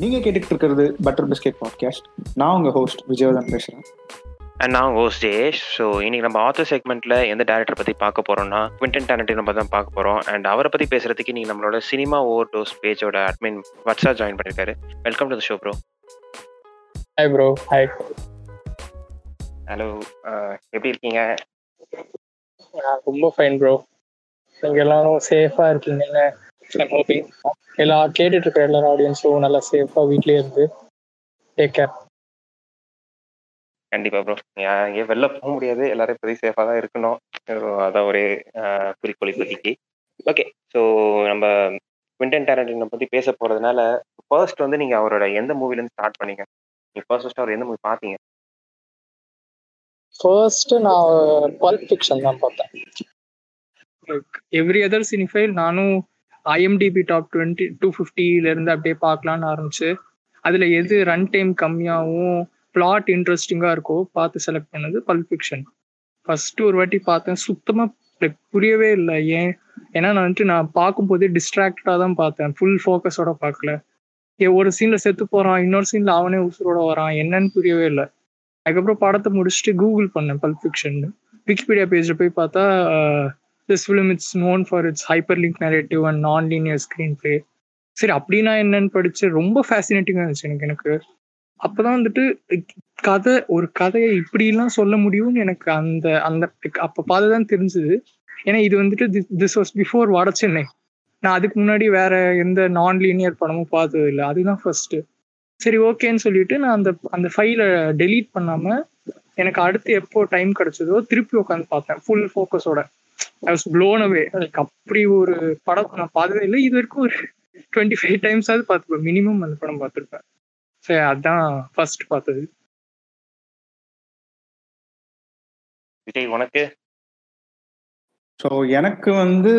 நீங்க கேட்டுட்டு இருக்கிறது பட்டர் பிஸ்கெட் பாட்காஸ்ட் நான் உங்க ஹோஸ்ட் விஜயவர்தன் பேசுறேன். அண்ட் நான் ஹோஸ்ட் ஜெயேஷ். ஸோ இன்னைக்கு நம்ம ஆத்தர் செக்மெண்ட்ல எந்த டேரக்டர் பத்தி பார்க்க போறோம்னா குவிண்டன் டேரண்டினோ நம்ம தான் பார்க்க போறோம். அண்ட் அவரை பத்தி பேசுறதுக்கு நீங்க நம்மளோட சினிமா ஓவர் டோஸ் பேஜோட அட்மின் வட்ஸா ஜாயின் பண்ணிருக்காரு. Welcome to the show bro hi bro hi hello எப்படி இருக்கீங்க? ரொம்ப ஃபைன் ப்ரோ நீங்க எல்லாரும் சேஃபா இருக்கீங்கன்னு ஹோப்பிங் எல்லா கேட்டுட்டு இருக்கிற எல்லாரும் ஆடியன்ஸும் நல்லா சேஃபா வீட்லயே இருந்து டேக் கேர் கண்டிப்பா ப்ரோ எங்கேயும் வெளில போக முடியாது. எல்லாரும் இப்போதைக்கு சேஃபாக தான் இருக்கணும். So, அதான் ஒரே குறிக்கோள் இப்போதைக்கு ஓகே ஸோ நம்ம குவிண்டன் டேரண்டினோ பத்தி பேச போறதுனால ஃபர்ஸ்ட் வந்து நீங்க அவரோட எந்த மூவில இருந்து ஸ்டார்ட் பண்ணீங்க? நீங்க ஃபர்ஸ்ட் ஃபர்ஸ்ட் அவர் எந்த மூவி பார்த்தீங்க? ஃபர்ஸ்ட் நான் பல்ப் ஃபிக்ஷன் தான் பார்த்தேன். எவ்ரி அதர் சினிஃபைல் நானும் ஐஎம்டிபி டாப் டுவெண்ட்டி டூ ஃபிஃப்டில இருந்து அப்படியே பார்க்கலான்னு ஆரம்பிச்சு. அதுல எது ரன் டைம் கம்மியாகவும் பிளாட் இன்ட்ரெஸ்டிங்கா இருக்கோ பார்த்து செலக்ட் பண்ணது பல்ப் ஃபிக்ஷன் ஃபர்ஸ்ட் ஒரு வாட்டி பார்த்தேன் சுத்தமா புரியவே இல்லை ஏன்? ஏன்னா நான் வந்துட்டு நான் பார்க்கும்போதே டிஸ்ட்ராக்டடா தான் பார்த்தேன் ஃபுல் ஃபோக்கஸோட பார்க்கல. ஏ ஒரு சீன்ல செத்து போறான் இன்னொரு சீன்ல அவனே உசுரோட வரான் என்னன்னு புரியவே இல்லை. அதுக்கப்புறம் படத்தை முடிச்சுட்டு கூகுள் பண்ணேன் பல்ப் ஃபிக்ஷன் விக்கிபீடியா பேஜ்ல போய் பார்த்தா this film it's known for it's hyperlink narrative and non linear screenplay சரி அப்படின்னா என்னன்னு படிச்சு ரொம்ப ஃபேசினேட்டிங்காக இருந்துச்சு எனக்கு எனக்கு. அப்போதான் வந்துட்டு கதை ஒரு கதையை இப்படிலாம் சொல்ல முடியும்னு எனக்கு அந்த அந்த அப்போ பார்த்து தான் தெரிஞ்சுது. ஏன்னா இது வந்துட்டு திஸ் வாஸ் பிஃபோர் வட சென்னை. நான் அதுக்கு முன்னாடி வேற எந்த நான் லீனியர் படமும் பார்த்தது இல்லை. அதுதான் ஃபர்ஸ்ட் சரி ஓகேன்னு சொல்லிட்டு நான் அந்த அந்த ஃபைலை டெலீட் பண்ணாம எனக்கு அடுத்து எப்போ டைம் கிடைச்சதோ திருப்பி உட்காந்து பார்த்தேன் full ஃபோக்கஸோட I was blown away like அப்படி ஒரு படம் நான் பார்த்ததே இல்லை. இது வரைக்கும் ஒரு டுவெண்ட்டி ஃபைவ் டைம்ஸாவது பார்த்துப்பேன். மினிமம் அந்த படம் பார்த்துருப்பேன். சரி அதான் ஃபர்ஸ்ட் பார்த்தது. விஜய் உனக்கு? ஸோ எனக்கு வந்து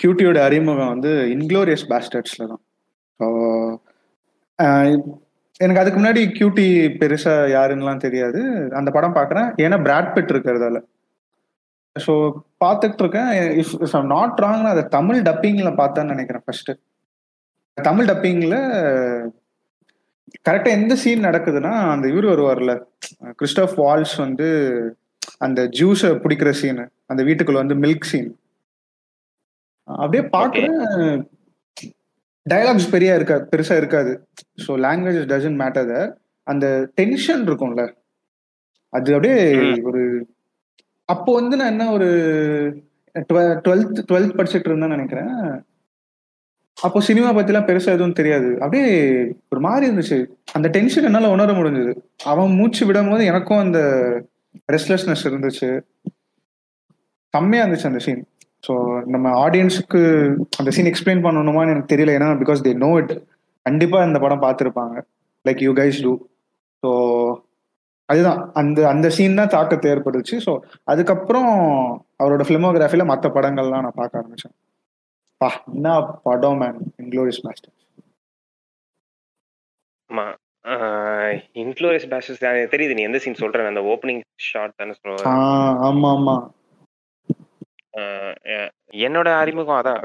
கியூட்டியோட அறிமுகம் வந்து இன்க்ளோரியஸ் பேஸ்டர்ட்ஸ்ல தான். ஸோ எனக்கு அதுக்கு முன்னாடி கியூட்டி பெருசா யாருன்னுலாம் தெரியாது. அந்த படம் பார்க்குறேன். ஏன்னா பிராட் பிட் இருக்கிறதால. ஸோ பார்த்துட்டு இருக்கேன் if if I'm not wrong அதை தமிழ் டப்பிங்கில் பார்த்தேன்னு நினைக்கிறேன் ஃபர்ஸ்ட் தமிழ் டப்பிங்கில் கரெக்டாக எந்த சீன் நடக்குதுன்னா அந்த இவர் வருவார்ல கிறிஸ்டோப் வால்ஸ் வந்து அந்த ஜூஸை பிடிக்கிற சீனு அந்த வீட்டுக்குள்ள வந்து மில்க் சீன் அப்படியே பார்க்குறேன். டயலாக்ஸ் பெரிய இருக்கா பெருசா இருக்காது. ஸோ லாங்குவேஜ் டசன்ட் மேட்டர் அந்த டென்ஷன் இருக்கும்ல அது அப்படியே. ஒரு அப்போ வந்து நான் என்ன ஒரு டுவெல்த் டுவெல்த் படிச்சுட்டு இருந்தேன்னு நினைக்கிறேன். அப்போ சினிமா பத்திலாம் பெருசா எதுவும் தெரியாது. அப்படியே ஒரு மாதிரி இருந்துச்சு. அந்த டென்ஷன் என்னால உணர முடிஞ்சது. அவன் மூச்சு விடும் போது எனக்கும் அந்த ரெஸ்ட்லெஸ்னஸ் இருந்துச்சு. செம்மையா இருந்துச்சு அந்த சீன் ஸோ நம்ம ஆடியன்ஸுக்கு அந்த சீன் எக்ஸ்பிளைன் பண்ணணுமான்னு எனக்கு தெரியல. ஏன்னா பிகாஸ் தே நோ இட் கண்டிப்பா இந்த படம் பார்த்துருப்பாங்க. Like you guys too so அதுதான். அந்த அந்த சீன் தான் தாக்கத்தை ஏற்பட்டுச்சு ஸோ அதுக்கப்புறம் அவரோட ஃபிலிமோகிராஃபில மற்ற படங்கள்லாம் நான் பார்க்க ஆரம்பிச்சேன். பா என்ன படம் மேன் இன்க்ளோரியஸ் மாஸ்டர் ஆமா. இன்க்ளோரியஸ் பேஷஸ் தெரியுது நீ எந்த சீன் சொல்ற? அந்த ஓப்பனிங் ஷாட் தானே சொல்லுவேன் ஆ ஆமா ஆமா. என்னோட அறிமுகம் அதான்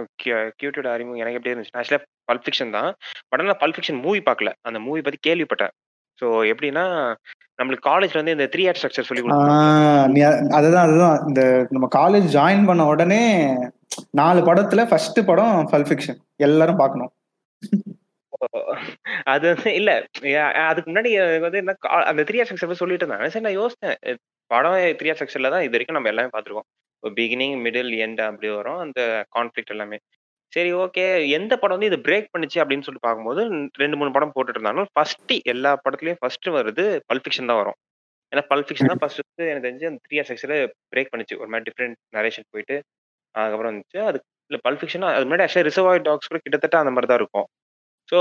கியூட்டோட அறிமுகம் எனக்கு எப்படி இருந்துச்சு ஆக்சுவலாக பல்ப் ஃபிக்ஷன் தான். பட் ஆனால் பல்ப் ஃபிக்ஷன் மூவி பார்க்கல. அந்த மூவி பத்தி கேள்விப்பட்டேன். ஸோ எப்படின்னா நம்மளுக்கு காலேஜ்ல வந்து இந்த த்ரீ ஆட் ஸ்ட்ரக்சர் சொல்லி அதுதான் அதுதான். இந்த நம்ம காலேஜ் ஜாயின் பண்ண உடனே நாலு படத்துல ஃபர்ஸ்ட் படம் பல் ஃபிக்ஷன் எல்லாரும் பார்க்கணும். அது வந்து இல்ல அதுக்கு முன்னாடி வந்து என்ன அந்த த்ரீ ஆர் செக்ஷன் சொல்லிட்டு இருந்தாங்க. சரி நான் யோசித்தேன் படம் த்ரீ ஆர் செக்ஷன்ல தான் இது வரைக்கும் நம்ம எல்லாமே பார்த்துருக்கோம். பிகினிங் மிடில் எண்ட் அப்படி வரும். அந்த கான்ஃபிளிக் எல்லாமே. சரி ஓகே. எந்த படம் வந்து இது பிரேக் பண்ணுச்சு அப்படின்னு சொல்லிட்டு பார்க்கும்போது ரெண்டு மூணு படம் போட்டுட்டு இருந்தாலும் ஃபர்ஸ்ட் எல்லா படத்துலயும் ஃபர்ஸ்ட் வருது பல்ஃபிக்ஷன் தான் வரும். ஏன்னா பல்ஃபிக்ஷன் தான் ஃபர்ஸ்ட் எனக்கு தெரிஞ்சு அந்த த்ரீ ஆர் செக்ஷன்ல பிரேக் பண்ணுச்சு. ஒரு மாதிரி டிஃப்ரெண்ட் நரேஷன் போயிட்டு அதுக்கப்புறம் வந்துச்சு. அது இல்லை பல்ஃபிக்ஷன் அது முன்னாடி ஆக்சுவலாக ரிசர்வாய் டாக்ஸ் கூட கிட்டத்தட்ட அந்த மாதிரி தான் இருக்கும். ஸோ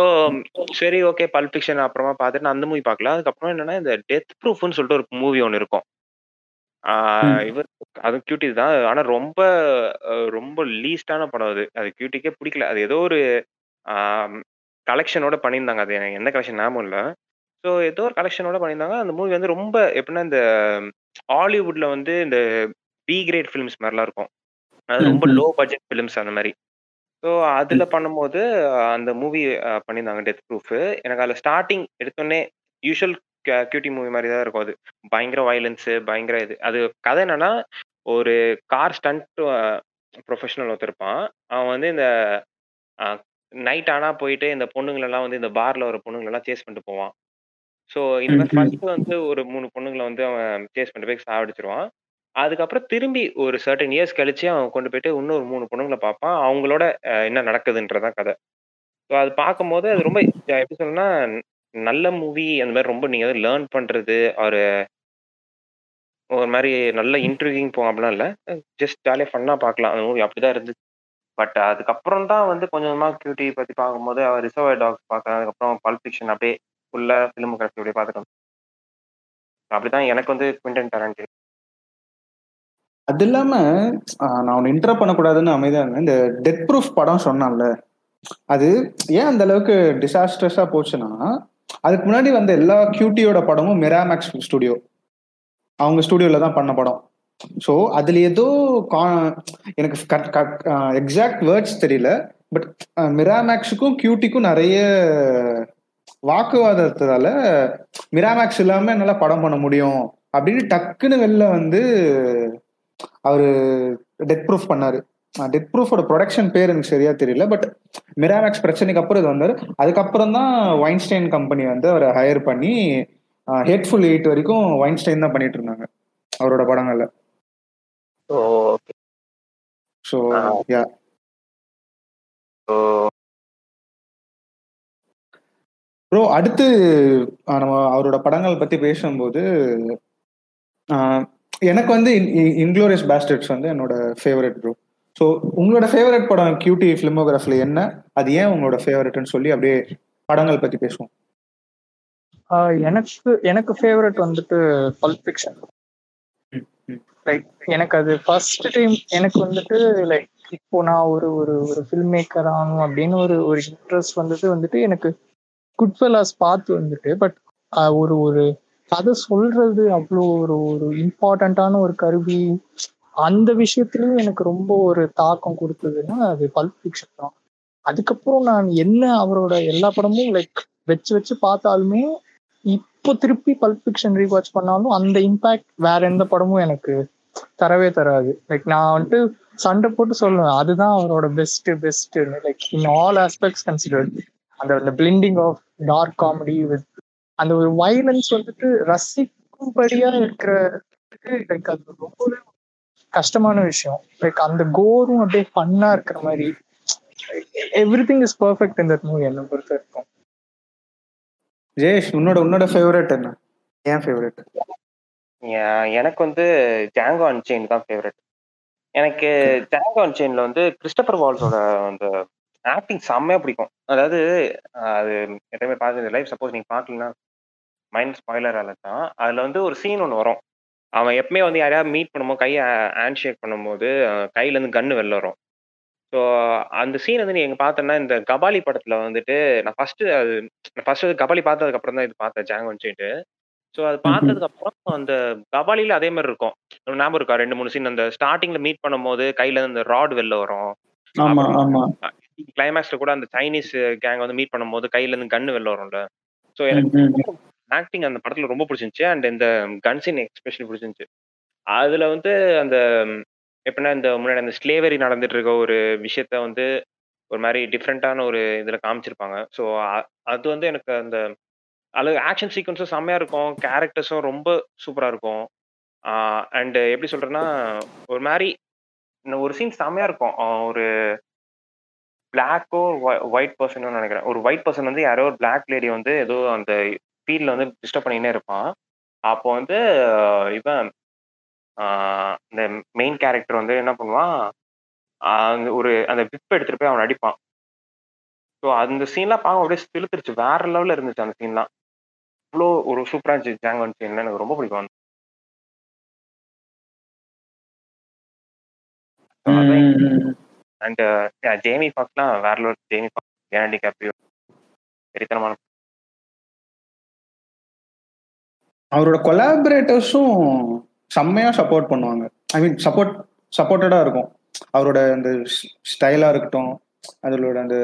சரி ஓகே பல்ப் ஃபிக்ஷன் அப்புறமா பார்த்துட்டு நான் அந்த மூவி பார்க்கல. அதுக்கப்புறம் என்னன்னா இந்த டெத் ப்ரூஃப்னு சொல்லிட்டு ஒரு மூவி ஒன்று இருக்கும். இவர் அதுவும் கியூட்டி தான். ஆனா ரொம்ப ரொம்ப லீஸ்டான படம் அது. அது கியூட்டிக்கே பிடிக்கல. அது ஏதோ ஒரு கலெக்ஷனோட பண்ணியிருந்தாங்க. அது எனக்கு எந்த கலெக்ஷன் ஞாபகம் இல்லை. ஸோ ஏதோ ஒரு கலெக்ஷனோட பண்ணியிருந்தாங்க. அந்த மூவி வந்து ரொம்ப எப்படின்னா இந்த ஹாலிவுட்ல வந்து இந்த பி கிரேட் ஃபிலிம்ஸ் மாதிரிலாம் இருக்கும். அது ரொம்ப. லோ பட்ஜெட் ஃபிலிம்ஸ் அந்த மாதிரி. ஸோ அதுல பண்ணும்போது அந்த மூவி பண்ணியிருந்தாங்க டெத் ப்ரூஃப் எனக்கு அதில் ஸ்டார்டிங் எடுத்தோடனே யூஷுவல் கியூட்டி மூவி மாதிரி தான் இருக்கும் அது. பயங்கர வயலன்ஸு பயங்கர இது. அது கதை என்னன்னா ஒரு கார் ஸ்டண்ட் ப்ரொஃபஷனல் ஒருத்தர் இருப்பான். அவன் வந்து இந்த நைட் ஆனா போயிட்டு இந்த பொண்ணுங்களெல்லாம் வந்து இந்த பார்ல ஒரு பொண்ணுங்களெல்லாம் சேஸ் பண்ணிட்டு போவான். ஸோ இந்த. ஃபர்ஸ்ட் வந்து ஒரு மூணு பொண்ணுங்களை வந்து அவன் சேஸ் பண்ணிட்டு போய் சாவடிச்சிருவான். அதுக்கப்புறம் திரும்பி ஒரு சர்டன் இயர்ஸ் கழிச்சு அவன் கொண்டு போயிட்டு இன்னொரு மூணு பொண்ணுங்களை பார்ப்பான். அவங்களோட என்ன நடக்குதுன்றதான் கதை. ஸோ அது பார்க்கும்போது அது ரொம்ப எப்படி சொல்லணும்னா நல்ல மூவி அந்த மாதிரி ரொம்ப நீங்க லேர்ன் பண்றது ஒரு ஒரு மாதிரி நல்ல இன்ட்ரூவிங் போகும் அப்படிலாம் இல்லை. ஜஸ்ட் ஜாலியாக ஃபன்னாக பார்க்கலாம். அந்த மூவி அப்படிதான் இருந்துச்சு. பட் அதுக்கப்புறம் தான் வந்து கொஞ்சம் கொஞ்சமாக கியூட்டி பற்றி பார்க்கும்போது அவர் ரிசர்வ் டாக்ஸ் பார்க்குறேன் அதுக்கப்புறம் பல்ப் ஃபிக்ஷன் அப்படியே ஃபுல்லாக ஃபிலிமோகிராஃபி அப்படியே பார்த்துட்டு அப்படிதான் எனக்கு வந்து குவிண்டன் டரண்டினோ அது இல்லாம நான் ஒன்னு இன்டர் பண்ணக்கூடாதுன்னு அமைதியா இருந்தேன். இந்த டெத் ப்ரூஃப் படம் சொன்னான்ல அது ஏன் அந்த அளவுக்கு டிசாஸ்ட்ரஸா போச்சுன்னா அதுக்கு முன்னாடி வந்த எல்லா கியூட்டியோட படமும் மிராமேக்ஸ் ஸ்டுடியோ அவங்க ஸ்டுடியோல தான் பண்ண படம். ஸோ அதுல ஏதோ கா- எனக்கு எக்ஸாக்ட் வேர்ட்ஸ் தெரியல பட் மிராமேக்ஸுக்கும் கியூட்டிக்கும் நிறைய வாக்குவாதத்தால மிராமேக்ஸ் இல்லாம என்னால படம் பண்ண முடியும் அப்படின்னு டக்குன்னு வெளில வந்து அவரு டெத் ப்ரூஃப் பண்ணாரு. டெத் ப்ரூஃபோட ப்ரொடக்ஷன் பேர் எனக்கு சரியா தெரியல பட் மிராமேக்ஸ் பிரச்சனைக்கு அப்புறம் இது வந்தாரு. அதுக்கப்புறம் தான் வைன்ஸ்டைன் கம்பெனி வந்து அவரை ஹையர் பண்ணி ஹேட்ஃபுல் எயிட் வரைக்கும் வைன்ஸ்டைன் தான் பண்ணிட்டு இருந்தாங்க அவரோட படங்கள்ல. ஸோ. யா ப்ரோ அடுத்து நம்ம அவரோட படங்கள் பத்தி பேசும்போது எனக்கு வந்து இன்க்ளோரியஸ் பேஸ்டர்ட்ஸ் வந்து என்னோட ஃபேவரட் ப்ரோ ஸோ உங்களோட ஃபேவரட் படம் கியூட்டி ஃபிலிமோகிராஃபில் என்ன? அது ஏன் உங்களோட ஃபேவரட்னு சொல்லி அப்படியே படங்கள் பத்தி பேசுவோம். ஆஹ் எனக்கு எனக்கு ஃபேவரட் வந்துட்டு பல்ப் ஃபிக்ஷன் லைக் எனக்கு அது ஃபர்ஸ்ட் டைம் எனக்கு வந்துட்டு லைக் இப்போ நான் ஒரு ஒரு ஒரு ஃபில்ம் மேக்கர் ஆகணும் அப்படின்னு ஒரு ஒரு இன்ட்ரெஸ்ட் வந்துட்டு வந்துட்டு எனக்கு குட்ஃபெல்லாஸ் பார்த்து வந்துட்டு பட் ஒரு ஒரு கதை சொல்றது அவ்வளோ ஒரு ஒரு இம்பார்ட்டண்ட்டான ஒரு கருவி. அந்த விஷயத்திலயும் எனக்கு ரொம்ப ஒரு தாக்கம் கொடுத்ததுன்னா அது பல்ப் ஃபிக்ஷன் தான். அதுக்கப்புறம் நான் என்ன அவரோட எல்லா படமும் லைக் வச்சு வச்சு பார்த்தாலுமே இப்போ திருப்பி பல்ப் ஃபிக்ஷன் ரீவாட்ச் பண்ணாலும் அந்த இம்பாக்ட் வேற எந்த படமும் எனக்கு தரவே தராது. லைக் நான் வந்துட்டு சண்டை போட்டு சொல்லுவேன் அதுதான் அவரோட best best like in all aspects considered அந்த அந்த blending of dark comedy with அந்த ஒரு வைலன்ஸ் வந்துட்டு ரசிக்கும்படியா இருக்கிற லைக் அது ரொம்பவே கஷ்டமான விஷயம். லைக் அந்த கோரும் அப்படியே ஃபன்னா இருக்கிற மாதிரி. எவ்ரி திங் இஸ் பர்ஃபெக்ட் இந்த மூவி என்னை பொறுத்த வரைக்கும். ஜெயேஷ் உன்னோட உன்னோட ஃபேவரட் என்ன? ஏன் ஃபேவரட் எனக்கு வந்து ஜாங்கோ அன்செயின் தான் ஃபேவரட் எனக்கு ஜாங்கோ அன்செயின்ல வந்து கிறிஸ்டபர் வால்ஸோட அந்த ஆக்டிங் செம்மையா பிடிக்கும். அதாவது அது எப்பயுமே பார்த்தது லைஃப் சப்போஸ் நீங்க பார்க்கலன்னா மைண்ட் ஸ்பாய்லர் தான் அதுல வந்து ஒரு சீன் ஒன்று வரும். அவன் எப்பவுமே வந்து யாரையாவது மீட் பண்ணும்போது கையை ஹேண்ட் ஷேக் பண்ணும்போது அஹ், கையில இருந்து கன்னு வெளில வரும். ஸோ அந்த சீன் வந்து நீங்க பார்த்தோன்னா இந்த கபாலி படத்துல வந்துட்டு நான் ஃபர்ஸ்ட் அது ஃபர்ஸ்ட் கபாலி பார்த்ததுக்கு அப்புறம் தான் இது பார்த்தேன் ஜாங்கோ அன்செயின்ட்டு ஸோ அது பார்த்ததுக்கு அப்புறம் அந்த கபாலில அதே மாதிரி இருக்கும். ஞாபகம் இருக்கா? ரெண்டு மூணு சீன் அந்த ஸ்டார்டிங்ல மீட் பண்ணும்போது கையில அந்த ராட் வெளில வரும். ஆமா ஆமா. கிளைமேக்ஸ்ல கூட அந்த சைனீஸ் கேங் வந்து மீட் பண்ணும்போது கையில இருந்து கன்னு வெளில வரும்ல. ஸோ எனக்கு. ஆக்டிங் அந்த படத்துல ரொம்ப பிடிச்சிருந்துச்சு. அண்ட் இந்த கன்சின் எக்ஸ்பிரஷன் எக்ஸ்பெஷலி பிடிச்சிருந்துச்சு. அதுல வந்து அந்த எப்படின்னா இந்த முன்னாடி அந்த ஸ்லேவரி நடந்துட்டு இருக்க ஒரு விஷயத்த வந்து ஒரு மாதிரி டிஃப்ரெண்ட்டான ஒரு இதில் காமிச்சிருப்பாங்க. ஸோ அது வந்து எனக்கு அந்த அது ஆக்ஷன் சீக்வன்ஸும் செம்மையாக இருக்கும். கேரக்டர்ஸும் ரொம்ப சூப்பராக இருக்கும். அண்டு எப்படி சொல்கிறேன்னா ஒரு மாதிரி இந்த ஒரு சீன் செம்மையாக இருக்கும். ஒரு பிளாக்கோ ஒயிட் பர்சனோ நினைக்கிறேன். ஒரு ஒயிட் பர்சன் வந்து யாரோ ஒரு பிளாக் லேடி வந்து ஏதோ அந்த ஃபீல்ட்ல வந்து டிஸ்டர்ப் பண்ணினே இருப்பான். அப்போ வந்து இவன் இந்த மெயின் கேரக்டர் வந்து என்ன பண்ணுவான்? அந்த ஒரு அந்த விப் எடுத்துட்டு போய் அவன் அடிப்பான். ஸோ அந்த சீன்லாம் பார்க்க அப்படியே இழுத்துருச்சு வேற லெவல்ல இருந்துச்சு அந்த சீன்லாம் அவ்வளோ ஒரு சூப்பரா இருந்துச்சு ஜாங்கன் சீன் எனக்கு ரொம்ப பிடிக்கும். ம். அண்ட் ஜேமி ஃபாக்ஸ்லாம் வேற லெவல் ஜேமி ஃபாக்ஸ் கேனடி கேப்ரியோ வெறித்தனமான அவரோட கொலாபரேட்டர்ஸும் செம்மையா சப்போர்ட் பண்ணுவாங்க. ஐ மீன் சப்போர்ட் சப்போர்ட்டடா இருக்கும். அவரோட அந்த ஸ்டைலா இருக்கட்டும் அதோட அந்த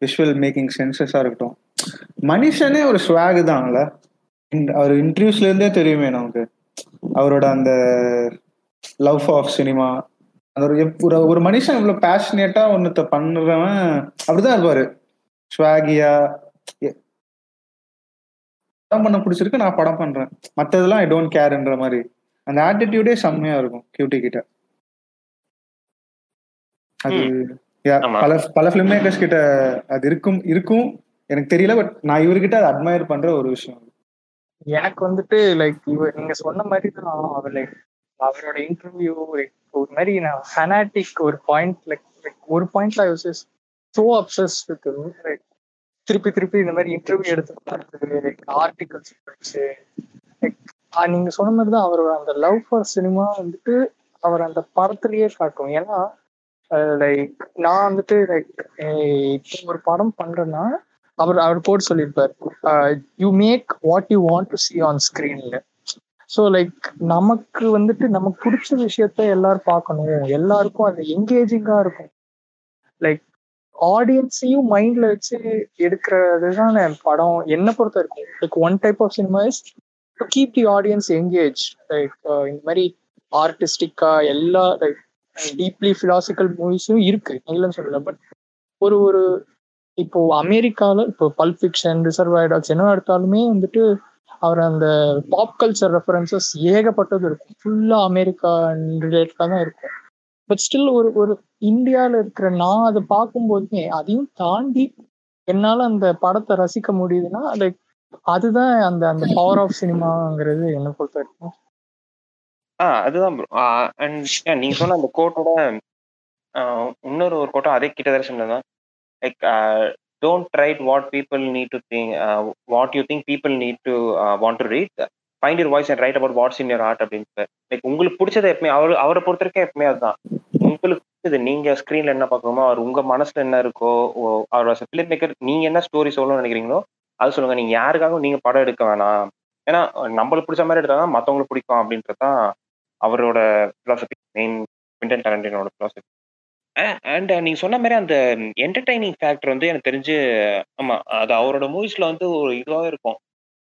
விஷுவல் மேக்கிங் சென்சஸா இருக்கட்டும். மனுஷனே ஒரு ஸ்வாக் தான்ல. அவர் இன்டர்வியூஸ்ல இருந்தே தெரியுமே நமக்கு. அவரோட அந்த லவ் ஆஃப் சினிமா அந்த ஒரு ஒரு ஒரு மனுஷன் இவ்வளவு பேஷனேட்டா ஒன்னத்த பண்றவன் அப்படிதான் இருப்பாரு. ஸ்வாகியா படம் பண்ண பிடிச்சிருக்கு நான் படம் பண்றேன். மத்ததெல்லாம் ஐ டோன்ட் கேர்ன்ற மாதிரி. அந்த ஆட்டிடியூடே செம்மையா இருக்கும் கியூட்டி கிட்ட. அது. பல பல ஃபிலிம் மேக்கர்ஸ் கிட்ட அது இருக்கும் இருக்கும். எனக்கு தெரியல பட் நான் இவர்கிட்ட அதை அட்மயர் பண்ற ஒரு விஷயம். எனக்கு வந்துட்டு லைக் இவர் நீங்க சொன்ன மாதிரி தான் அவர் லைக் அவரோட இன்டர்வியூ லைக் ஒரு மாதிரி நான் ஃபனாட்டிக் ஒரு பாயிண்ட் லைக் ஒரு பாயிண்ட்ல I was so obsess with like திருப்பி திருப்பி இந்த மாதிரி இன்டர்வியூ எடுத்து ஆர்டிகல்ஸ் படிச்சு லைக் நீங்க சொன்ன மாதிரி தான் அவரோட அந்த லவ் ஃபார் சினிமா வந்துட்டு அவர் அந்த படத்துலயே காட்டும். ஏன்னா லைக் நான் வந்துட்டு லைக் இப்போ ஒரு படம் பண்றேன்னா அவர் அவர் போட்டு சொல்லியிருப்பார். You make what you want to see on ஸ்க்ரீன்ல ஸோ லைக் நமக்கு வந்துட்டு நமக்கு பிடிச்ச விஷயத்த எல்லாரும் பார்க்கணும். எல்லாருக்கும் அது என்கேஜிங்கா இருக்கும். லைக் ஆடியன்ஸையும் மைண்ட்ல வச்சு எடுக்கிறது தான் படம்? என்ன பொறுத்த இருக்கும் like one type of cinema is to keep the audience engage like இந்த மாதிரி ஆர்டிஸ்டிக்கா எல்லா லைக் டீப்லி பிலாசிக்கல் மூவிஸும் இருக்கு. இல்லைன்னு சொல்லல. பட் ஒரு ஒரு இப்போ அமெரிக்கால இப்போ பல்ப் ஃபிக்ஷன் ரிசர்வாய் டாக்ஸ் என்ன எடுத்தாலுமே வந்துட்டு அவர் அந்த பாப் கல்ச்சர் ரெஃபரன்சஸ் ஏகப்பட்டது இருக்கும். ஃபுல்லா அமெரிக்கா ரிலேட்டடா தான் இருக்கும். பட் ஸ்டில் ஒரு ஒரு இந்தியால இருக்கிற நான் அதை பார்க்கும்போதுமே அதையும் தாண்டி என்னால அந்த படத்தை ரசிக்க முடியுதுன்னா லைக் அதுதான் அந்த அந்த பவர் ஆஃப் சினிமாங்கிறது என்ன பொறுத்த வரைக்கும் ஆ அதுதான் அண்ட் நீங்க சொன்ன அந்த கோட்டோட இன்னொரு ஒரு கோட்டம் அதே கிட்டத்தட்ட சொன்னதான் like don't write what people need to think what you think people need to want to read find your voice and write about what's in your heart அப்படின்னு லைக் உங்களுக்கு பிடிச்சது எப்பவுமே அவர் அவரை பொறுத்த வரைக்கும் எப்பவுமே அதுதான். உங்களுக்கு பிடிச்சது நீங்க ஸ்க்ரீன்ல என்ன பார்க்கணுமோ அவர் உங்க மனசுல என்ன இருக்கோ ஓ- அவர் ஃபிலிம் மேக்கர் நீங்க என்ன ஸ்டோரி சொல்லணும்னு நினைக்கிறீங்களோ அது சொல்லுங்க. நீங்க யாருக்காகவும் நீங்க படம் எடுக்க வேணாம். ஏன்னா நம்மளுக்கு பிடிச்ச மாதிரி எடுத்தா தான் மற்றவங்களுக்கு பிடிக்கும் அப்படின்றது தான் அவரோட philosophy மெயின் குவிண்டன் டரண்டினோட philosophy. அண்ட் நீங்க சொன்ன மாதிரி அந்த என்டர்டைனிங் ஃபேக்டர் வந்து எனக்கு தெரிஞ்சு ஆமா அது அவரோட மூவிஸ்ல வந்து ஒரு இதுவாகவே இருக்கும்.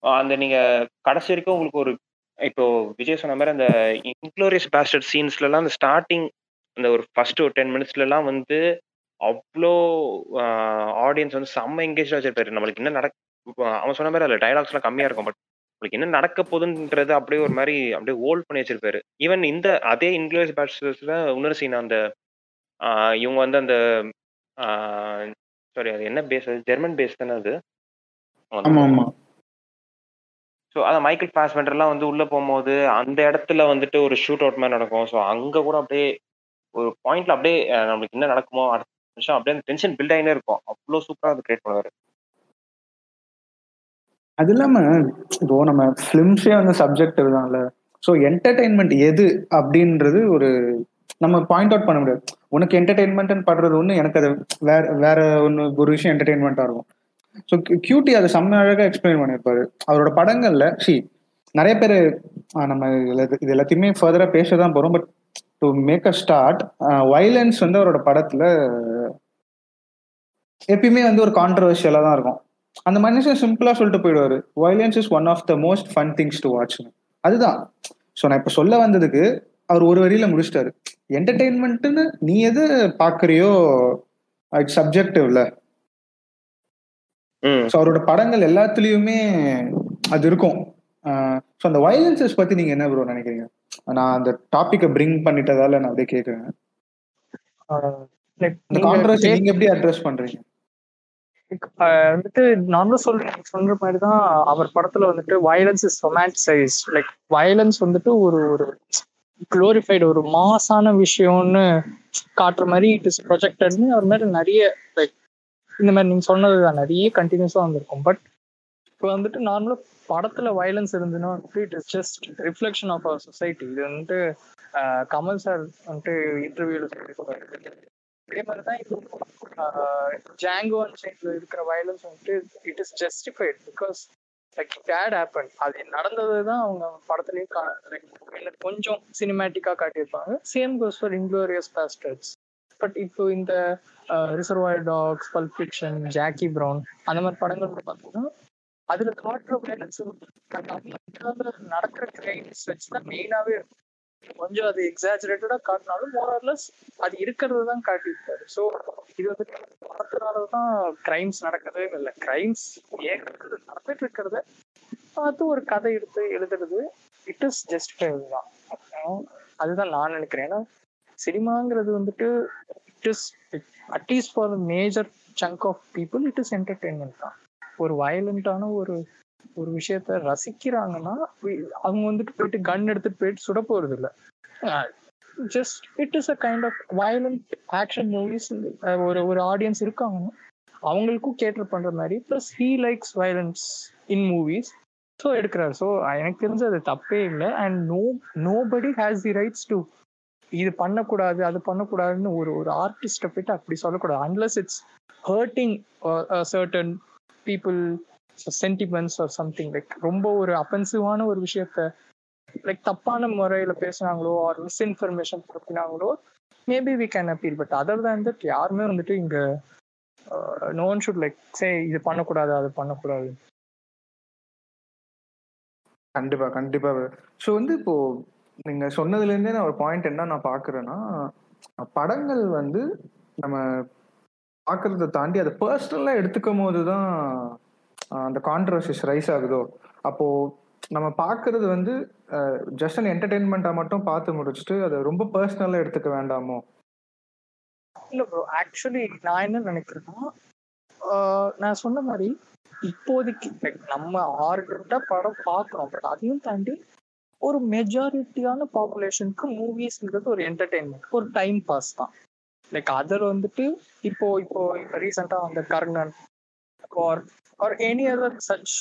அந்த நீங்க கடைசி வரைக்கும் உங்களுக்கு ஒரு இப்போ விஜய் சொன்ன மாதிரி அந்த இன்க்ளோரியஸ் பேஸ்டர் சீன்ஸ்ல அந்த ஸ்டார்டிங் அந்த ஒரு ஃபர்ஸ்ட் ஒரு டென் மினிட்ஸ்ல எல்லாம் வந்து அவ்வளோ ஆடியன்ஸ் வந்து செம்ம எங்கேஜ் வச்சிருப்பாரு. நம்மளுக்கு என்ன நடக்க அவன் சொன்ன மாதிரி அதில் டைலாக்ஸ் எல்லாம் கம்மியா இருக்கும் பட் உங்களுக்கு என்ன நடக்க போகுதுன்றது அப்படியே ஒரு மாதிரி அப்படியே ஹோல்ட் பண்ணி வச்சிருப்பாரு. ஈவன் இந்த அதே இன்க்ளோரியஸ் பேஸ்டர்ஸ்ல இன்னொரு சீன் அந்த ஆஹ் இவங்க வந்து அந்த சாரி அது என்ன பேஸ் அது ஜெர்மன் பேஸ் தானே அது? ஆமா ஆமா ஸோ அதான் மைக்கேல் ஃபாஸ்பெண்டர்லாம் வந்து உள்ள போகும்போது அந்த இடத்துல வந்துட்டு ஒரு ஷூட் அவுட் மாதிரி நடக்கும். ஸோ அங்க கூட அப்படியே ஒரு பாயிண்ட்ல அப்படியே நம்மளுக்கு என்ன நடக்குமோ அடுத்த நிமிஷம் அப்படியே அந்த டென்ஷன் பில்ட் ஆகினே இருக்கும். அவ்வளோ சூப்பரா அது கிரியேட் பண்ணுவார். அது இல்லாம இப்போ நம்ம ஃபிலிம்ஸே வந்து சப்ஜெக்ட் தான்ல ஸோ என்டர்டைன்மெண்ட் எது அப்படின்றது ஒரு நம்ம பாயிண்ட் அவுட் பண்ண முடியாது. உனக்கு என்டர்டைன்மெண்ட் படுறது ஒன்று எனக்கு அது வேற வேற ஒன்று ஒரு விஷயம் என்டர்டைன்மெண்ட்டாக இருக்கும். ஸோ கியூட்டி அதை செம்ம அழகாக எக்ஸ்பிளைன் பண்ணியிருப்பாரு. அவரோட படங்கள்ல சி நிறைய பேர் நம்ம இது எல்லாத்தையுமே ஃபர்தராக பேச தான் போகிறோம் but to make a start violence வந்து அவரோட படத்துல எப்பயுமே வந்து ஒரு கான்ட்ரவர்ஷியலாக தான் இருக்கும். அந்த மனுஷன் சிம்பிளா சொல்லிட்டு போயிடுவாரு. Violence is one of the most fun things to watch அதுதான். ஸோ நான் இப்போ சொல்ல வந்ததுக்கு அவர் ஒரு வரியில முடிச்சிட்டாரு. என்டர்டெயின்மெண்ட்னு நீ எது பாக்குறியோ இட்ஸ் சப்ஜெக்டிவ்ல ஸோ அவரோட படங்கள் எல்லாத்துலயுமே அது இருக்கும். ஸோ அந்த வயலன்சஸ் பத்தி நீங்க என்ன ப்ரோ நினைக்கிறீங்க? நான் அந்த டாபிக்கை பிரிங் பண்ணிட்டதால நான் அப்படியே கேட்குறேன் கான்ட்ரவர்சி நீங்க எப்படி அட்ரஸ் பண்றீங்க? வந்துட்டு நானும் சொல்றேன் சொல்ற மாதிரி தான் அவர் படத்துல வந்துட்டு violence is romanticise like violence வந்துட்டு ஒரு ஒரு குளோரிஃபைடு ஒரு மாசான விஷயம்னு காட்டுற மாதிரி இட் இஸ் ப்ரொஜெக்டட்னு அவர் மாதிரி நிறைய லைக் இந்த மாதிரி நீங்க சொன்னதுதான் நிறைய கண்டினியூஸா வந்திருக்கும். பட் இப்போ வந்துட்டு நார்மலா படத்துல வயலன்ஸ் இருந்துன்னா it is just reflection of our society இது வந்துட்டு கமல் சார் வந்துட்டு இன்டர்வியூல சொல்லியிருப்பாரு. அதே மாதிரி தான் இப்போ ஜாங்கோ அண்ட் இருக்கிற வயலன்ஸ் வந்துட்டு it is justified because like bad happen அது நடந்தது தான் அவங்க படத்துலயும் கா- கொஞ்சம் சினிமேட்டிக்கா காட்டியிருப்பாங்க. Same goes for inglourious basterds but இப்போ இந்த reservoir dogs pulp fiction Jackie Brown அந்த மாதிரி படங்கள் பார்த்தீங்கன்னா அதுல காட்டுற violence வந்து நடக்கிற கிரைம்ஸ் வச்சுதான் மெயினாவே இருக்கும். கொஞ்சம் அது எக்ஸாஜரேட்டடா காட்டினாலும் மோரர்லஸ் அது இருக்கிறது தான் காட்டியிருப்பாரு. ஸோ இது வந்து படத்தினால தான் கிரைம்ஸ் நடக்கிறதே இல்லை. கிரைம்ஸ் ஏன் நடந்துட்டு இருக்கிறத பார்த்து ஒரு கதை எடுத்து எழுதுறது இட் இஸ் ஜஸ்டிஃபைபிள் தான். அதுதான் நான் நினைக்கிறேன். ஏன்னா சினிமாங்கிறது வந்துட்டு it is at least for major chunk of people it is entertainment தான். ஒரு வயலண்டான ஒரு ஒரு விஷயத்த ரசிக்கிறாங்கன்னா அவங்க வந்துட்டு போயிட்டு கன் எடுத்துட்டு போயிட்டு சுட போறது இல்லை. Just it is a kind of violent action movies ஒரு ஒரு ஆடியன்ஸ் இருக்காங்கன்னா அவங்களுக்கும் கேட்டர் பண்ற மாதிரி plus he likes violence in movies so எடுக்கிறாரு. ஸோ எனக்கு தெரிஞ்சு அது தப்பே இல்லை and no nobody has the rights to இது பண்ணக்கூடாது அது பண்ணக்கூடாதுன்னு ஒரு ஒரு ஆர்டிஸ்ட்டை போயிட்டு அப்படி சொல்லக்கூடாது. Unless it's hurting certain people sentiments or something like ரொம்ப ஒரு அபென்சிவான ஒரு விஷயத்த லைக் தப்பான முறையில பேசுனாங்களோ or misinformation பரப்பினாங்களோ maybe we can appeal but other தான் தட் யாருமே வந்துட்டு இங்க நோன் ஷுட் லைக் சே இது பண்ணக்கூடாது அது பண்ணக்கூடாது. கண்டிப்பா கண்டிப்பா. ஸோ வந்து இப்போ நீங்க சொன்னதுல இருந்தே நான் ஒரு பாயிண்ட் என்ன நான் பாக்குறேன்னா படங்கள் வந்து நம்ம பாக்குறத தாண்டி அதை பர்சனலா எடுத்துக்கும் போதுதான் அந்த கான்ட்ரவர்சிஸ் ரைஸ் ஆகுதோ? அப்போ நம்ம பாக்குறது வந்து ஜஸ்ட் அன் என்டர்டெயின்மெண்ட்டா மட்டும் பார்த்து முடிச்சுட்டு அதை ரொம்ப பர்சனலா எடுத்துக்க வேண்டாமோ? இல்ல ப்ரோ ஆக்சுவலி நான் என்ன நினைக்கிறேன்னா ஆஹ் நான் சொன்ன மாதிரி இப்போதைக்கு நம்ம ஆர்டர்டா படம் பாக்குறோம் பட் அதையும் தாண்டி ஒரு மெஜாரிட்டியான பாப்புலேஷனுக்கு மூவிஸ்ங்கிறது ஒரு என்டர்டெயின்மெண்ட் ஒரு டைம் பாஸ் தான். லைக் அதர் வந்துட்டு இப்போ இப்போ இப்போ ரீசெண்டாக அந்த Karnan or or any other such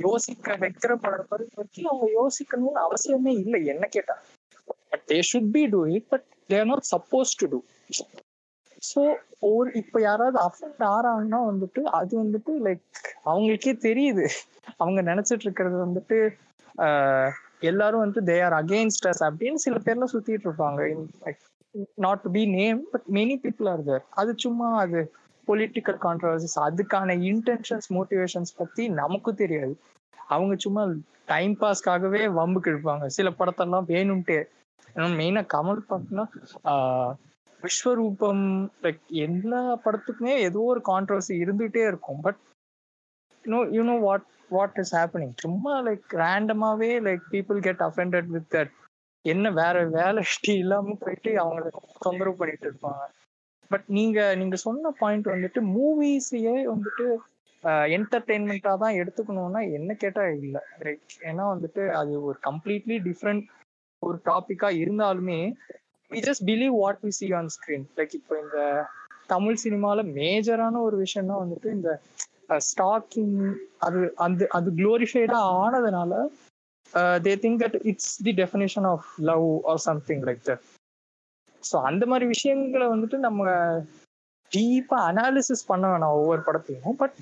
யோசிக்க வைக்கிற படம் பற்றி அவங்க யோசிக்கணும்னு அவசியமே இல்லை என்ன கேட்டா. But they should be do it but they're not supposed to do so ஒரு இப்போ யாராவது அஃபெக்ட் ஆறாங்கன்னா வந்துட்டு அது வந்துட்டு லைக் அவங்களுக்கே தெரியுது. அவங்க நினைச்சிட்டு இருக்கிறது வந்துட்டு எல்லாரும் வந்து தே ஆர் அகெயின்ஸ்ட் அஸ் அப்படின்னு சில பேர்லாம் சுத்திட்டு இருப்பாங்க. Not to be name but many people are there அது சும்மா அது பொலிட்டிக்கல் கான்ட்ரவர்சிஸ் அதுக்கான இன்டென்ஷன்ஸ் மோட்டிவேஷன்ஸ் பத்தி நமக்கும் தெரியாது. அவங்க சும்மா டைம் பாஸ்க்காகவே வம்புக்கு இழுப்பாங்க சில படத்தெல்லாம் வேணும்ட்டே. மெயினா கமல் பார்த்தோம்னா விஸ்வரூபம் லைக் எல்லா படத்துக்குமே ஏதோ ஒரு கான்ட்ரவர்சி இருந்துகிட்டே இருக்கும். But you know you know what what is happening சும்மா like ரேண்டமாவே like people get offended with that என்ன வேற வேலை இஷ்டி இல்லாம போயிட்டு அவங்கள தொந்தரவு பண்ணிட்டு இருப்பாங்க. பட் நீங்க நீங்க சொன்ன பாயிண்ட் வந்துட்டு மூவிஸையே வந்துட்டு என்டர்டெயின்மெண்ட்டாக தான் எடுத்துக்கணும்னா என்ன கேட்டால் இல்லை. ரைட் ஏன்னா வந்துட்டு அது ஒரு கம்ப்ளீட்லி டிஃப்ரெண்ட் ஒரு டாப்பிக்காக இருந்தாலுமே we just believe what we see on screen like இப்போ இந்த தமிழ் சினிமாவில் மேஜரான ஒரு விஷயம்னா வந்துட்டு இந்த ஸ்டாக்கிங் அது அந்த அது குளோரிஃபைடா ஆனதுனால they think that it's the definition of love or something like that so அந்த மாதிரி விஷயங்களை வந்துட்டு நம்ம டீப்பா அனாலிசிஸ் பண்ண வேணாம் ஒவ்வொரு படத்தையும் but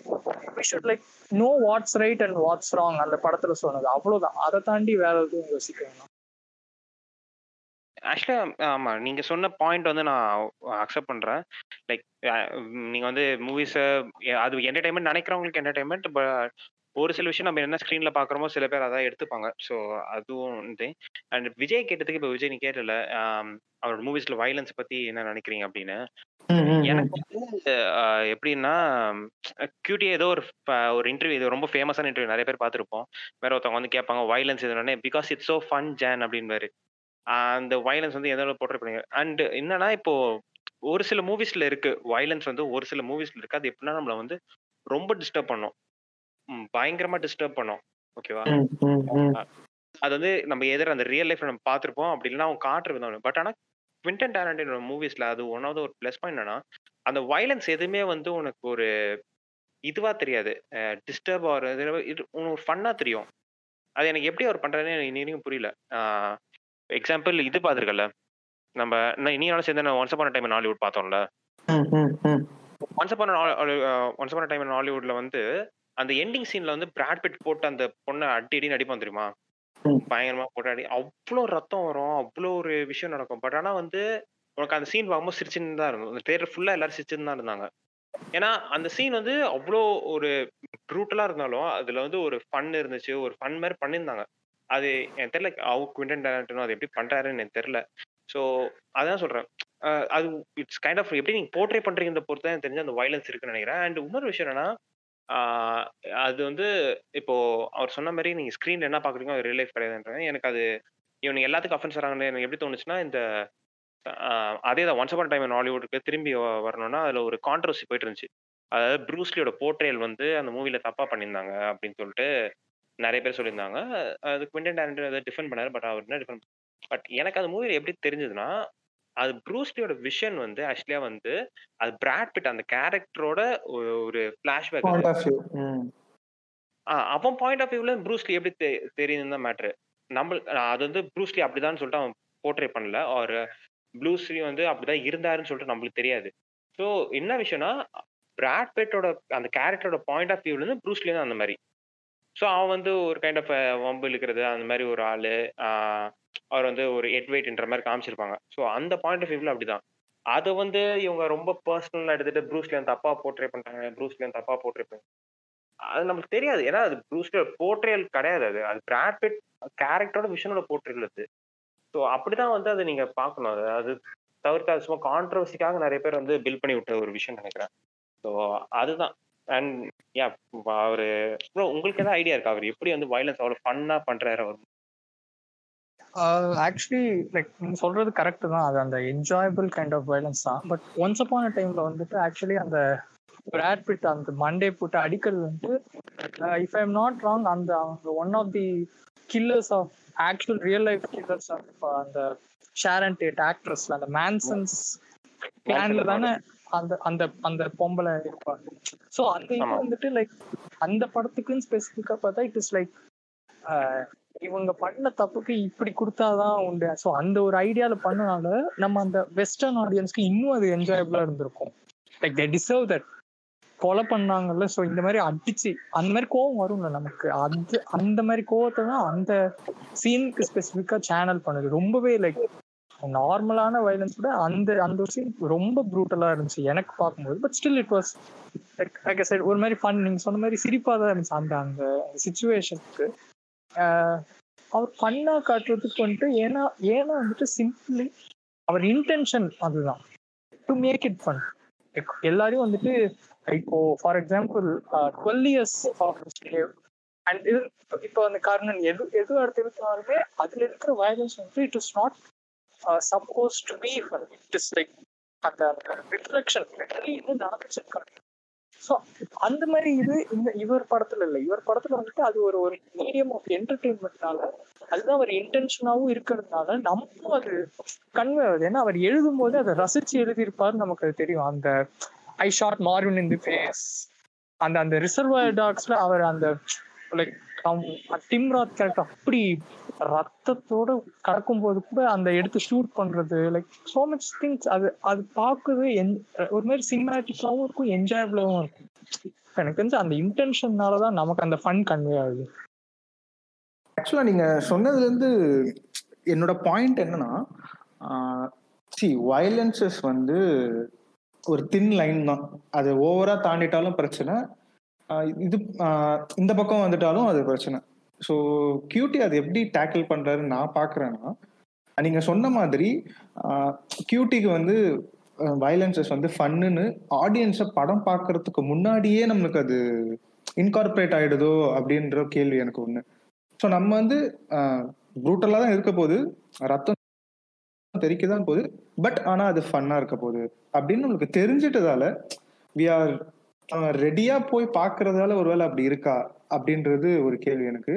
we should like know what's right and what's wrong அந்த படத்துல சொன்னது அவ்வளவுதான். அதை தாண்டி வேற எதுவும் யோசிக்க வேணாம். ஆக்சுவலா ஆமா நீங்க சொன்ன பாயிண்ட் வந்து நான் அக்செப்ட் பண்றேன். லைக் நீங்க வந்து மூவிஸ அது என்டர்டைன்மெண்ட் நினைக்கிறவங்களுக்கு என்டர்டைன்மெண்ட் ஒரு சில விஷயம் நம்ம என்ன ஸ்க்ரீன்ல பாக்குறோமோ சில பேர் அதான் எடுத்துப்பாங்க. ஸோ அதுவும் இது. அண்ட் விஜய் கேட்டதுக்கு இப்போ விஜய் நீ கேட்டல அவரோட மூவிஸ்ல வயலன்ஸ் பத்தி என்ன நினைக்கிறீங்க அப்படின்னு? எனக்கு வந்து எப்படின்னா கியூட்டி ஏதோ ஒரு ஒரு இன்டர்வியூ இது ரொம்ப ஃபேமஸான இன்டர்வியூ நிறைய பேர் பார்த்துருப்போம். வேற ஒருத்தவங்க வந்து கேட்பாங்க வயலன்ஸ் எதுனே பிகாஸ் இட்ஸ் சோ ஃபன் ஜான் அப்படின்பாரு ஆஹ் அந்த வயலன்ஸ் வந்து எதோ போட்டு பண்ணுங்க? அண்ட் என்னன்னா இப்போ ஒரு சில மூவிஸ்ல இருக்கு. வயலன்ஸ் வந்து ஒரு சில மூவிஸ்ல இருக்கு. அது எப்படின்னா நம்மள வந்து ரொம்ப டிஸ்டர்ப் பண்ணும். ம், பயங்கரமா டிஸ்டர்ப் பண்ணும். ஓகேவா? அது வந்து நம்ம எதிர அந்த ரியல் லைஃப்ல நம்ம பார்த்திருப்போம். அப்படி இல்லைன்னா அவங்க காட்டுற விதம் பட் ஆனா குவிண்டன் டேலண்டினோட மூவிஸ்ல அது ஒன் ஆஃப் ஒரு ப்ளஸ் பாயிண்ட் என்னன்னா அந்த வயலன்ஸ் எதுவுமே வந்து உனக்கு ஒரு இதுவா தெரியாது. டிஸ்டர்ப் ஆகிற இது உனக்கு ஒரு ஃபன்னா தெரியும். அது எனக்கு எப்படி அவர் பண்றாருன்னு எனக்கு இன்னி வரைக்கும் புரியல எக்ஸாம்பிள் இது பார்த்துருக்கல நம்ம நான் இனியாலும் சேர்ந்து once upon a time Hollywood பார்த்தோம்ல. Once upon a once upon a time ஹாலிவுட்ல வந்து அந்த எண்டிங் சீன்ல வந்து பிராட் பிட் போட்டு அந்த பொண்ணை அடி அடி நடிப்பான் தெரியுமா. பயங்கரமா போட்டு அடி. அவ்வளோ ரத்தம் வரும் அவ்வளோ ஒரு விஷயம் நடக்கும். பட் ஆனா வந்து உனக்கு அந்த சீன் பார்க்கும்போது சிரிச்சுன்னு தான் இருக்கும் அந்த தேட்டர் ஃபுல்லா எல்லாரும் சிரிச்சுன்னு தான் இருந்தாங்க. ஏன்னா அந்த சீன் வந்து அவ்வளோ ஒரு ப்ரூட்டலா இருந்தாலும் அதுல வந்து ஒரு ஃபன் இருந்துச்சு ஒரு ஃபன் மாதிரி பண்ணியிருந்தாங்க. அது எனக்கு தெரியல அவ குவிண்டன் டேரண்டனோ அது எப்படி பண்றாருன்னு எனக்கு தெரியல. ஸோ அதான் சொல்றேன். அது இட்ஸ் கைண்ட் ஆஃப் எப்படி நீங்க போர்ட்ரே பண்றீங்க பொறுத்து தான் எனக்கு தெரிஞ்சு அந்த வயலன்ஸ் இருக்குன்னு நினைக்கிறேன். அண்ட் இன்னொரு விஷயம் என்னன்னா அது வந்து இப்போ அவர் சொன்ன மாதிரி நீங்க ஸ்க்ரீன்ல என்ன பாக்குறீங்க அது ரியல் லைஃப் கிடையாதுன்றாங்க. எனக்கு அது இவனுக்கு எல்லாத்துக்கும் அஃபென்ஸ் வராங்கன்னு எனக்கு எப்படி தோணுச்சுன்னா இந்த அதே தான் once upon a time in ஹாலிவுட்க்கு திரும்பி வரணும்னா அதில் ஒரு கான்ட்ரவர்சி போயிட்டு இருந்துச்சு. அதாவது ப்ரூஸ்லியோட போர்ட்ரேல் வந்து அந்த மூவியில் தப்பாக பண்ணியிருந்தாங்க அப்படின்னு சொல்லிட்டு நிறைய பேர் சொல்லியிருந்தாங்க. அது குவிண்டன் டேரண்ட் அதை டிஃபெண்ட் பண்ணாரு பட் அவர் என்ன டிஃபெண்ட் பட் எனக்கு அந்த மூவில எப்படி தெரிஞ்சதுன்னா அது ப்ரூஸ்லியோட விஷன் வந்து ஆக்சுவலியா வந்து அது பிராட் பிட் அந்த கேரக்டரோட ஒரு ஃபிளாஷ்பேக் அவன் பாயிண்ட் ஆஃப் வியூல ப்ரூஸ்லி எப்படி தெரியுதுன்னு தான் மேட்ரு. நம்ம அது வந்து ப்ரூஸ்லி அப்படிதான் சொல்லிட்டு அவன் போர்ட்ரே பண்ணல. ஒரு ப்ளூஸ்லி வந்து அப்படிதான் இருந்தாருன்னு சொல்லிட்டு நம்மளுக்கு தெரியாது. ஸோ என்ன விஷயம்னா பிராட் பெட்டோட அந்த கேரக்டரோட பாயிண்ட் ஆஃப் வியூல இருந்து ப்ரூஸ்லி தான் அந்த மாதிரி. ஸோ அவன் வந்து ஒரு கைண்ட் ஆஃப் வம்பு இழுக்கிறது அந்த மாதிரி ஒரு ஆளு. அவர் வந்து ஒரு எட் வெயிட்ன்ற மாதிரி காமிச்சிருப்பாங்க. ஸோ அந்த பாயிண்ட் ஆஃப் வியூல அப்படிதான். அதை வந்து இவங்க ரொம்ப பர்சனலா எடுத்துட்டு ப்ரூஸ்லியன் தப்பா போர்ட்ரே பண்ணுறாங்க ப்ரூஸ்லேயும் தப்பா போர்ட்ரே அது நமக்கு தெரியாது. ஏன்னா அது ப்ரூஸ்லியோட போர்ட்ரேல் கிடையாது அது. அது பிராட் பிட் கேரக்டரோட விஷனோட போர்ட்ரேல் அது. ஸோ அப்படிதான் வந்து அதை நீங்க பார்க்கணும். அது அது தவிர்த்து அது சும்மா கான்ட்ரவர்சிக்காக நிறைய பேர் வந்து பில் பண்ணி விட்ட ஒரு விஷயம் நினைக்கிறேன். ஸோ அதுதான். அண்ட் யா அவரு bro, உங்களுக்கு ஏதாவது ஐடியா இருக்கா? அவர் எப்படி வந்து வயலன்ஸ் அவ்வளவு ஃபன்னா பண்றாரு அவர்? ஆக்சுவலி லைக் நீங்க சொல்றது கரெக்ட் தான். அது அந்த என்ஜாயபிள் கைண்ட் ஆஃப் வயலன்ஸ் தான். பட் ஒன்ஸ் அப்பான டைம்ல வந்துட்டு ஆக்சுவலி அந்த பிராட் பிட் அந்த மண்டே போட்டு அடிக்கிறது வந்து if I am not wrong அந்த அவங்க one of the killers of actual real life killers of அந்த ஷேர் அண்ட் டேட் ஆக்ட்ரஸ்ல அந்த மேன்சன்ஸ் பிளான்ல தானே அந்த அந்த அந்த பொம்பளை இருப்பாங்க ஸோ அந்த இது. வந்துட்டு லைக் அந்த படத்துக்குன்னு ஸ்பெசிஃபிக்கா பார்த்தா இட் இஸ் லைக் இவங்க பண்ண தப்புக்கு இப்படி கொடுத்தாதான் உண்டு. ஸோ அந்த ஒரு ஐடியால பண்ணனால நம்ம அந்த வெஸ்டர்ன் ஆடியன்ஸ்க்கு இன்னும் அது என்ஜாயபிளா இருந்திருக்கும். லைக் தே டிசர்வ் தட் கொலை பண்ணாங்கல்ல ஸோ இந்த மாதிரி அடிச்சு அந்த மாதிரி கோவம் வரும்ல நமக்கு. அது அந்த மாதிரி கோவத்தை தான் அந்த சீனுக்கு ஸ்பெசிஃபிக்கா சேனல் பண்ணுது. ரொம்பவே லைக் நார்மலான வயலன்ஸ் கூட அந்த அந்த ஒரு சீன் ரொம்ப ப்ரூட்டலா இருந்துச்சு எனக்கு பார்க்கும்போது. But still it was like side ஒரு மாதிரி ஃபன் நீங்கள் சொன்ன மாதிரி சிரிப்பாக தான் இருந்துச்சு அந்த அந்த சுச்சுவேஷனுக்கு அவர் ஃபன்னாக காட்டுறதுக்கு வந்துட்டு ஏன்னா ஏன்னா வந்துட்டு சிம்பிளி அவர் இன்டென்ஷன் அதுதான். டு மேக் இட் ஃபன் எல்லாரையும் வந்துட்டு இப்போ for example twelve years and இது இப்போ அந்த கர்ணன் எது எது எடுத்துக்கிட்டாலுமே அதுல இருக்கிற வயலன்ஸ் வந்து it is not supposed to be it is like அந்த ரிஃப்ளெக்ஷன் இது நடந்துச்சு ஸோ அந்த மாதிரி இது இந்த இவர் படத்துல இல்லை. இவர் படத்துல வந்துட்டு அது ஒரு ஒரு மீடியம் ஆஃப் என்டர்டெயின்மெண்ட்னால அதுதான் அவர் இன்டென்ஷனாகவும் இருக்கிறதுனால நமக்கும் அது கன்வே ஆகுது. ஏன்னா அவர் எழுதும் போது அதை ரசிச்சு எழுதியிருப்பாரு நமக்கு அது தெரியும். அந்த I shot Marvin in the face அந்த அந்த ரிசர்வர் டாக்ஸ்ல அவர் அந்த லைக் டிம்ராத் கேரக்டர் அப்படி ரத்தத்தோட கடக்கும் போது கூட அந்த எடுத்து ஷூட் பண்றது லைக் சோ மச் திங்ஸ் அது அது பார்க்கவே ஒரு மாதிரி சினிமேட்டிக்காகவும் இருக்கும் என்ஜாயபிளாகவும் இருக்கும். எனக்கு தெரிஞ்சு அந்த இன்டென்ஷன்னால தான் நமக்கு அந்த ஃபன் கன்வே ஆகுது. ஆக்சுவலா நீங்க சொன்னதுல இருந்து என்னோட பாயிண்ட் என்னன்னா சி வயலன்சஸ் வந்து ஒரு தின் லைன் தான். அது ஓவரா தாண்டிட்டாலும் பிரச்சனை. இது இந்த பக்கம் வந்துட்டாலும் அது பிரச்சனை. ஸோ கியூட்டி அது எப்படி டேக்கிள் பண்ணுறாருன்னு நான் பார்க்குறேன்னா நீங்கள் சொன்ன மாதிரி கியூட்டிக்கு வந்து வயலன்சஸ் வந்து ஃபன்னுன்னு ஆடியன்ஸை படம் பார்க்கறதுக்கு முன்னாடியே நம்மளுக்கு அது இன்கார்பரேட் ஆகிடுதோ அப்படின்ற கேள்வி எனக்கு ஒன்று ஸோ நம்ம வந்து ப்ரூட்டலாக தான் இருக்க போகுது. ரத்தம் தெரிக்க தான் போகுது. பட் ஆனால் அது ஃபன்னாக இருக்க போகுது. அப்படின்னு நம்மளுக்கு தெரிஞ்சிட்டதால வி ஆர் ரெடியா போய் பாக்குறதால ஒருவேளை அப்படி இருக்கா? அப்படின்றது ஒரு கேள்வி எனக்கு.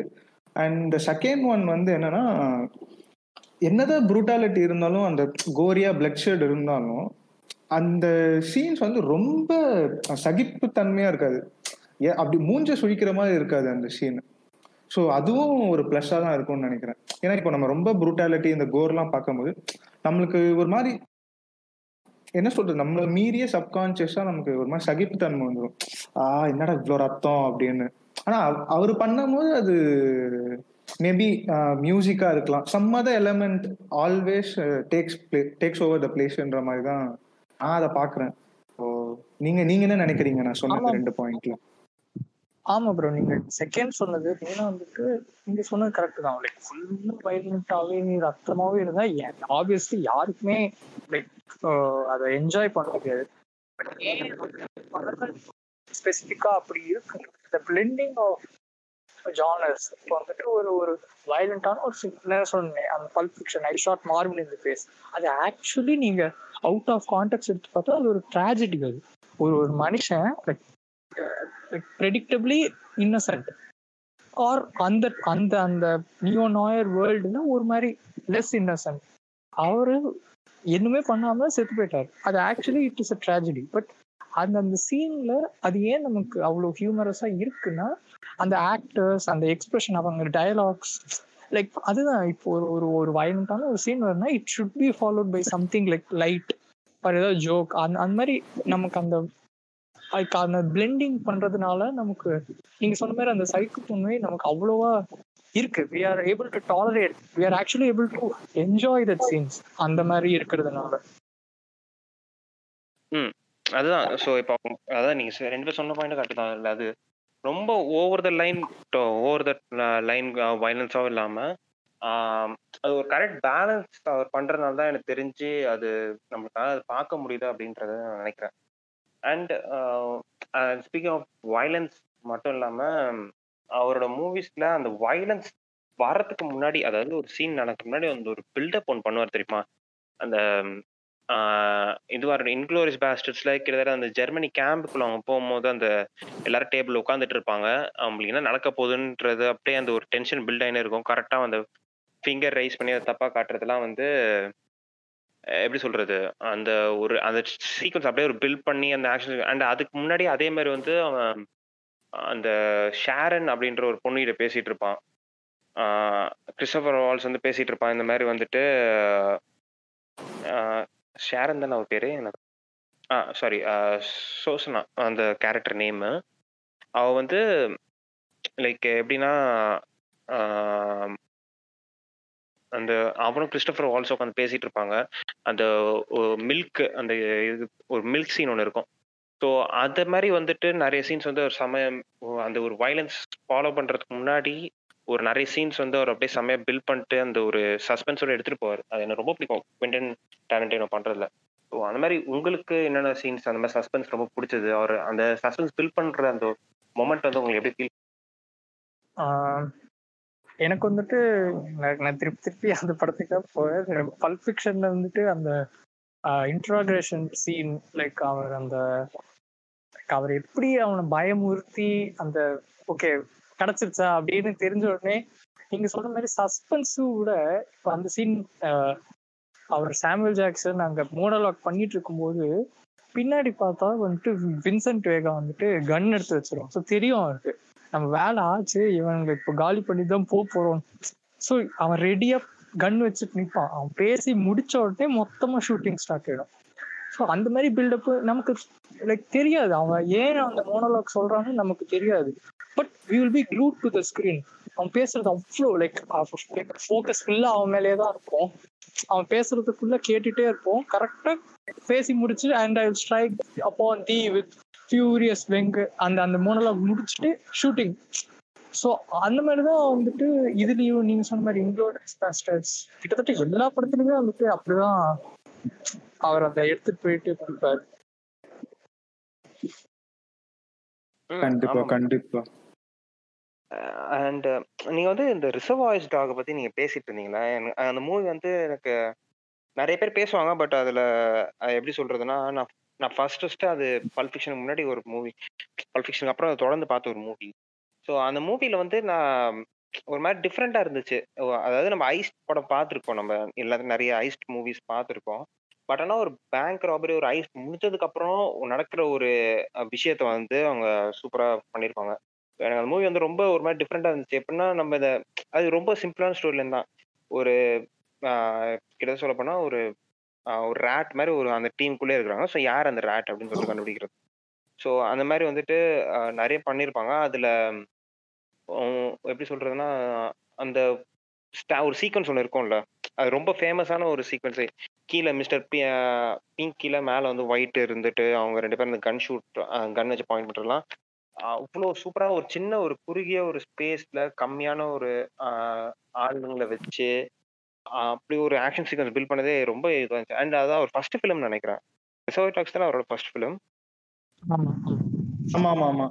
அண்ட் செகண்ட் ஒன் வந்து என்னன்னா என்னதான் புரூட்டாலிட்டி இருந்தாலும் அந்த கோரியா பிளட் இருந்தாலும் அந்த சீன்ஸ் வந்து ரொம்ப சகிப்பு தன்மையா இருக்காது அப்படி மூஞ்ச சுழிக்கிற மாதிரி இருக்காது அந்த சீன் ஸோ அதுவும் ஒரு ப்ளஸ்ஸாக தான் இருக்கும்னு நினைக்கிறேன். ஏன்னா இப்போ நம்ம ரொம்ப புரூட்டாலிட்டி இந்த கோர்லாம் பார்க்கும்போது நம்மளுக்கு ஒரு மாதிரி என்ன சொல்றது? நம்மள மீறிய சப்கான்சியஸா நமக்கு ஒரு மாதிரி சகிப்புத்தன்மை வந்துடும் ஆஹ் என்னடா இவ்வளோ ரத்தம் அப்படின்னு. ஆனா அவர் பண்ணும்போது அது மேபி மியூசிக்கா இருக்கலாம். Some other element always takes takes over the பிளேஸ்ன்ற மாதிரி தான் நான் அதை பாக்குறேன் நீங்க நீங்க என்ன நினைக்கிறீங்க? நான் சொன்ன. ரெண்டு பாயிண்ட்ல ஆமா ப்ரோ நீங்க செகண்ட் சொன்னது மெயினா வந்துட்டு நீங்க சொன்னது கரெக்ட் தான். லைக் ஃபுல்லா வயலண்டாவே ரத்தமாவே இருந்தா ஆப்வியஸ்லி யாருக்குமே லைக் அதை என்ஜாய் பண்ண முடியாது. பட் ஏன் ஸ்பெசிஃபிக்கா அப்படி இருக்கு. இந்த பிளெண்டிங் ஆஃப் ஜானர்ஸ் இப்போ வந்துட்டு ஒரு ஒரு வயலண்டான ஒரு என்ன சொன்னேன் அந்த pulp fiction I shot Marvin in the face அது ஆக்சுவலி நீங்க அவுட் ஆஃப் கான்டெக்ட் எடுத்து பார்த்தா அது ஒரு ட்ராஜடி அது. ஒரு ஒரு மனுஷன் லைக் ப்ரெடிக்டபிளி இன்னசென்ட் ஆர் அந்த அந்த அந்த நியோ நாயர் வேர்ல்டுல ஒரு மாதிரி லெஸ் இன்னசென்ட் அவரு எதுவுமே பண்ணாம செத்து போயிட்டார். அது actually it is a tragedy but அந்த அந்த சீன்ல அது ஏன் நமக்கு அவ்வளோ ஹியூமரஸா இருக்குன்னா அந்த ஆக்டர்ஸ் அந்த எக்ஸ்பிரஷன் அவங்க டயலாக்ஸ் லைக் அதுதான் இப்போ ஒரு ஒரு ஒரு வயலண்டான ஒரு சீன் வரும்னா it should be followed by something like light for ஏதாவது ஜோக் அந்த அந்த மாதிரி நமக்கு அந்த அதுக்கு அந்த பிளெண்டிங் பண்றதுனால நமக்கு நீங்க சொன்ன மாதிரி அந்த சைக்கு தன்மை நமக்கு அவ்வளோவா இருக்கு. We are able to tolerate we are actually able to enjoy that scenes அந்த மாதிரி இருக்கிறதுனால. அதுதான். ஸோ இப்போ அதான் நீங்க ரெண்டு பேர் சொன்ன பாயிண்ட் கரெக்ட் தான். இல்லை அது ரொம்ப over the line over the line வயலன்ஸாகவும் இல்லாம அது ஒரு கரெக்ட் பேலன்ஸ் அவர் பண்றதுனால தான் எனக்கு தெரிஞ்சு அது நம்மளுக்காக அது பார்க்க முடியுது அப்படின்றத நான் நினைக்கிறேன். அண்ட் ஸ்பீக்கிங் ஆஃப் வயலன்ஸ் மட்டும் இல்லாம அவரோட மூவிஸ்ல அந்த வயலன்ஸ் வர்றதுக்கு முன்னாடி அதாவது ஒரு சீன் நடக்க முன்னாடி அந்த ஒரு பில்டப் ஒன்று பண்ணுவார் தெரியுமா? அந்த இதுவாக இதுவா இன்க்ளோரிஸ் பேஸ்டர்ஸ்ல கிட்டத்தட்ட அந்த ஜெர்மனி கேம்புக்குள்ள அவங்க போகும்போது அந்த எல்லாரும் டேபிள் உட்காந்துட்டு இருப்பாங்க. அவங்களுக்கு என்ன நடக்க போகுதுன்றது அப்படியே அந்த ஒரு டென்ஷன் பில்ட் ஆயினே இருக்கும். கரெக்டாக அந்த ஃபிங்கர் ரைஸ் பண்ணி அதை தப்பாக காட்டுறதுலாம் வந்து எப்படி சொல்றது? அந்த ஒரு அந்த சீக்வன்ஸ் அப்படியே ஒரு பில்ட் பண்ணி அந்த ஆக்ஷன் அண்ட் அதுக்கு முன்னாடி அதே மாதிரி வந்து அவன் அந்த ஷேரன் அப்படின்ற ஒரு பொண்ணுகிட்ட பேசிட்டு இருப்பான். கிறிஸ்டபர் வால்ஸ் வந்து பேசிட்டு இருப்பான். இந்த மாதிரி வந்துட்டு ஷேரன் தானே அவ பேரு? எனக்கு ஆ சாரி சோசனா அந்த கேரக்டர் நேமு அவ வந்து லைக் எப்படின்னா அந்த அவனும் கிறிஸ்டபர் வால்ஸ் உட்காந்து பேசிட்டு இருப்பாங்க. அந்த மில்க் அந்த இது ஒரு மில்க் சீன் ஒன்று இருக்கும். ஸோ அது மாதிரி வந்துட்டு நிறைய சீன்ஸ் வந்து ஒரு சமயம் அந்த ஒரு வயலன்ஸ் ஃபாலோ பண்றதுக்கு முன்னாடி ஒரு நிறைய சீன்ஸ் வந்து அவர் அப்படியே செம்மையா பில் பண்ணிட்டு அந்த ஒரு சஸ்பென்ஸோட எடுத்துட்டு போவார். அது எனக்கு ரொம்ப பிடிக்கும். குவெண்டன் டேலண்டினோ பண்றதுல. ஸோ அந்த மாதிரி உங்களுக்கு என்னென்ன சீன்ஸ் அந்த மாதிரி சஸ்பென்ஸ் ரொம்ப பிடிச்சது? அவர் அந்த சஸ்பென்ஸ் பில் பண்ற அந்த மொமெண்ட் வந்து உங்களுக்கு எப்படி ஃபீல் எனக்கு வந்துட்டு நான் திருப்பி திருப்பி அந்த படத்துக்கு தான் போவேன். பல்ஃபிக்ஷன்ல வந்துட்டு அந்த இன்ட்ராகிரேஷன் சீன் லைக் அவர் அந்த அவர் எப்படி அவனை பயமுறுத்தி அந்த ஓகே கிடைச்சிருச்சா அப்படின்னு தெரிஞ்ச உடனே நீங்க சொல்ற மாதிரி சஸ்பென்ஸும் கூட இப்போ அந்த சீன் அவர் சாமுவல் ஜாக்சன் அங்க மோனோலாக் பண்ணிட்டு இருக்கும்போது பின்னாடி பார்த்தா வந்துட்டு வின்சென்ட் வேகா வந்துட்டு கன் எடுத்து வச்சிரும். ஸோ தெரியும் அவருக்கு. நம்ம வேலை ஆச்சு இவனுங்க இப்போ காலி பண்ணி தான் போக போறோம். ஸோ அவன் ரெடியா கன் வச்சுட்டு நிற்பான் அவன் பேசி முடிச்ச உடனே மொத்தமா ஷூட்டிங் ஸ்டார்ட் ஆயிடும். ஸோ அந்த மாதிரி பில்டப் நமக்கு லைக் தெரியாது. அவன் ஏன் அந்த மோனோலாக் சொல்றான்னு நமக்கு தெரியாது. But we will be glued to the screen அவன் பேசுறது அவ்வளோ லைக் ஃபோக்கஸ் ஃபுல்லா அவன் மேலேயே தான் இருக்கும். அவன் பேசுறதுக்குள்ள கேட்டுட்டே இருப்போம். கரெக்டா பேசி முடிச்சு அண்ட் ஐ ஸ்ட்ரைக் அப்போ தி வித் ஃபியூரியஸ் வெங்க் அந்த அந்த மோனலாக் முடிச்சுட்டு ஷூட்டிங் ஸோ அந்த மாதிரி தான் வந்துட்டு இதுலயும் நீங்க சொன்ன மாதிரி இன்க்ளோடஸ் பாஸ்டர்ஸ் கிட்டத்தட்ட எல்லா படத்துலயுமே வந்துட்டு அப்படிதான் அவர் அதை எடுத்துட்டு போயிட்டு கொடுப்பாரு கண்டிப்பா கண்டிப்பா. அண்ட் நீங்க வந்து இந்த ரிசர்வ் வாய்ஸ் டாக் பத்தி நீங்க பேசிட்டு இருந்தீங்களா? அந்த மூவி வந்து எனக்கு நிறைய பேர் பேசுவாங்க பட் அதுல அது எப்படி சொல்றதுன்னா நான் நான் ஃபர்ஸ்ட் ஃபர்ஸ்ட் அது பல்ஃபிக்ஷனுக்கு முன்னாடி ஒரு மூவி பல்ஃபிக்ஷனுக்கு அப்புறம் அதை தொடர்ந்து பார்த்த ஒரு மூவி ஸோ அந்த மூவியில் வந்து நான் ஒரு மாதிரி டிஃப்ரெண்ட்டாக இருந்துச்சு. ஓ, அதாவது நம்ம ஐஸ்ட் படம் பார்த்துருக்கோம் நம்ம எல்லாத்தையும் நிறைய ஐஸ்ட் மூவிஸ் பார்த்துருக்கோம் பட் ஆனால் ஒரு பேங்க் ராபரி ஒரு ஐஸ் முடிஞ்சதுக்கப்புறம் நடக்கிற ஒரு விஷயத்தை விஷயத்த வந்து அவங்க சூப்பராக பண்ணியிருப்பாங்க எனக்கு அந்த மூவி வந்து ரொம்ப ஒரு மாதிரி டிஃப்ரெண்ட்டாக இருந்துச்சு. எப்படின்னா நம்ம இதை அது ரொம்ப சிம்பிளான ஸ்டோரிலேருந்து தான். ஒரு கிட்ட சொல்ல போனால் ஒரு ஒரு ரேட் மாதிரி ஒரு அந்த டீமுக்குள்ளே இருக்கிறாங்க. ஸோ யார் அந்த ரேட் அப்படின்னு சொல்லிட்டு கண்டுபிடிக்கிறது. ஸோ அந்த மாதிரி வந்துட்டு நிறைய பண்ணியிருப்பாங்க. அதில் எப்படி சொல்கிறதுன்னா அந்த ஸ்டா- ஒரு சீக்வன்ஸ் ஒன்று இருக்கும்ல. அது ரொம்ப ஃபேமஸான ஒரு சீக்வன்ஸு கீழே மிஸ்டர் பி பிங்க் கீழே மேலே வந்து ஒயிட் இருந்துட்டு அவங்க ரெண்டு பேரும் அந்த கன் ஷூட் கன் வச்சு பாயிண்ட் பண்ணுறலாம் அவ்வளோ சூப்பராக ஒரு சின்ன ஒரு குறுகிய ஒரு ஸ்பேஸில் கம்மியான ஒரு ஆளுங்களை வச்சு அப்படி ஒரு ஆக்ஷன் சீக்வன்ஸ் பில்ட் பண்ணதே ரொம்ப இதுவாக இருந்துச்சு. அண்ட் அதான் அவர் ஃபர்ஸ்ட் ஃபிலிம் நினைக்கிறேன். ரிசர்வ் டாக்ஸ் தான் அவரோட ஃபர்ஸ்ட் ஃபிலிம் ஆமா ஆமா. ஆமா ஆமா ஆமா.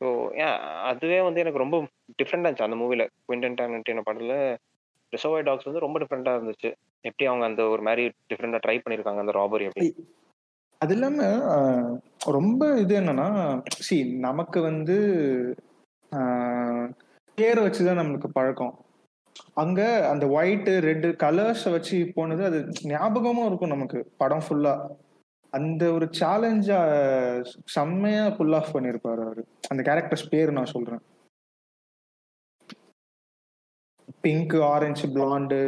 ஸோ அதுவே வந்து எனக்கு ரொம்ப டிஃப்ரெண்டாக இருந்துச்சு அந்த மூவில குவிண்டன் டாரண்டினோ படத்துல ரிசர்வாய் டாக்ஸ் வந்து ரொம்ப டிஃப்ரெண்டாக இருந்துச்சு. எப்படி அவங்க அந்த ஒரு மாதிரி டிஃப்ரெண்டாக ட்ரை பண்ணியிருக்காங்க அந்த ராபரி எப்படி அது இல்லாம ரொம்ப இது என்னன்னா சி நமக்கு வந்து பேர் வச்சுதான் நம்மளுக்கு பழக்கம். அங்க அந்த ஒயிட் ரெட் கலர்ஸ் வச்சு போனது அது ஞாபகமும் இருக்கும் நமக்கு. படம் ஃபுல்லா அந்த ஒரு சேலஞ்சா செம்மையா புல் ஆஃப் பண்ணிருப்பாரு அவரு. அந்த கேரக்டர்ஸ் பேர் நான் சொல்றேன். பிங்க் ஆரஞ்சு பிளாண்டு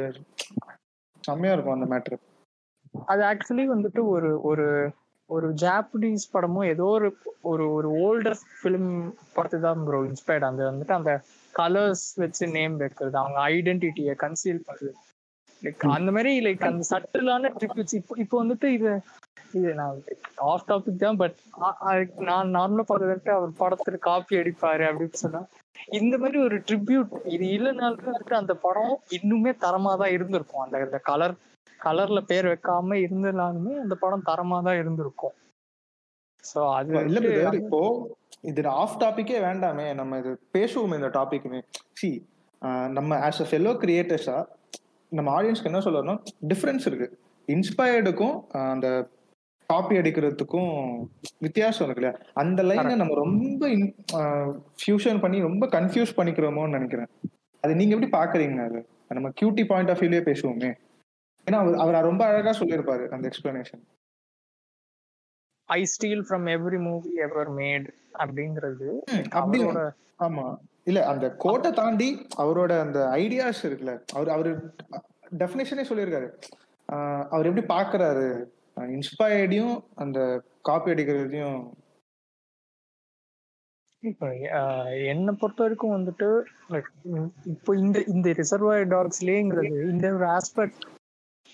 செம்மையா இருக்கும் அந்த மேட்ரு அது ஆக்சுவலி வந்துட்டு ஒரு ஒரு ஒரு ஜாப்பனீஸ் படமும் ஏதோ ஒரு ஒரு ஒரு ஓல்டர் ஃபிலிம் பார்த்து தான் ப்ரோ இன்ஸ்பயர்ட் அந்த வந்துட்டு அந்த கலர்ஸ் வச்சு நேம் வைக்கிறது அவங்க ஐடென்டிட்டியை கன்சீல் பண்றது. லைக் அந்த மாதிரி லைக் அந்த சட்டிலான ட்ரிபியூட்ஸ் இப்போ இப்போ வந்துட்டு இது இது நான் ஆஃப் டாபிக் தான் பட் நான் நார்மலா பார்த்ததுட்டு அவர் படத்துல காப்பி அடிப்பாரு அப்படின்னு சொன்னா இந்த மாதிரி ஒரு ட்ரிபியூட் இது இல்லைனாலும் வந்துட்டு அந்த படம் இன்னுமே தரமா தான் இருந்திருக்கும். அந்த அந்த கலர் கலர்ல பேர் வைக்காம இருந்தனாலுமே அந்த படம் தரமா தான் இருந்திருக்கும். சோ அது இல்ல இப்போ இது ஆஃப் டாபிக்கே வேண்டாமே. நம்ம இது பேசுவோம் இந்த டாபிக்குமே சி நம்ம ஆஸ் அ ஃபெல்லோ கிரியேட்டர்ஸா நம்ம ஆடியன்ஸ்க்கு என்ன சொல்லணும்னா டிஃப்ரென்ஸ் இருக்கு. இன்ஸ்பயர்டுக்கும் அந்த காப்பி அடிக்கிறதுக்கும் வித்தியாசம் இருக்கு இல்லையா? அந்த லைனை நம்ம ரொம்ப ஃபியூஷன் பண்ணி ரொம்ப கன்ஃபியூஸ் பண்ணிக்கிறோமோன்னு நினைக்கிறேன். அது நீங்க எப்படி பாக்குறீங்க அது? நம்ம கியூட்டி பாயிண்ட் ஆஃப் வியூலயே பேசுவோமே. ஏன்னா அவர் ரொம்ப அழகா சொல்லியிருப்பாரு அந்த explanation I steal from every movie ever made அப்படிங்கிறது அப்படி அவரோட ஆமா. இல்ல அந்த கோட்டை தாண்டி அவரோட அந்த ஐடியாஸ் இருக்குல்ல. அவர் அவரு டெஃபினேஷனே சொல்லியிருக்காரு. அவர் எப்படி பாக்குறாரு? இன்ஸ்பயர்டையும் அந்த காப்பி அடிக்கிறதையும். இப்போ என்னை பொறுத்த வரைக்கும் வந்துட்டு இப்போ இந்த இந்த ரிசர்வாயர் டாக்ஸ்லேங்கிறது இந்த ஒரு ஆஸ்பெக்ட்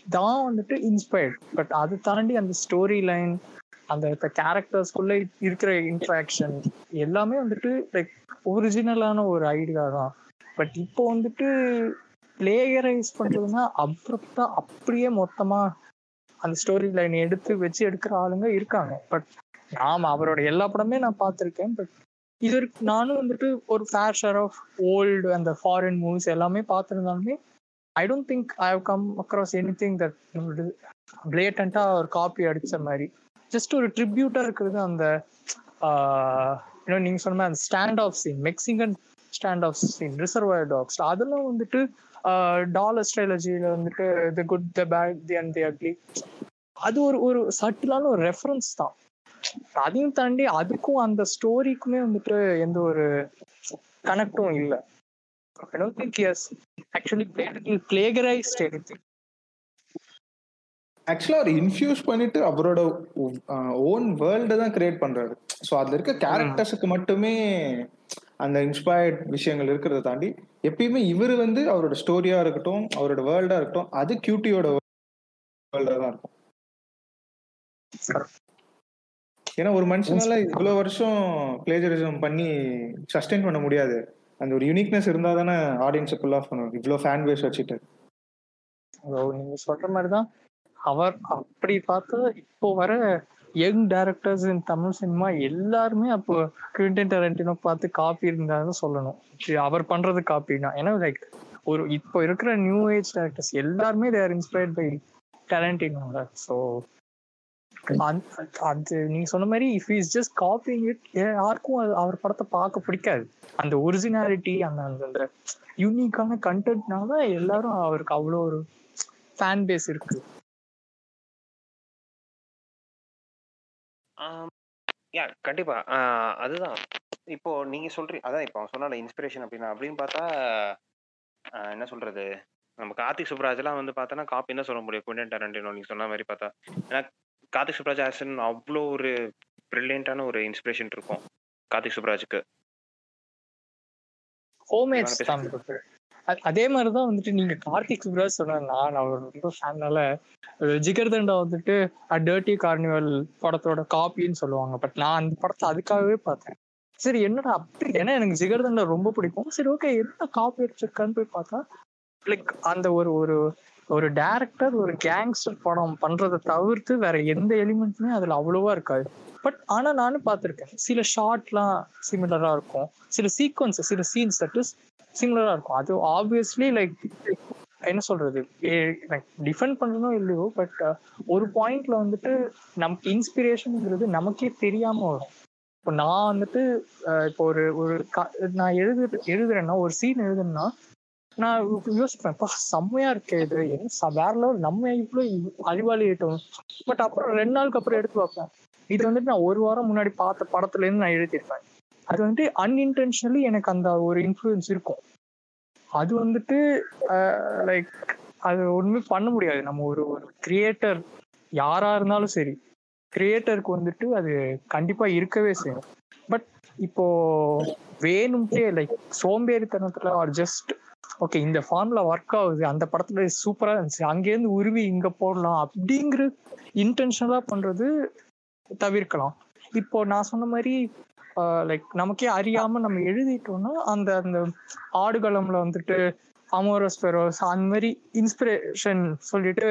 தான் வந்துட்டு இன்ஸ்பயர்ட் பட் அதை தாண்டி அந்த ஸ்டோரி லைன் அந்த கேரக்டர்ஸ்குள்ள இருக்கிற இன்ட்ராக்ஷன் எல்லாமே வந்துட்டு லைக் ஒரிஜினலான ஒரு ஐடியா தான். பட் இப்போ வந்துட்டு பிளேயரைஸ் பண்றதுன்னா அப்ரப்டா அப்படியே மொத்தமா அந்த ஸ்டோரி லைன் எடுத்து வச்சு எடுக்கிற ஆளுங்க இருக்காங்க. பட் ஆமா அவரோட எல்லா படமே நான் பார்த்துருக்கேன். பட் இது நானும் வந்துட்டு ஒரு ஃபேர் ஷேர் ஆஃப் ஓல்டு அந்த ஃபாரின் மூவிஸ் எல்லாமே பார்த்துருந்தாலுமே I don't think I have come across any thing that பிளேட்டண்டா ஒரு காப்பி அடிச்ச மாதிரி. ஜஸ்ட் ஒரு ட்ரிபியூட்டா இருக்கிறது அந்த இன்னும் நீங்க சொன்ன மாதிரி அந்த stand off scene Mexican stand off scene reservoir dogs அதெல்லாம் வந்துட்டு டாலர் ஸ்ட்ராலஜியில வந்துட்டு the good the bad the and the ugly அது ஒரு ஒரு சட்டிலான ஒரு ரெஃபரன்ஸ் தான். அதையும் தாண்டி அதுக்கும் அந்த ஸ்டோரிக்குமே வந்துட்டு எந்த ஒரு கனெக்டும் இல்லை. I don't think he's actually plagiarized anything. ஆக்சுவலா அவர் இன்ஃபியூஸ் பண்ணிட்டு அவரோட ஓன் வேர்ல்டு தான் கிரியேட் பண்றாரு. ஸோ அதுல இருக்க கேரக்டர்ஸுக்கு மட்டுமே அந்த இன்ஸ்பயர்ட் விஷயங்கள் இருக்கிறத தாண்டி எப்பயுமே இவர் வந்து அவரோட ஸ்டோரியா இருக்கட்டும் அவரோட வேர்ல்டா இருக்கட்டும் அது கியூட்டியோட வேர்ல்டா தான் இருக்கும். ஏன்னா ஒரு மனுஷனால இவ்வளவு வருஷம் பிளேஜரிசம் பண்ணி சஸ்டெயின் பண்ண முடியாது. அந்த ஒரு யூனிக்னஸ் இருந்தா தானே ஆடியன்ஸை ஃபுல் ஆஃப் பண்ணும். இவ்வளோ ஃபேன் பேஸ் வச்சுட்டு. நீங்க சொல்ற மாதிரிதான் அவர் அப்படி பார்த்தா இப்போ வர young directors in Tamil cinema எல்லாருமே அப்போ குவிண்டன் டெரண்டினோ பார்த்து காப்பி இருந்தாலும் சொல்லணும். அவர் பண்றது காப்பினா ஏன்னா லைக் ஒரு இப்போ இருக்கிற நியூ ஏஜ் டேரக்டர்ஸ் எல்லாருமே தேர் இன்ஸ்பயர்ட் பை டேலண்டினோட ஸோ அது நீங்க சொன்ன மாதிரி if is just copying it யாருக்கும் அது அவர் படத்தை பார்க்க பிடிக்காது. அந்த ஒரிஜினாலிட்டி அந்த அந்த யூனிக்கான கண்டென்ட்னால எல்லாரும் அவருக்கு அவ்வளோ ஒரு ஃபேன் பேஸ் இருக்கு யா கண்டிப்பா. ஆஹ் அதுதான். இப்போ நீங்க சொல்றீங்க அதான் இப்போ அவன் சொன்னால இன்ஸ்பிரேஷன் அப்படின்னா அப்படின்னு பார்த்தா என்ன சொல்றது? நம்ம கார்த்திக் சுப்ராஜ் எல்லாம் வந்து பார்த்தோன்னா காப்பி தான் சொல்ல முடியும். குண்டன் டரண்டினோ நீங்க சொன்ன மாதிரி பார்த்தா. ஏன்னா கார்த்திக் சுப்ராஜ் ஆசன் அவ்வளோ ஒரு பிரில்லியண்டான ஒரு இன்ஸ்பிரேஷன் இருக்கும் கார்த்திக் சுப்ராஜுக்கு. ஹோம்மேட்ஸ். தான் அதே மாதிரிதான் வந்துட்டு நீங்க கார்த்திக் சுப்ராஜ் சொன்னா நான் ரொம்ப ஃபேனால ஜிகர்தண்டா வந்துட்டு டர்ட்டி கார்னிவல் படத்தோட காப்பின்னு சொல்லுவாங்க. பட் நான் அந்த படத்தை அதுக்காகவே பார்த்தேன். சரி என்னடா அப்படி? ஏன்னா எனக்கு ஜிகர்தண்டா ரொம்ப பிடிக்கும். சரி ஓகே என்ன காப்பி அடிச்சிருக்கான்னு போய் பார்த்தா லைக் அந்த ஒரு ஒரு ஒரு டேரக்டர் ஒரு கேங்ஸ்டர் படம் பண்றதை தவிர்த்து வேற எந்த எலிமெண்ட்ஸுமே அதுல அவ்வளவா இருக்காது. பட் ஆனா நானும் பார்த்துருக்கேன். சில ஷார்ட்லாம் சிமிலரா இருக்கும். சில சீக்வன்ஸ் சில சீன்ஸ் தட் இஸ் சிமிலரா இருக்கும். அது ஆப்வியஸ்லி லைக் என்ன சொல்றது? டிஃபெண்ட் பண்ணணும் இல்லையோ பட் ஒரு பாயிண்ட்ல வந்துட்டு நமக்கு இன்ஸ்பிரேஷனுங்கிறது நமக்கே தெரியாம வரும். இப்போ நான் வந்துட்டு இப்போ ஒரு ஒரு க- நான் எழுது எழுதுறேன்னா ஒரு சீன் எழுதுனா நான் யோசிப்பேன் "பா, செம்மையா இருக்கு இது. என்ன வேற லெவல் நம்ம இவ்வளோ அறிவாளி ஆயிட்டோம்? பட் அப்புறம் ரெண்டு நாளுக்கு அப்புறம் எடுத்து பார்ப்பேன் இது வந்துட்டு நான் ஒரு வாரம் முன்னாடி பார்த்த படத்துல இருந்து நான் எழுதியிருப்பேன். அது வந்துட்டு அன்இன்டென்ஷனலி எனக்கு அந்த ஒரு இன்ஃப்ளூயன்ஸ் இருக்கும். அது வந்துட்டு லைக் அது ஒண்ணுமே பண்ண முடியாது. நம்ம ஒரு ஒரு கிரியேட்டர் யாரா இருந்தாலும் சரி. கிரியேட்டருக்கு வந்துட்டு அது கண்டிப்பா இருக்கவே செய்யும். பட் இப்போ வேணும்ட்டே லைக் சோம்பேறித்தனத்துல ஆர் ஜஸ்ட் ஓகே இந்த ஃபார்ம்ல ஒர்க் ஆகுது. அந்த படத்துல சூப்பரா இருந்துச்சு. அங்கேருந்து உருவி இங்க போடலாம் அப்படிங்கிற இன்டென்ஷனலா பண்றது தவிர்க்கலாம். இப்போ நான் சொன்ன மாதிரி லைக் நமக்கே அறியாம நம்ம எழுதிட்டோம்னா அந்த அந்த ஆடுகளம்ல வந்துட்டு அமோரஸ் பெரோஸ் அந்த மாதிரி இன்ஸ்பிரேஷன் சொல்லிட்டு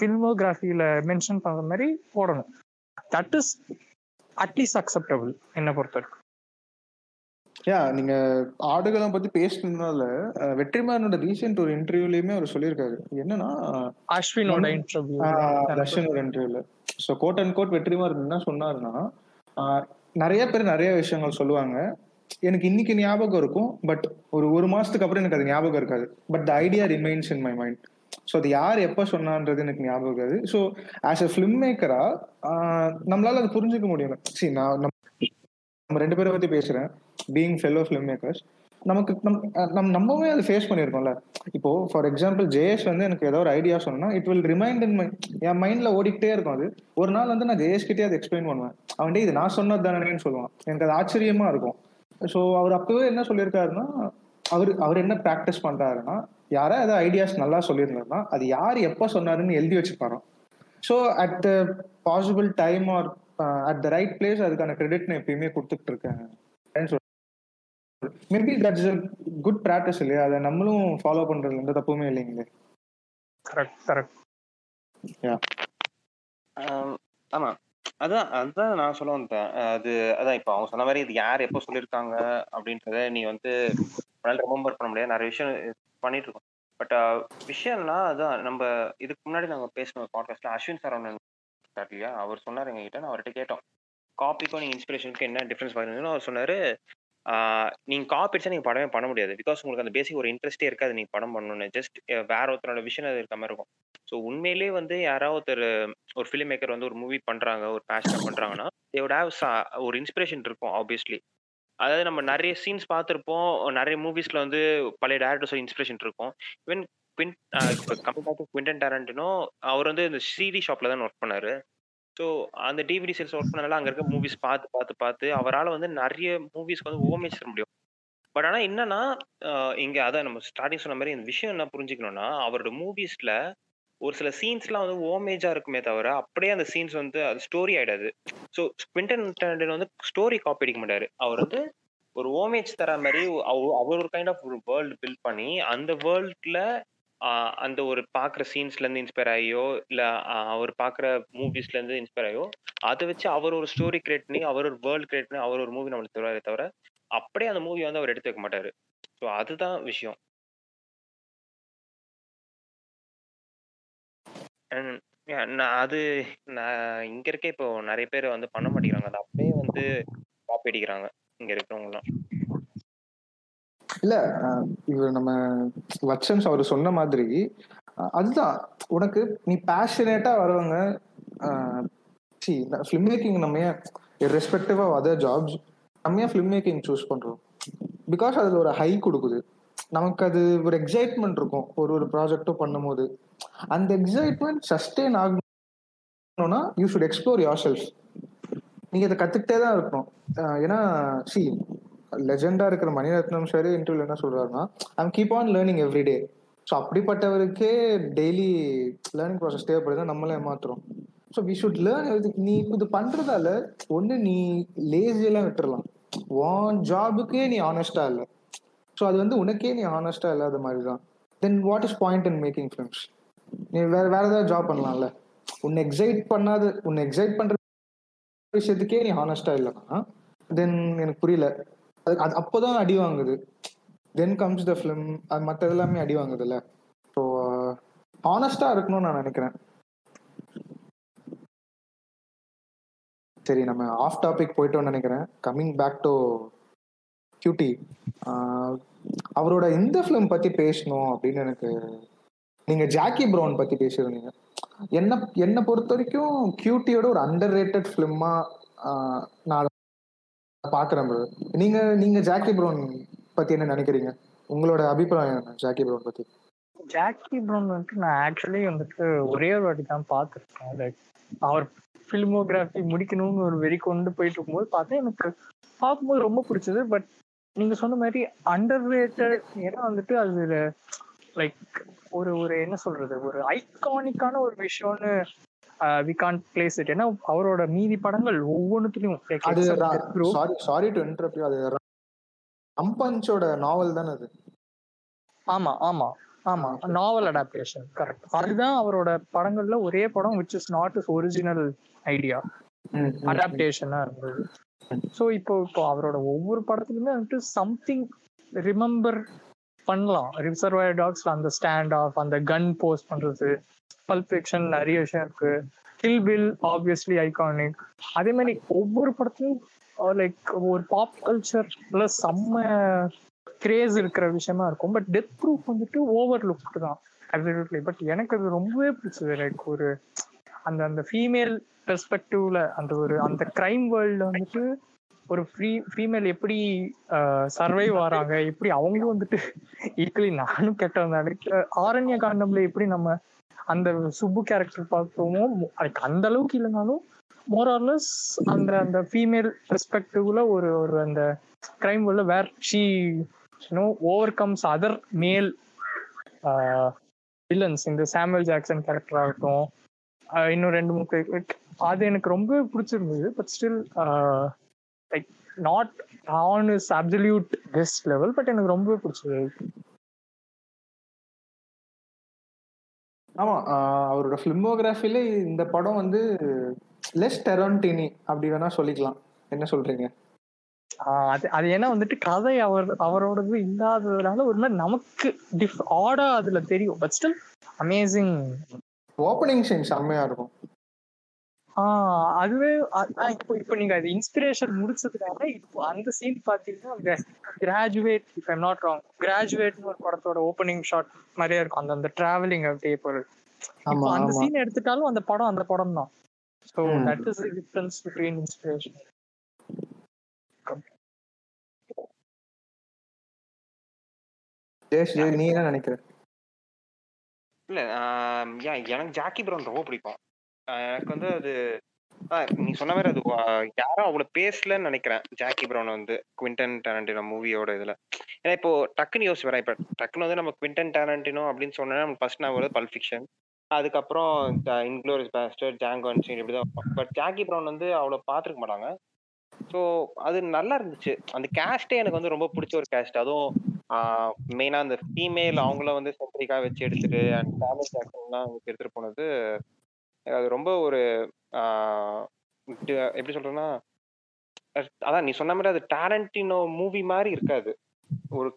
ஃபில்மோகிராஃபியில மென்ஷன் பண்ற மாதிரி போடணும். தட் இஸ் அட்லீஸ்ட் அக்செப்டபிள் என்னை பொறுத்த வரைக்கும் யா நீங்க ஆடுகளம் பத்தி பேசுனதுனால வெற்றிமாறனோட ரீசெண்ட் ஒரு இன்டர்வியூலயுமே அவர் சொல்லியிருக்காரு. என்னன்னா அஸ்வினோட இன்டர்வியூ ரஷ்யன் ஒரு இன்டர்வியூல so quote and quote Vetrimaaran என்ன சொன்னாருன்னா நிறைய பேர் நிறைய விஷயங்கள் சொல்லுவாங்க. எனக்கு இன்னைக்கு ஞாபகம் இருக்கும் பட் ஒரு ஒரு மாசத்துக்கு அப்புறம் எனக்கு அது ஞாபகம் இருக்காது. But the idea remains in my mind so அது யார் எப்போ சொன்னான்றது எனக்கு ஞாபகம் இருக்காது. ஸோ ஆஸ் அ ஃபிலிம் மேக்கரா நம்மளால அதை புரிஞ்சுக்க முடியல. சரி நான் நம்ம ரெண்டு பேரை பத்தி பேசுறேன். பீயிங் ஃபெல்லோ ஃபிலிம் மேக்கர்ஸ் நமக்கு நம் நம் நம்ம நம்மவே அதை ஃபேஸ் பண்ணியிருக்கோம்ல. இப்போ ஃபார் எக்ஸாம்பிள் ஜெயேஷ் வந்து எனக்கு ஏதோ ஒரு ஐடியா சொன்னா it will remind in my என் மைண்ட்ல ஓடிக்கிட்டே இருக்கும் அது. ஒரு நாள் வந்து நான் ஜேஎஸ் கிட்டே அதை எக்ஸ்பிளைன் பண்ணுவேன். அவன் இது நான் சொன்னது தானேன்னு சொல்லுவான். எனக்கு அது ஆச்சரியமா இருக்கும். ஸோ அவர் அப்பவே என்ன சொல்லியிருக்காருன்னா அவர் அவர் என்ன ப்ராக்டிஸ் பண்றாருன்னா யாரா ஏதாவது ஐடியாஸ் நல்லா சொல்லியிருந்தாருன்னா அது யார் எப்போ சொன்னாருன்னு எழுதி வச்சுப்பாரோ so at the possible time or at the right place அதுக்கான கிரெடிட் நான் எப்பயுமே கொடுத்துட்டு இருக்கேன். மேபி தட்ஸ் குட் ப்ராக்டிஸ் இல்லையா? அதை நம்மளும் ஃபாலோ பண்றதுல எந்த தப்புமே இல்லைங்களே. கரெக்ட் கரெக்ட் ஆம், ஆமா. அதான் அதுதான் நான் சொல்ல வந்தேன். அது அதான் இப்போ அவங்க சொன்ன மாதிரி இது யார் எப்போ சொல்லியிருக்காங்க அப்படின்றத நீ வந்து உன்னால ரிமெம்பர் பண்ண முடியாது. நிறைய விஷயம் பண்ணிட்டு இருக்கோம். பட் விஷயம்னா அதான் நம்ம இதுக்கு முன்னாடி நாங்கள் பேசின பாட்காஸ்ட்ல அஸ்வின் சார் ஒன்று இல்லையா? அவர் சொன்னார் எங்ககிட்ட. நான் அவர்கிட்ட கேட்டோம். காப்பிக்கும் நீங்கள் இன்ஸ்பிரேஷனுக்கு என்ன டிஃப்ரென்ஸ் பார்க்குறீங்கன்னு அவர் சொன்னார். நீங்கள் காப்பி அடிச்சா நீங்கள் படமே பண்ண முடியாது. பிகாஸ் உங்களுக்கு அந்த பேசிக் ஒரு இன்ட்ரெஸ்டே இருக்காது நீங்கள் படம் பண்ணணும்னு. ஜஸ்ட் வேற ஒருத்தரோட விஷயம் அது இருக்க மாதிரி இருக்கும். ஸோ உண்மையிலேயே வந்து யாராவது ஒருத்தர் ஒரு ஃபிலிம் மேக்கர் வந்து ஒரு மூவி பண்றாங்க ஒரு பேஷனாக பண்றாங்கன்னா தேவோட ஹேவ் ஒரு இன்ஸ்பிரேஷன் இருக்கும் ஆப்வியஸ்லி அதாவது நம்ம நிறைய சீன்ஸ் பார்த்துருப்போம் நிறைய மூவிஸ்ல வந்து பழைய டேரக்டர்ஸ் இன்ஸ்பிரேஷன் இருக்கும். ஈவன் குவின் இப்போ கம்பேர் டு குவிண்டன் டேரண்டினோ அவர் வந்து இந்த சிடி ஷாப்ல தான் ஒர்க் பண்ணாரு. ஸோ அந்த டிவிடி சேல்ஸ் ஒர்க் பண்ணனால அங்கே இருக்க மூவிஸ் பார்த்து பார்த்து பார்த்து அவரால் வந்து நிறைய மூவிஸ்க்கு வந்து ஓமேஜ் தர முடியும். பட் ஆனால் என்னன்னா இங்கே அதான் நம்ம ஸ்டார்டிங் சொன்ன மாதிரி இந்த விஷயம் என்ன புரிஞ்சுக்கணும்னா அவரோட மூவிஸில் ஒரு சில சீன்ஸ்லாம் வந்து ஓமேஜாக இருக்குமே தவிர அப்படியே அந்த சீன்ஸ் வந்து அது ஸ்டோரி ஆகிடாது ஸோ குவிண்டன் வந்து ஸ்டோரி காப்பி அடிக்க மாட்டார். அவர் வந்து ஒரு ஓமேஜ் தர மாதிரி அவ- அவர் ஒரு கைண்ட் ஆஃப் ஒரு வேர்ல்டு பில்ட் பண்ணி அந்த வேர்ல்டில் அந்த ஒரு பார்க்குற சீன்ஸ்ல இருந்து இன்ஸ்பயர் ஆகியோ இல்ல ஆஹ் அவர் பார்க்குற மூவிஸ்ல இருந்து இன்ஸ்பயர் ஆகியோ அதை வச்சு அவர் ஒரு ஸ்டோரி கிரியேட் பண்ணி அவர் ஒரு வேர்ல்டு கிரியேட் பண்ணி அவர் ஒரு மூவி நம்மளுக்கு தருவாரே தவிர அப்படியே அந்த மூவி வந்து அவர் எடுத்து வைக்க மாட்டாரு. ஸோ அதுதான் விஷயம். And, நான் அது நான் இங்க இருக்க இப்போ நிறைய பேர் வந்து பண்ண மாட்டேங்கிறாங்க. அதை அப்படியே வந்து காப்பி அடிக்கிறாங்க இங்க இருக்கிறவங்கலாம். இல்ல இவர் நம்ம வச்சன்ஸ் அவர் சொன்ன மாதிரி அதுதான். உனக்கு நீ பேஷனேட்டா வரவங்க ஃபிலிம் மேக்கிங் நம்ம ஏன் ரெஸ்பெக்டிவ் ஆஃப் அதர் ஜாப்ஸ் நம்ம ஏன் ஃபிலிம் மேக்கிங் சூஸ் பண்றோம்? பிகாஸ் அதுல ஒரு ஹை கொடுக்குது. நமக்கு அது ஒரு எக்ஸைட்மெண்ட் இருக்கும். ஒரு ஒரு ப்ராஜெக்டும் பண்ணும்போது. அந்த எக்ஸைட்மெண்ட் சஸ்டெயின் ஆகணும்னா you should explore yourself நீங்க இதை கத்துக்கிட்டே தான் இருக்கணும். ஏன்னா சி லெஜெண்டா இருக்கிற மணிரத்னம் சார் இன்டர்வியூல என்ன சொல்றாருன்னா I'm keep on learning everyday so அப்படிப்பட்டவருக்கே daily learning process தேவைப்படுது நம்மளே ஏமாத்துறோம். ஸோ வி ஷுட் லேர்ன் நீ இது பண்றதால ஒன்று நீ லேசியெல்லாம் விட்டுறலாம். உன் ஜாபுக்கே நீ ஆனஸ்டா இல்லை. ஸோ அது வந்து உனக்கே நீ ஆனஸ்டா இல்லாத மாதிரி தான் then what is point in making films நீ வேற வேற ஏதாவது ஜாப் பண்ணலாம்ல. உன்னை எக்ஸைட் பண்ணாத உன்னை எக்ஸைட் பண்ற விஷயத்துக்கே நீ ஹானஸ்டா இல்லைன்னா தென் எனக்கு புரியல. அது அது அப்போதான் அடி வாங்குது. தென் கம்ஸ் த ஃபிலிம் அது மற்ற எல்லாமே அடி வாங்குதுல்ல. ஸோ ஹானஸ்டா uh, இருக்கணும்னு நான் நினைக்கிறேன். சரி நம்ம ஆஃப் டாபிக் போயிட்டோம்னு நினைக்கிறேன். கம்மிங் பேக் டு கியூட்டி அவரோட இந்த ஃபிலிம் பத்தி பேசணும் அப்படின்னு எனக்கு நீங்க ஜாக்கி ப்ரௌன் பத்தி பேசியிருந்தீங்க. என்ன என்னை பொறுத்த வரைக்கும் கியூட்டியோட ஒரு அண்டர் ரேட்டட் ஃபிலிமா நான் அதை பாக்குறேன் ப்ரோ நீங்க நீங்க ஜாக்கி ப்ரௌன் பத்தி என்ன நினைக்கிறீங்க? உங்களோட அபிப்பிராயம் என்ன ஜாக்கி ப்ரௌன் பத்தி? ஜாக்கி ப்ரௌன் வந்துட்டு நான் ஆக்சுவலி வந்துட்டு ஒரே ஒரு வாட்டி தான் பார்த்துருக்கேன். லைக் அவர் ஃபிலிமோகிராஃபி முடிக்கணும்னு ஒரு வெறி கொண்டு போயிட்டு இருக்கும்போது பார்த்தா எனக்கு பார்க்கும்போது ரொம்ப பிடிச்சது. பட் நீங்க சொன்ன மாதிரி அண்டர் ரேட்டட் ஏன்னா வந்துட்டு அது லைக் ஒரு ஒரு என்ன சொல்றது? ஒரு ஐகானிக்கான ஒரு விஷயம்னு வி கான் பிளேஸ் இட் ஏன்னா அவரோட மீதி படங்கள் ஒவ்வொன்றுத்துலயும் அது சாரி சாரி டு இன்டரப்ட் அது ரம்பஞ்சோட நாவல் தானே அது? ஆமா ஆமா ஆமா. நாவல் அடாப்டேஷன் கரெக்ட் அதுதான் அவரோட படங்கள்ல ஒரே படம் which is not is original idea அடாப்டேஷனா இருந்தது. ஸோ இப்போ இப்போ அவரோட ஒவ்வொரு படத்துலயுமே வந்துட்டு சம்திங் ரிமெம்பர் பண்ணலாம். ரிசர்வாயர் டாக்ஸ்ல அந்த ஸ்டாண்ட் ஆஃப் அந்த கன் போஸ்ட் பண்றது. பல்பிக்ஷன் நிறைய விஷயம் இருக்கு. கில் பில் ஆப்வியஸ்லி ஐகானிக் அதே மாதிரி ஒவ்வொரு படத்தையும் லைக் ஒரு பாப் கல்ச்சர் பிளஸ் செம்ம கிரேஸ் இருக்கிற விஷயமா இருக்கும். பட் டெத் ப்ரூஃப் வந்துட்டு ஓவர் லுக் தான். அப்சல்யூட்லி பட் எனக்கு அது ரொம்பவே பிடிச்சது. லைக் ஒரு அந்த அந்த ஃபீமேல் பெர்ஸ்பெக்டிவ்ல அந்த ஒரு அந்த கிரைம் வேர்ல்ட்ல வந்துட்டு ஒரு ஃப்ரீ ஃபீமேல் எப்படி சர்வைவ் ஆறாங்க எப்படி அவங்களும் வந்துட்டு ஈக்குவலி நானும் கெட்ட ஆரண்ய காண்டம்ல எப்படி நம்ம அந்த சுப்பு கேரக்டர் பார்க்கவும் அதுக்கு அந்த அளவுக்கு இல்லைனாலும் மோர் அந்த அந்த ஃபீமேல் பெர்ஸ்பெக்டிவ்ல ஒரு ஒரு அந்த கிரைம் உள்ள where she you know overcomes other male villains இந்த சாமுவல் ஜாக்சன் கேரக்டர் ஆகட்டும் uh, இன்னும் ரெண்டு மூணு அது எனக்கு ரொம்ப பிடிச்சிருந்தது but still like not on is absolute best level but எனக்கு ரொம்ப பிடிச்சது. ஆமா அவரோட பிலிமோகிராஃபில இந்த படம் வந்து லெஸ் டெரோன்டினி அப்படி வேணா சொல்லிக்கலாம். என்ன சொல்றீங்க? அது அது ஏன்னா வந்துட்டு கதை அவர் அவரோடது இல்லாததுனால ஒரு மாதிரி நமக்கு டிஃப் ஆடா அதுல தெரியும். But still amazing opening scene செம்மையா இருக்கும். ஆஹ் அதுவே இப்போ இப்போ நீங்க அது இன்ஸ்பிரேஷன் முடிச்சதுனால இப்போ அந்த சீன் பாத்தீங்கன்னா அந்த graduate if I'm not wrong கிராஜுவேட்னு ஒரு படத்தோட ஓப்பனிங் ஷாட் மாதிரியே இருக்கும். அந்த அந்த டிராவலிங் அப்படியே பொருள் இப்போ அந்த சீன் எடுத்துட்டாலும் அந்த படம் அந்த படம் தான். So that is difference between inspiration Jayas Jai நீ என்ன நினைக்கிற? இல்ல எனக்கு ஜாக்கி ப்ரௌன் ரொம்ப பிடிக்கும். எனக்கு வந்து அது நீ சொன்ன மாதிரி அது யாரும் அவ்வளவு பேசலன்னு நினைக்கிறேன். ஜாக்கி ப்ரௌன் வந்து குவிண்டன் டேரண்டினோ மூவியோட இதுல. ஏன்னா இப்போ டக்குன்னு யோசிச்சு வரேன் இப்ப டக்குன்னு வந்து நம்ம குவிண்டன் டேரண்டினோ அப்படின்னு சொன்னா நமக்கு ஃபர்ஸ்ட் நான் வருது பல்ஃபிக்ஷன் அதுக்கப்புறம் இன்க்ளோரிஸ் பேஸ்டர் ஜாங்கோ அன்சீன் இப்படிதான் பட் ஜாக்கி ப்ரௌன் வந்து அவ்வளவு பார்த்துருக்க மாட்டாங்க. ஸோ அது நல்லா இருந்துச்சு. அந்த கேஸ்டே எனக்கு வந்து ரொம்ப பிடிச்ச ஒரு கேஸ்ட் அதுவும் மெயினாக அந்த ஃபீமேல் அவங்கள வந்து சென்ட்ரிக்காக வச்சு எடுத்துட்டு அண்ட் ஃபேமிலி ஜாக்சன்லாம் எடுத்துட்டு போனது அது ரொம்ப ஒரு எப்படி சொல்றேன்னா அதான் நீ சொன்ன மாதிரி அது டேரண்டினோ மூவி மாதிரி இருக்காது. ஒரு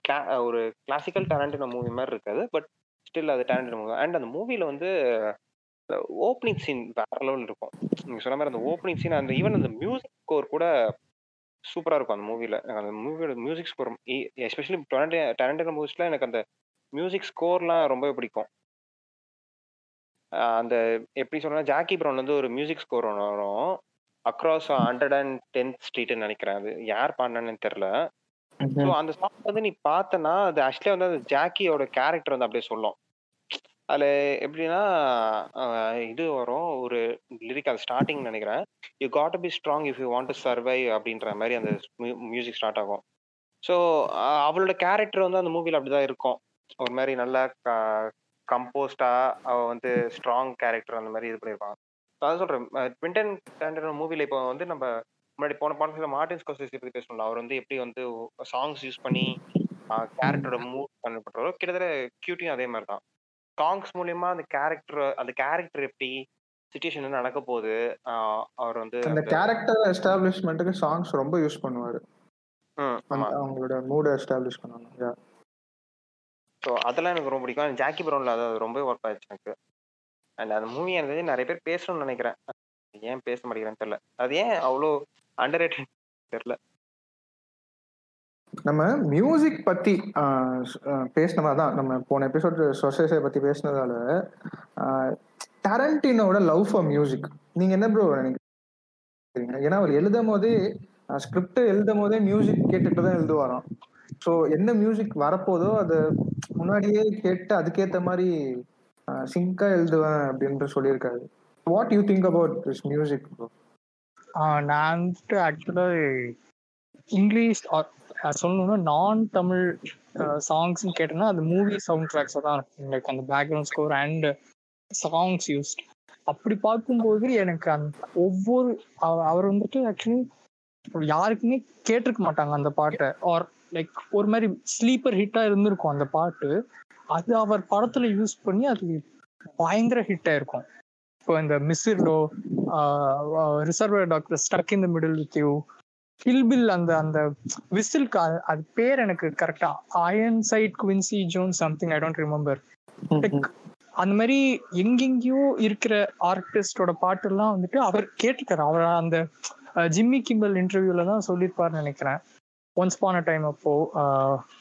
ஒரு கிளாசிக்கல் டேரண்டினோ மூவி மாதிரி இருக்காது பட் ஸ்டில் அது டேரண்டினோ மூவி அண்ட் அந்த மூவியில் வந்து ஓப்பனிங் சீன் வேற லெவல் இருக்கும். நீங்க சொன்ன மாதிரி அந்த ஓப்பனிங் சீன் அந்த ஈவன் அந்த மியூசிக் ஸ்கோர் கூட சூப்பரா இருக்கும் அந்த மூவில அந்த மூவியோட மியூசிக் ஸ்கோர் எஸ்பெஷலி டேரண்டினோ மூவிஸ்ல எனக்கு அந்த மியூசிக் ஸ்கோர்லாம் ரொம்ப பிடிக்கும். அந்த எப்படி சொன்னா ஜாக்கி ப்ரௌன் வந்து ஒரு மியூசிக் ஸ்கோர் ஒன்று வரும். அக்ராஸ் ஹண்ட்ரட் அண்ட் டென்த் ஸ்ட்ரீட்னு நினைக்கிறேன். அது யார் பாடினான்னு தெரியல. ஸோ அந்த சாங் வந்து நீ பார்த்தனா அது ஆக்சுவலி வந்து அந்த ஜாக்கியோட கேரக்டர் வந்து அப்படியே சொல்லும். அதுல எப்படின்னா இது வரும். ஒரு லிரிக் அது ஸ்டார்டிங் நினைக்கிறேன். You got be strong if you want to survive அப்படின்ற மாதிரி அந்த மியூசிக் ஸ்டார்ட் ஆகும். ஸோ அவளோட கேரக்டர் வந்து அந்த மூவில அப்படிதான் இருக்கும். ஒரு மாதிரி நல்லா கம்போஸ்டா அவ வந்து ஸ்ட்ராங் கேரக்டர் அந்த மாதிரி இது பண்ணியிருப்பாங்க. அதான் சொல்றேன். ட்விண்டன் ஸ்டாண்டர்ட் மூவில இப்போ வந்து நம்ம முன்னாடி போன பாடத்துல மார்டின் ஸ்கோசேசி பத்தி பேசணும்ல அவர் வந்து எப்படி வந்து சாங்ஸ் யூஸ் பண்ணி கேரக்டரோட மூவ் பண்ணப்படுறோ கிட்டத்தட்ட கியூட்டியும் அதே மாதிரி தான். சாங்ஸ் மூலியமா அந்த கேரக்டர் அந்த கேரக்டர் எப்படி சுச்சுவேஷன் நடக்க போகுது அவர் வந்து அந்த கேரக்டர் எஸ்டாப்ளிஷ்மெண்ட்டுக்கு சாங்ஸ் ரொம்ப யூஸ் பண்ணுவாரு. அவங்களோட மூட எஸ்டாப்ளிஷ் பண்ணுவாங்க. ஸோ அதெல்லாம் எனக்கு ரொம்ப பிடிக்கும். ஜாக்கி ப்ரௌனில் அது ரொம்ப ஒர்க் ஆயிடுச்சு எனக்கு. அண்ட் அந்த மூவி எனக்கு நிறைய பேர் பேசணும்னு நினைக்கிறேன். ஏன் பேச மாட்டேங்கிறேன்னு தெரியல. அது ஏன் அவ்வளோ அண்டர் தெரியல. நம்ம மியூசிக் பத்தி பேசினதா தான். நம்ம போன எபிசோட் சொசைசை பத்தி பேசினதால டேரண்டினோட லவ் ஃபார் மியூசிக் நீங்க என்ன ப்ரோ நினைக்கிறீங்க? ஏன்னா அவர் எழுதும் போதே ஸ்கிரிப்ட் எழுதும் போதே மியூசிக் கேட்டுட்டு தான் எழுதுவாராம். ஸோ என்ன மியூசிக் வரப்போதோ அதை முன்னாடியே கேட்டு அதுக்கேத்த மாதிரி சிங்கா எழுதுவேன் அப்படின்ட்டு சொல்லியிருக்காரு. What you think about this music ஆஹ் நான் வந்துட்டு ஆக்சுவலா இங்கிலீஷ் சொல்லணும்னா நான் தமிழ் சாங்ஸ்ன்னு கேட்டேன்னா அது மூவி சவுண்ட் ட்ராக்ஸ் தான் இருக்கும். லைக் அந்த background score and songs used அப்படி பார்க்கும்போது எனக்கு அந்த ஒவ்வொரு அவர் வந்துட்டு ஆக்சுவலி யாருக்குமே கேட்டிருக்க மாட்டாங்க அந்த பாட்டை. ஆர் லைக் ஒரு மாதிரி ஸ்லீப்பர் ஹிட்டா இருந்திருக்கும் அந்த பாட்டு. அது அவர் படத்துல யூஸ் பண்ணி அது பயங்கர ஹிட் ஆயிருக்கும். இப்போ இந்த Misirlou reservoir dogs stuck in the middle with you Kill Bill அந்த அந்த விசில்க்கு அது பேர் எனக்கு கரெக்டா Ironside Quincy Jones something I don't remember அந்த மாதிரி எங்கெங்கேயோ இருக்கிற ஆர்டிஸ்டோட பாட்டெல்லாம் வந்துட்டு அவர் கேட்டிருக்காரு. அவர் அந்த ஜிம்மி கிம்பல் இன்டர்வியூல தான் சொல்லியிருப்பாருன்னு நினைக்கிறேன். ஒன்ஸ் பான் அ டைம் அப்போ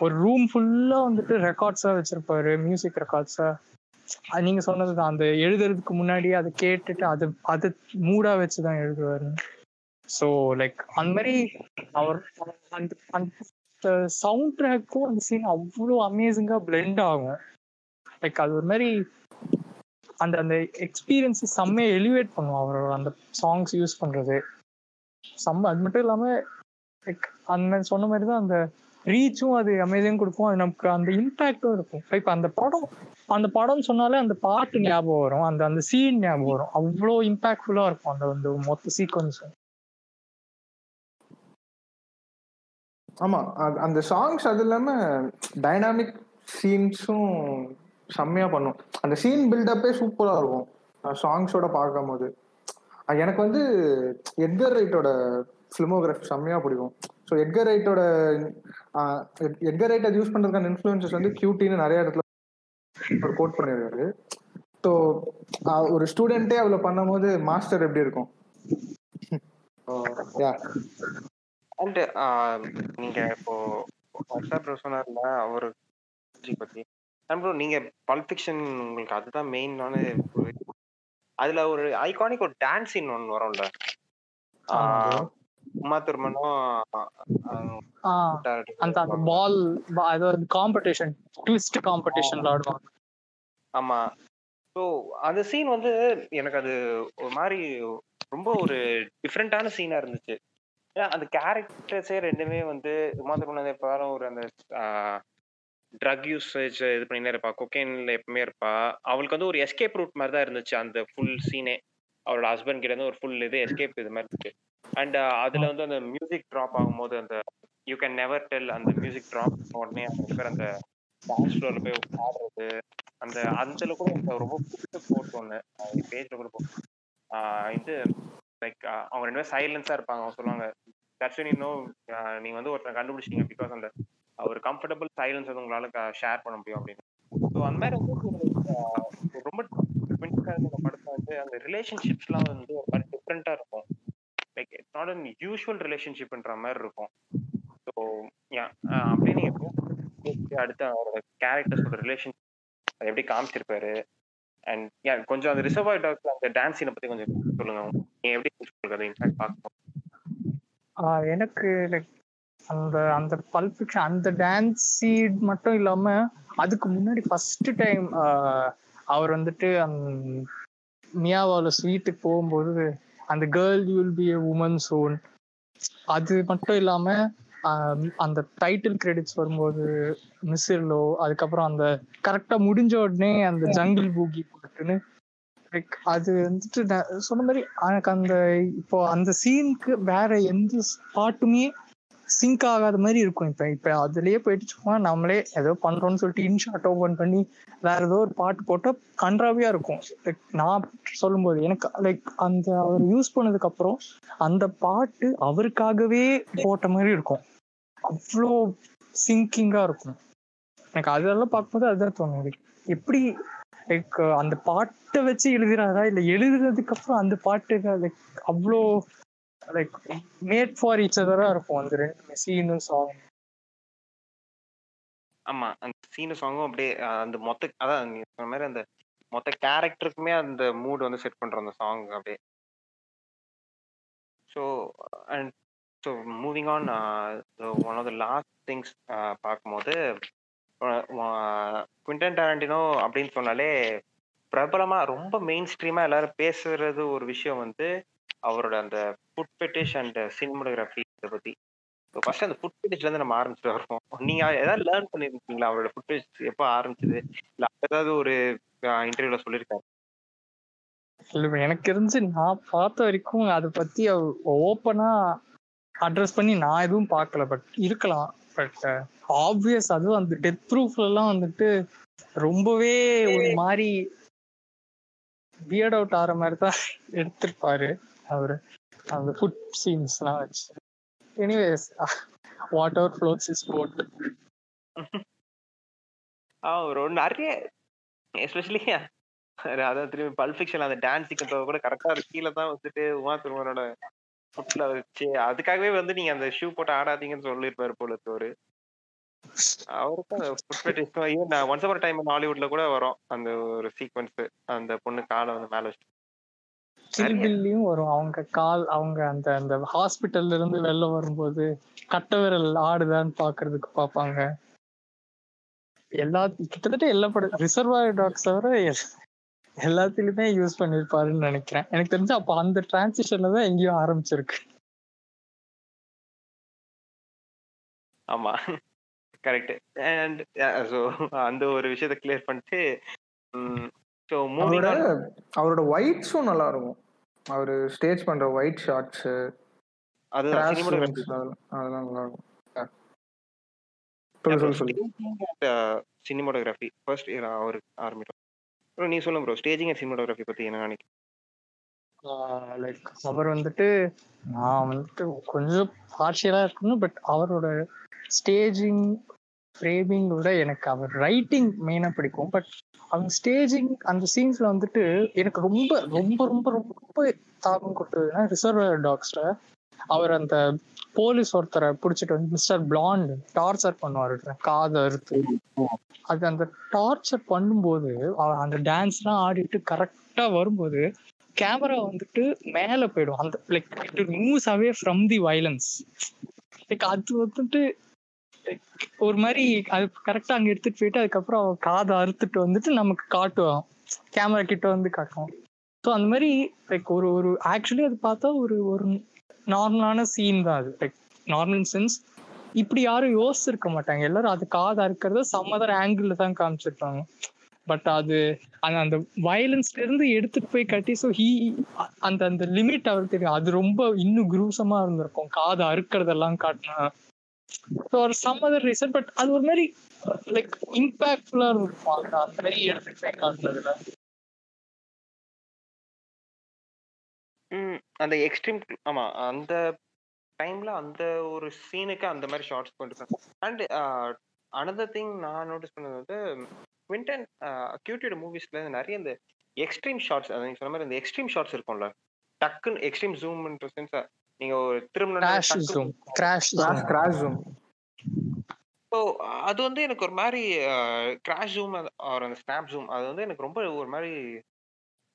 ஒரு ரூம் ஃபுல்லா வந்துட்டு ரெக்கார்ட்ஸா வச்சிருப்பாரு மியூசிக் ரெக்கார்ட்ஸா அது நீங்க சொன்னதுதான் அந்த எழுதுறதுக்கு முன்னாடி அதை கேட்டுட்டு அது அது மூடா வச்சுதான் எழுதுவாரு ஸோ லைக் அந்த மாதிரி அவர் அந்த அந்த சவுண்ட் ட்ராக்கும் அந்த சீன் அவ்வளோ அமேசிங்கா பிளெண்ட் ஆகும். லைக் அது ஒரு மாதிரி அந்த அந்த எக்ஸ்பீரியன்ஸ் செம்மையை எலிவேட் பண்ணுவோம் அவரோட அந்த சாங்ஸ் யூஸ் பண்றது. செம்ம அது மட்டும் இல்லாமல் லைக் அந்த மாதிரி சொன்ன மாதிரி தான் அந்த ரீச்சும் அது அமேசிங் கொடுக்கும். அது நமக்கு அந்த இம்பாக்டும் இருக்கும். லைக் அந்த படம் அந்த படம் சொன்னாலே அந்த பாட்டு ஞாபகம் வரும். அந்த அந்த சீன் ஞாபகம் வரும். அவ்வளோ இம்பாக்ட்ஃபுல்லா இருக்கும் அந்த அந்த மொத்த சீக்வன்ஸ் ஆமா. அந்த சாங்ஸ் அது இல்லாம டைனாமிக் சீன்ஸும் செம்மையா பண்ணும். அந்த சீன் பில்டப்பே சூப்பரா இருக்கும். சாங்ஸோட பார்க்கும்போது. போது எனக்கு வந்து எட்கர் ரைட்டோட ஃபிலிமோகிராஃபி செம்மையா பிடிக்கும். ஸோ எட்கர் ரைட்டோட எட்கர் ரைட் அது யூஸ் பண்றதுக்கான இன்ஃப்ளூயன்சஸ் வந்து கியூட்டின்னு நிறைய இடத்துல ஒரு கோட் பண்ணிருக்காரு. ஸோ ஒரு ஸ்டூடெண்ட்டே அவ்வளோ பண்ணும்போது மாஸ்டர் எப்படி இருக்கும்? அண்ட் நீங்க இப்போ வாட்ஸ்அப் சொன்னார்ல அவர் பத்தி. ப்ரோ நீங்க பல்ப் ஃபிக்ஷன் உங்களுக்கு அதுதான் மெயினான அதுல ஒரு ஐகானிக் ஒரு டான்ஸ் சீன் ஒன்று வரும்ல. உமா ஆஹ் அந்த அந்த பால் அது ஒரு காம்படிஷன் ட்விஸ்ட் காம்படிஷன்ல ஆடுவாங்க. ஆமா. ஸோ அந்த சீன் வந்து எனக்கு அது ஒரு மாதிரி ரொம்ப ஒரு டிஃப்ரெண்டான சீனா இருந்துச்சு. ஏன்னா அந்த கேரக்டர்ஸே ரெண்டுமே வந்து உமா திருமணம் எப்போ ஒரு அந்த ட்ரக் யூசேஜ் இது பண்ணினே இருப்பா. கொக்கைன்ல எப்பவுமே இருப்பா. அவளுக்கு வந்து ஒரு எஸ்கேப் ரூட் மாதிரி தான் இருந்துச்சு அந்த ஃபுல் சீனே அவரோட ஹஸ்பண்ட் கிட்ட இருந்து ஒரு ஃபுல் இது எஸ்கேப் இது மாதிரி இருந்துச்சு. அண்ட் அதுல வந்து அந்த மியூசிக் ட்ராப் ஆகும்போது அந்த யூ கேன் நெவர் டெல் அந்த மியூசிக் ட்ராப் உடனே அவங்க பேர் அந்த டான்ஸ் ஃப்ளோர்ல போய் ஆடுறது அந்த அதுல கூட எனக்கு ரொம்ப பிடிச்ச போட்டு ஒன்று பேஜ்ல கூட இது லைக் அவங்க ரெண்டு பேரும் சைலன்ஸா இருப்பாங்க அவங்க சொல்லுவாங்க நீ நோ நீங்க வந்து ஒருத்தன் கண்டுபிடிச்சிங்க பிகாஸ் அந்த ஒரு கம்ஃபர்டபுள் சைலன்ஸ் வந்து உங்களால ஷேர் பண்ண முடியும் அப்படின்னு. ஸோ அந்த மாதிரி ஒரு ரொம்ப படத்துல வந்து அந்த ரிலேஷன்ஷிப்ஸ்லாம் வந்து ஒரு மாதிரி டிஃப்ரெண்டா இருக்கும். Like it's not an usual ரிலேஷன்ஷிப்ன்ற மாதிரி இருக்கும். ஸோ அப்படியே நீங்க அடுத்து அவரோட கேரக்டர்ஸோட ரிலேஷன் அதை எப்படி காமிச்சிருப்பாரு? அண்ட் யா கொஞ்சம் அந்த ரிசர்வாய் டாக்ல அந்த டான்ஸ் சீனை பத்தி கொஞ்சம் சொல்லுங்க. நீங்க எப்படி உங்களுக்கு அதை இன்ஃபேக்ட் பார்க்கணும். எனக்கு லைக் அந்த அந்த பல்பிக்ஷன் அந்த டான்ஸ் சீட் மட்டும் இல்லாம அதுக்கு முன்னாடி ஃபர்ஸ்ட் டைம் அவர் வந்துட்டு அந் மியாவால ஸ்வீட்டுக்கு போகும்போது அந்த girl you'll will be a woman soon அது மட்டும் இல்லாம அந்த டைட்டில் கிரெடிட்ஸ் வரும்போது மிஸ்ஸிலோ அதுக்கப்புறம் அந்த கரெக்டா முடிஞ்ச உடனே அந்த ஜங்கிள் பூகி போட்டுன்னு லைக் அது வந்துட்டு சொன்ன மாதிரி எனக்கு அந்த இப்போ அந்த சீனுக்கு வேற எந்த பாட்டுமே சிங்க் ஆகாத மாதிரி இருக்கும். இப்ப இப்ப அதுலயே போயிட்டு சும்மா நம்மளே ஏதோ பண்றோம்னு சொல்லிட்டு இன்ஷாட் ஓபன் பண்ணி வேற ஏதோ ஒரு பாட்டு போட்டா கன்றாவியா இருக்கும். லைக் நான் சொல்லும்போது எனக்கு லைக் அந்த அவர் யூஸ் பண்ணதுக்கு அப்புறம் அந்த பாட்டு அவருக்காகவே போட்ட மாதிரி இருக்கும். அவ்வளோ சிங்கிங்கா இருக்கும். எனக்கு அதெல்லாம் பார்க்கும்போது அதுதான் தோணுது. எப்படி லைக் அந்த பாட்டை வச்சு எழுதுறாரா? இல்ல எழுதுறதுக்கு அப்புறம் அந்த பாட்டு லைக் அவ்வளோ லைக் மேட் ஃபார் ஈச் அதரா இருக்கும். அந்த ரெண்டு சீனும் சாங் ஆமா அந்த சீனு சாங்கும் அப்படியே அந்த மொத்த அதான் நீ சொன்ன மாதிரி அந்த மொத்த கேரக்டருக்குமே அந்த மூட் வந்து செட் பண்ற அந்த சாங் அப்படியே. So and so moving on one of the last things பார்க்கும்போது குவிண்டன் டாரண்டினோ அப்படின்னு சொன்னாலே பிரபலமா ரொம்ப மெயின் ஸ்ட்ரீமாக எல்லாரும் பேசுறது ஒரு விஷயம் வந்து அவரோட அந்த ஃபுட் பெட்டிஷ் அண்ட் சினிமோகிராஃபி இதை பத்தி. ஃபர்ஸ்ட் அந்த ஃபுட் பெட்டிஷ்ல இருந்து நம்ம ஆரம்பிச்சுட்டு வருவோம். நீங்க ஏதாவது லேர்ன் பண்ணிருக்கீங்களா? அவரோட ஃபுட் பெட்டிஷ் எப்போ ஆரம்பிச்சது? இல்ல ஏதாவது ஒரு இன்டர்வியூல சொல்லியிருக்காரு இல்ல எனக்கு தெரிஞ்சு நான் பார்த்த வரைக்கும் அதை பத்தி ஓப்பனா அட்ரஸ் பண்ணி நான் எதுவும் பார்க்கல. பட் இருக்கலாம். பட் ஆப்வியஸ் அதுவும் அந்த டெத் ப்ரூஃப்ல எல்லாம் வந்துட்டு ரொம்பவே ஒரு மாதிரி பியர்ட் அவுட் ஆகிற மாதிரி தான் எடுத்திருப்பாரு. அவரு. அந்த ஃபுட் சீன்ஸ்லாம் வச்சு. Anyways whatever floats is boat அவர் நிறைய எஸ்பெஷலி அதாவது திரும்பி பல்ஃபிக்ஷன் அந்த டான்ஸ் சீக்கிரம் கூட கரெக்டா கீழே தான் வந்துட்டு உமா திருமனோட ஃபுட்ல வச்சு அதுக்காகவே வந்து நீங்க அந்த ஷூ போட்டு ஆடாதீங்கன்னு சொல்லியிருப்பாரு போல தோறு அவருக்கும் அந்த ஃபுட் பெட்டிஷ் ஒன்ஸ் ஒரு டைம் ஹாலிவுட்ல கூட வரும். அந்த ஒரு சீக்வன்ஸ் அந்த பொண்ணு காலை வந்து மேல வச்சு கில் பில்லையும் வரும். அவங்க கால் அவங்க அந்த அந்த ஹாஸ்பிட்டல்ல இருந்து வெளில வரும்போது கட்ட விரல் ஆடுதான்னு பாக்குறதுக்கு பார்ப்பாங்க எல்லா கிட்டத்தட்ட எல்லா படம் ரிசர்வாயர் டாக்ஸ் தவிர எல்- எல்லாத்துலயுமே யூஸ் பண்ணிருப்பாருன்னு நினைக்கிறேன். எனக்கு தெரிஞ்சு அப்ப அந்த டிரான்சிஷன்ல தான் எங்கேயோ ஆரம்பிச்சிருக்கு. ஆமா. கரெக்ட் அண்ட் அந்த ஒரு விஷயத்த கிளியர் பண்ணிட்டு அவரோட அவரோட ஒயிட்ஸும் நல்லா இருக்கும் அவரு ஸ்டேஜ் பண்ற ஒயிட் ஷார்ட்ஸ். அதெல்லாம் நல்லா இருக்கும். சினிமோட்டோகிராஃபி ஃபர்ஸ்ட் அவர் ஆரம்பிட்டோம் Bro, நீ சொல்லுங்க ப்ரோ ஸ்டேஜிங் அண்ட் சினிமோட்டோகிராஃபி பத்தி என்ன நினைக்கிறேன் லைக் அவர் வந்துட்டு நான் வந்துட்டு கொஞ்சம் பார்ஷியலா இருக்கணும் பட் அவரோட ஸ்டேஜிங் ஃப்ரேமிங் விட எனக்கு அவர் ரைட்டிங் மெயினாக பிடிக்கும். பட் அவங்க ஸ்டேஜிங் அந்த சீன்ஸ்ல வந்துட்டு எனக்கு ரொம்ப ரொம்ப ரொம்ப ரொம்ப தாக்கம் கொடுத்ததுன்னா ரிசர்வ் டாக்ஸ்ல அவர் அந்த போலீஸ் ஒருத்தரை பிடிச்சிட்டு வந்து மிஸ்டர் பிளாண்ட் டார்ச்சர் பண்ணுவாரு. காதை அறுத்து. அது அந்த டார்ச்சர் பண்ணும்போது அவர் அந்த டான்ஸ்லாம் ஆடிட்டு கரெக்டா வரும்போது கேமரா வந்துட்டு மேல போயிடும். அந்த like it moves away from the violence like அது வந்துட்டு ஒரு மாதிரி அது கரெக்டா அங்க எடுத்துட்டு போயிட்டு அதுக்கப்புறம் அவன் காதை அறுத்துட்டு வந்துட்டு நமக்கு காட்டுவான். கேமரா கிட்ட வந்து காட்டுவான். ஸோ அந்த மாதிரி லைக் ஒரு ஒரு ஆக்சுவலி அது பார்த்தா ஒரு ஒரு நார்மலான சீன் தான் அது. லைக் நார்மல் சென்ஸ் இப்படி யாரும் யோசிச்சிருக்க மாட்டாங்க. எல்லாரும் அது காதை அறுக்கிறத சம்மதர் ஆங்கிள் தான் காமிச்சிருப்பாங்க. பட் அது அந்த அந்த வயலன்ஸ்ல இருந்து எடுத்துட்டு போய் கட்டி ஸோ ஹீ அந்த அந்த லிமிட் அவருக்கு தெரியும். அது ரொம்ப இன்னும் குரூசமா இருந்திருக்கும். காதை அறுக்கிறதெல்லாம் காட்டினா. For some other reason but அது ஒரு மாதிரி லைக் இம்பாக்ட்ஃபுல்லா இருக்கும் அந்த அந்த மாதிரி எடுத்துக்கிட்டேன் அந்த எக்ஸ்ட்ரீம் ஆமா அந்த டைம்ல அந்த ஒரு சீனுக்கு அந்த மாதிரி ஷார்ட்ஸ் கொண்டு அண்ட் அனதர் திங் நான் நோட்டீஸ் பண்ணது வந்து வின்டன் அக்யூட்டட் மூவிஸ்ல நிறைய இந்த எக்ஸ்ட்ரீம் ஷார்ட்ஸ் நீங்க சொன்ன மாதிரி இந்த எக்ஸ்ட்ரீம் ஷார்ட்ஸ் இருக்கும்ல டக்குன்னு எக்ஸ்ட்ரீம் ஜூம் சென்ஸ் நீங்க ஒரு திரும்ப crash zoom crash zoom so அது வந்து எனக்கு ஒரு மாதிரி கிராஷ் ஜூம் ஆர் அந்த ஸ்னாப் ஜூம் அது வந்து எனக்கு ரொம்ப ஒரு மாதிரி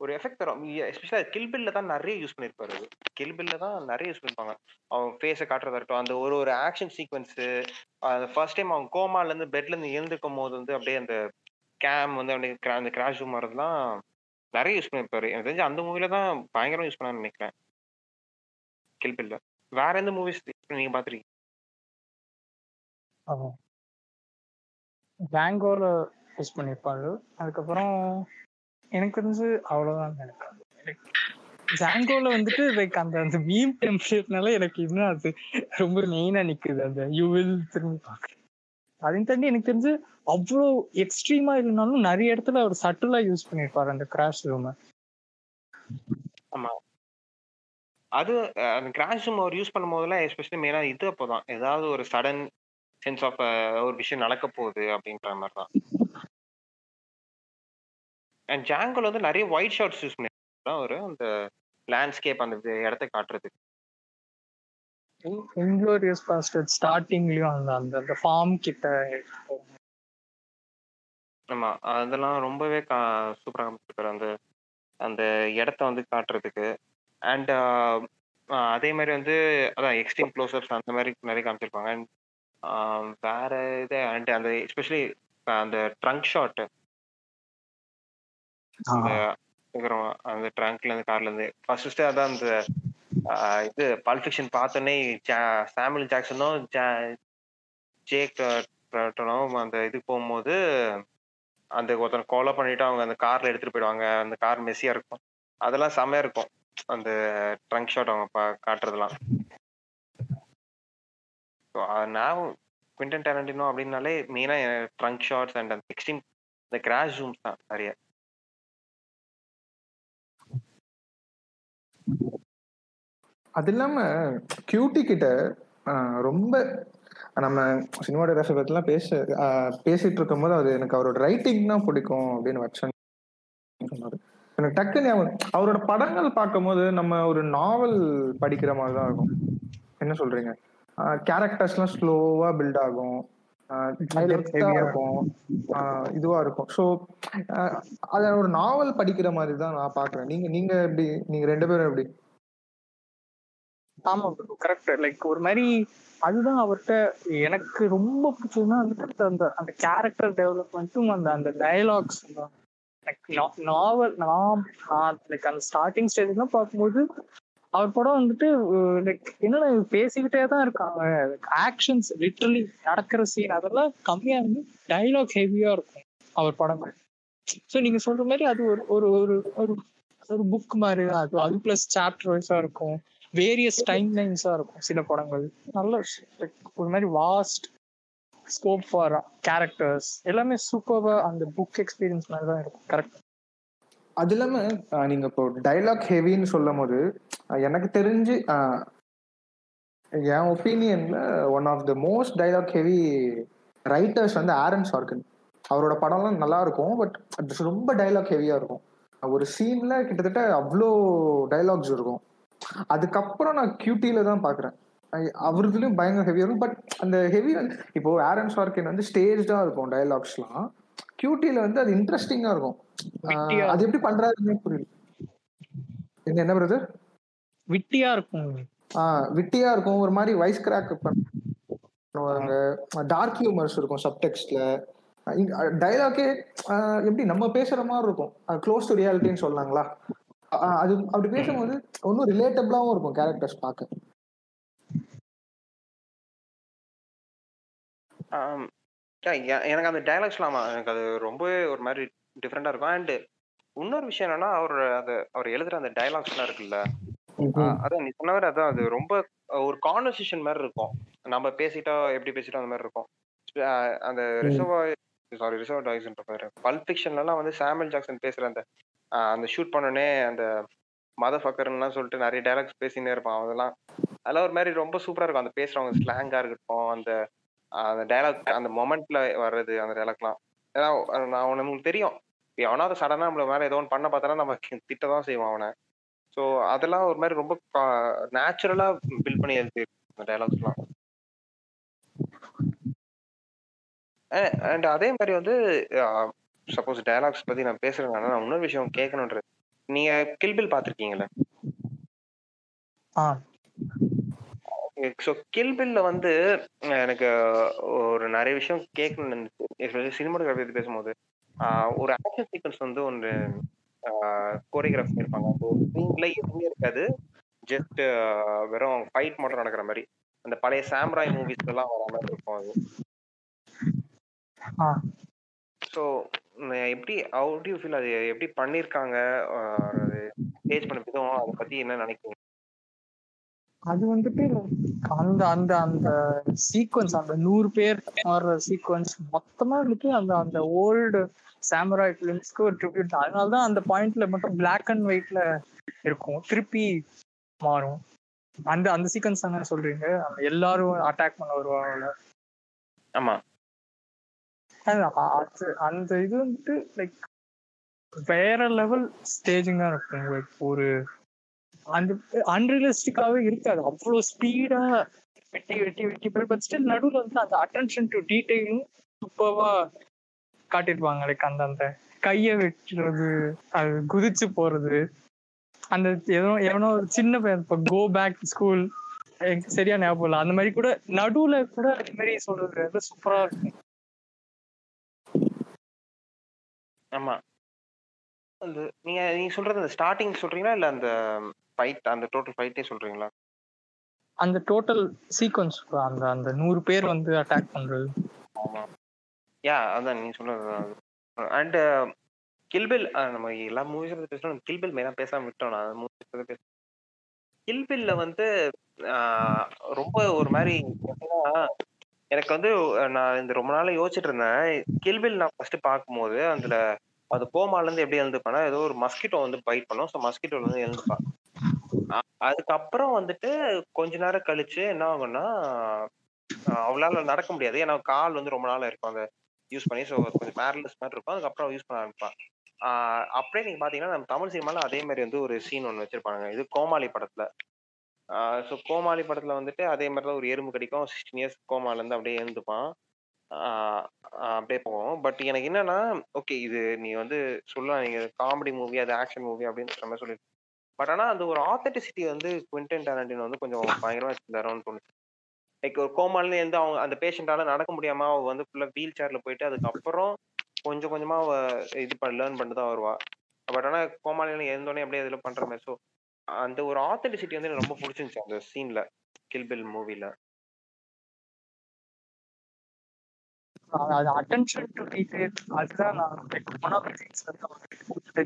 ஒரு எஃபெக்ட் தரும். எஸ்பெஷலாக கில்பில்ல தான் நிறைய யூஸ் பண்ணியிருப்பாரு அது கில்பில்ல தான் நிறைய யூஸ் பண்ணிருப்பாங்க. அவன் ஃபேஸை காட்டுறதா இருக்கட்டும் அந்த ஒரு ஒரு ஆக்ஷன் சீக்வன்ஸு அந்த ஃபர்ஸ்ட் டைம் அவன் கோமால இருந்து பெட்ல இருந்து எழுந்துக்கும் போது வந்து அப்படியே அந்த கேம் வந்து அப்படியே அந்த கிராஷ் ஜூம் வரதுலாம் நிறைய யூஸ் பண்ணியிருப்பாரு எனக்கு தெரிஞ்சு அந்த மூவில தான் பயங்கரமா யூஸ் பண்ணான்னு நினைக்கிறேன். கில்பில்ல வேற எந்த மூவிஸ் நீங்க பாத்துருக்கீங்க? பேங்கோல யூஸ் பண்ணியிருப்பாரு அதுக்கப்புறம் எனக்கு தெரிஞ்சு அவ்வளவுதான் எனக்கு ஜாங்கோல வந்துட்டு லைக் அந்த அந்த மீம் டெம்ப்ளேட்னால எனக்கு இன்னும் அது ரொம்ப மெயினா நிக்குது. அந்த யூ வில் திரும்பி பார்க்க அதையும் தாண்டி எனக்கு தெரிஞ்சு அவ்வளோ எக்ஸ்ட்ரீமா இல்லைனாலும் நிறைய இடத்துல அவர் சட்டிலா யூஸ் பண்ணியிருப்பாரு அந்த கிராஷ் ரூமை ஆமா. அது அந்த கிராஷ் ரூம் அவர் யூஸ் பண்ணும் போதெல்லாம் எஸ்பெஷலி மெயினா இது அப்போதான். ஏதாவது ஒரு சடன் சென்ஸ் ஆஃப் ஒரு விஷயம் நடக்க போகுது அப்படின்ற மாதிரி தான். அண்ட் ஜாங்கோல வந்து நிறைய ஒயிட் ஷார்ட்ஸ் யூஸ் பண்ணிருக்காரு ஒரு அந்த லேண்ட்ஸ்கேப் அந்த இடத்த காட்டுறதுக்கு. இன்க்ளோரியஸ் பாஸ்டர் ஸ்டார்டிங்லயும் அந்த அந்த அந்த ஃபார்ம் கிட்ட ஆமா. அதெல்லாம் ரொம்பவே கா சூப்பராக காமிச்சிருக்காரு அந்த அந்த இடத்த வந்து காட்டுறதுக்கு. அண்ட் அதே மாதிரி வந்து அதான் எக்ஸ்ட்ரீம் க்ளோஸ்அப்ஸ் அந்த மாதிரி நிறைய காமிச்சிருப்பாங்க. அண்ட் வேற இது அண்ட் அந்த எஸ்பெஷலி அந்த ட்ரங்க் ஷாட் அந்த ட்ரங்க்ல இருந்து கார்ல இருந்து. ஃபர்ஸ்ட் அதான் அந்த இது பாலிஃபிக்ஷன் பார்த்தோன்னே சாமுel ஜாக்சனும் ஜா- ஜேக் ப்ராட்டனும் அந்த இதுக்கு போகும்போது அந்த ஒருத்தனை கொலை பண்ணிட்டு அவங்க அந்த கார்ல எடுத்துட்டு போயிடுவாங்க. அந்த கார் மெஸ்ஸியா இருக்கும். அதெல்லாம் செமையா இருக்கும். அந்த ட்ரங்க் ஷாட் அவங்க பா- காட்டுறதுலாம் ஸோ நான் குவிண்டன் டேரண்டினோ அப்படின்னாலே மெயினா ட்ரங்க் ஷாட்ஸ் அண்ட் அந்த எக்ஸ்ட்ரீம் இந்த கிராஷ் ஜூம்ஸ் தான் நிறைய. அது இல்லாம கியூட்டி கிட்ட ஆஹ், ரொம்ப நம்ம சினிமாட்டோகிராஃபி பத்திலாம் பேச பேசிட்டு பேசிட்டு இருக்கும்போது அது எனக்கு அவரோட ரைட்டிங் தான் பிடிக்கும் அப்படின்னு வச்சேன். எனக்கு டக்குன்னு ஞாபகம் அவரோட படங்கள் பார்க்கும்போது நம்ம ஒரு நாவல் படிக்கிற மாதிரி தான் இருக்கும். என்ன சொல்றீங்க? கேரக்டர்ஸ்லாம் ஸ்லோவா பில்ட் ஆகும். இருக்கும். இதுவா இருக்கும். ஸோ அத ஒரு நாவல் படிக்கிற மாதிரி தான் நான் பாக்குறேன் நீங்க நீங்க எப்படி நீங்க ரெண்டு பேரும் எப்படி? ஆமா கரெக்ட் லைக் ஒரு மாதிரி அதுதான் அவர்கிட்ட எனக்கு ரொம்ப பிடிச்சதுன்னா வந்துட்டு அந்த அந்த கேரக்டர் டெவலப்மெண்ட்டும் அந்த அந்த டயலாக்ஸ் எனக்கு நாவல் நான் லைக் அந்த ஸ்டார்டிங் ஸ்டேஜ்லாம் பார்க்கும்போது அவர் படம் வந்துட்டு லைக் என்னடா பேசிக்கிட்டே தான் இருக்காங்க. ஆக்ஷன்ஸ் லிட்ரலி நடக்கிற சீன் அதெல்லாம் கம்மியா இருந்து டைலாக் ஹெவியா இருக்கும் அவர் படங்கள் ஸோ நீங்க சொல்ற மாதிரி அது ஒரு ஒரு ஒரு ஒரு ஒரு புக் மாதிரி அது அது பிளஸ் சாப்டர் வைஸா இருக்கும். வேரியஸ் டைம் லைன்ஸா இருக்கும் சில படங்கள். நல்ல ஒரு மாதிரி வாஸ்ட் ஸ்கோப் ஃபார் கேரக்டர்ஸ் எல்லாமே சூப்பர்வா அந்த புக் எக்ஸ்பீரியன்ஸ் மாதிரி தான் இருக்கும். கரெக்ட் அது இல்லாம நீங்கள் நீங்க இப்போ டைலாக் ஹெவின்னு சொல்லும் போது எனக்கு தெரிஞ்சு என் ஒப்பீனியன்ல one of the most dialogue heavy writers வந்து ஆரன் சார்கன் அவரோட படம்லாம் நல்லா இருக்கும் பட் ரொம்ப டைலாக் ஹெவியா இருக்கும். ஒரு சீன்ல கிட்டத்தட்ட அவ்வளோ டைலாக்ஸ் இருக்கும். அதுக்கப்புறம் நான் கியூட்டியில தான் பாக்குறேன். அவருதுலயும் பயங்கர ஹெவியா இருக்கும். பட் அந்த ஹெவி வந்து இப்போ ஆரன் சார்கின் வந்து ஸ்டேஜ்டா இருக்கும் டைலாக்ஸ்லாம் கியூட்டில வந்து அது இன்ட்ரெஸ்டிங்கா இருக்கும். அது எப்படி பண்றாருன்னே புரியல. என்ன என்ன பிரதர் விட்டியா இருக்கும். ஆஹ் விட்டியா இருக்கும். ஒரு மாதிரி வைஸ் கிராக் பண்ணுவாங்க டார்க் ஹியூமர்ஸ் இருக்கும் சப்டெக்ஸ்ட்ல டைலாக்கே எப்படி நம்ம பேசுற மாதிரி இருக்கும். க்ளோஸ் டு ரியாலிட்டின்னு சொல்லாங்களா ஆஹ் அது அப்படி பேசும்போது ஒன்றும் ரிலேட்டபிளாவும் இருக்கும் கேரக்டர்ஸ் பார்க்க. ஆம். எ- எனக்கு அந்த டைலாக்ஸ்லாம் எனக்கு அது ரொம்பவே ஒரு மாதிரி டிஃப்ரெண்டா இருக்கும். அண்ட் இன்னொரு விஷயம் என்னன்னா அவர் அது அவர் எழுதுற அந்த டைலாக்ஸ்லாம் இருக்குல்ல? அதான் நீ சொன்ன மாதிரி அதான் அது ரொம்ப ஒரு கான்வர்சேஷன் மாதிரி இருக்கும். நம்ம பேசிட்டா எப்படி பேசிட்டோம் அந்த மாதிரி இருக்கும். அந்த ரிசர்வ் சாரி ரிசர்வ் டாய்ஸ்ன்ற பேரு. பல்ப் ஃபிக்ஷன்லாம் வந்து சாமுel ஜாக்சன் பேசுற அந்த அந்த ஷூட் பண்ணோடனே அந்த மத ஃபக்கர்லாம் சொல்லிட்டு நிறைய டைலாக்ஸ் பேசினே இருப்பான். அதெல்லாம் அதெல்லாம் ஒரு மாதிரி ரொம்ப சூப்பரா இருக்கும். அந்த பேசுறவங்க ஸ்லாங்கா இருக்கட்டும் அந்த அந்த டைலாக் அந்த மொமெண்ட்ல வர்றது அந்த டைலாக்லாம் ஏன்னா நான் உனக்கு நமக்கு தெரியும். எவனாவது சடனா நம்மள மேல ஏதோ ஒன்று பண்ண பார்த்தானா நம்ம திட்ட தான் செய்வோம் அவனை. ஸோ அதெல்லாம் ஒரு மாதிரி ரொம்ப நேச்சுரலா பில்ட் பண்ணி எழுதி அந்த டைலாக்ஸ்லாம் அண்ட் அதே மாதிரி வந்து சப்போஸ் டயலாக்ஸ் பத்தி நான் பேசுறேன் நான் இன்னொரு விஷயம் கேட்கணுன்றது. நீங்க கில்பில் பார்த்திருக்கீங்களா ஆ. ஸோ கில்பில்ல வந்து எனக்கு ஒரு நிறைய விஷயம் கேட்கணும்னு இருந்துச்சு சினிமாட்டோகிராஃபி பத்தி பேசும்போது ஒரு ஆக்ஷன் சீக்வன்ஸ் வந்து ஒன்று கோரியோகிராஃப் பண்ணியிருப்பாங்க அந்த சீன்ல எதுவுமே இருக்காது. ஜஸ்ட் வெறும் ஃபைட் மட்டும் நடக்கிற மாதிரி. அந்த பழைய சாம்ராய் மூவிஸ்ல எல்லாம் வர மாதிரி இருக்கும் அது. ஸோ எப்படி ஹவு யூ ஃபீல் அது? எப்படி பண்ணியிருக்காங்க ஸ்டேஜ் பண்ண விதம் அதை பத்தி என்ன நினைக்கிறீங்க? அது வந்துட்டு அந்த அந்த அந்த சீக்வன்ஸ் அந்த நூறு பேர் மாறுற சீக்வன்ஸ் மொத்தமா வந்துட்டு அந்த அந்த ஓல்டு சாமராய் ஃபிலிம்ஸ்க்கு ஒரு ட்ரிபியூட் தான். அதனால தான் அந்த பாயிண்ட்ல மட்டும் பிளாக் அண்ட் ஒயிட்ல இருக்கும். திருப்பி மாறும். அந்த அந்த சீக்வன்ஸ் தானே சொல்றீங்க? எல்லாரும் அட்டாக் பண்ண வருவாங்கல்ல. ஆமா. அது அந்த இது வந்துட்டு லைக் வேற லெவல் ஸ்டேஜிங்கா இருக்கும். லைக் ஒரு அன்ரியலிஸ்டிக்காவே இருக்காது. அவ்வளோ ஸ்பீடா வெட்டி வெட்டி வெட்டி போய் பட் ஸ்டில் நடுவில் வந்து அந்த அட்டென்ஷன் டு டீட்டெயிலும் சூப்பர்வா காட்டிருப்பாங்க லைக் அந்த அந்த கையை வெட்டுறது அது குதிச்சு போறது. அந்த எவனோ எவனோ சின்ன பையன் இப்போ கோ பேக் ஸ்கூல் சரியா ஞாபகம் இல்லை. அந்த மாதிரி கூட நடுவுல கூட அந்த மாதிரி சொல்றது வந்து சூப்பரா இருக்கும். ஆமா. அந்த நீங்க நீங்க சொல்றது அந்த ஸ்டார்டிங் சொல்றீங்களா? இல்ல அந்த ஃபைட் அந்த டோட்டல் ஃபைட்டே சொல்றீங்களா? அந்த டோட்டல் சீக்வன்ஸ் அந்த அந்த நூறு பேர் வந்து அட்டாக் பண்றது. ஆமா. யா அதான் நீங்க சொன்னது அண்ட் கில்பில் நம்ம எல்லா மூவிஸ் பத்தி பேசணும் கில்பில் மெயினா பேசாம விட்டோம். நான் மூவிஸ் பத்தி பேச கில்பில்ல வந்து ரொம்ப ஒரு மாதிரி எனக்கு வந்து நான் இந்த ரொம்ப நாளா யோசிச்சுட்டு இருந்தேன். கில்பில் நான் ஃபர்ஸ்ட் பார்க்கும்போது அதுல அது கோமால இருந்து எப்படி எழுந்துப்பானா ஏதோ ஒரு மஸ்கிட்டோ வந்து பைட் பண்ணும். ஸோ மஸ்கிட்டோல வந்து எழுந்துப்பான். அதுக்கப்புறம் வந்துட்டு கொஞ்ச நேரம் கழிச்சு என்ன ஆகும்னா அவளால நடக்க முடியாது. ஏன்னா கால் வந்து ரொம்ப நாள் இருக்கும். அந்த யூஸ் பண்ணி ஸோ கொஞ்சம் பேரலஸ் மாதிரி இருக்கும். அதுக்கப்புறம் யூஸ் பண்ண ஆரம்பிப்பான் அப்படியே நீங்க பாத்தீங்கன்னா நம்ம தமிழ் சினிமால அதே மாதிரி வந்து ஒரு சீன் ஒன்று வச்சிருப்பாங்க. இது கோமாளி படத்துல. ஸோ கோமாளி படத்துல வந்துட்டு அதே மாதிரி தான் ஒரு எறும்பு கிடைக்கும். சிக்ஸ்டீன் இயர்ஸ் கோமால இருந்து அப்படியே எழுந்துப்பான். அப்படியே போவோம். பட் எனக்கு என்னன்னா ஓகே இது நீ வந்து சொல்லலாம். நீங்க காமெடி மூவி அது ஆக்ஷன் மூவி அப்படின்னு நம்ம சொல்லி பட் ஆனா அந்த ஒரு ஆத்தென்டிசிட்டி வந்து குவிண்டன் டேரண்டினோ வந்து கொஞ்சம் பயங்கரமா வச்சிருந்தாரோன்னு தோணுச்சு. லைக் ஒரு கோமால இருந்து அவங்க அந்த பேஷண்டால நடக்க முடியாம அவ வந்து ஃபுல்லா வீல் சேர்ல போயிட்டு அதுக்கப்புறம் கொஞ்சம் கொஞ்சமா அவ இது பண்ண லேர்ன் பண்ணிட்டு தான் வருவா. பட் ஆனா கோமாளியில இருந்தோடனே அப்படியே இதுல பண்ற மாதிரி. ஸோ அந்த ஒரு ஆத்தென்டிசிட்டி வந்து எனக்கு ரொம்ப பிடிச்சிருந்துச்சு அந்த சீன்ல கில்பில் மூவில அது- அட்டென்ஷன் டு டீடைல் அதுதான் நான் ஒன் ஆஃப் திங்ஸ்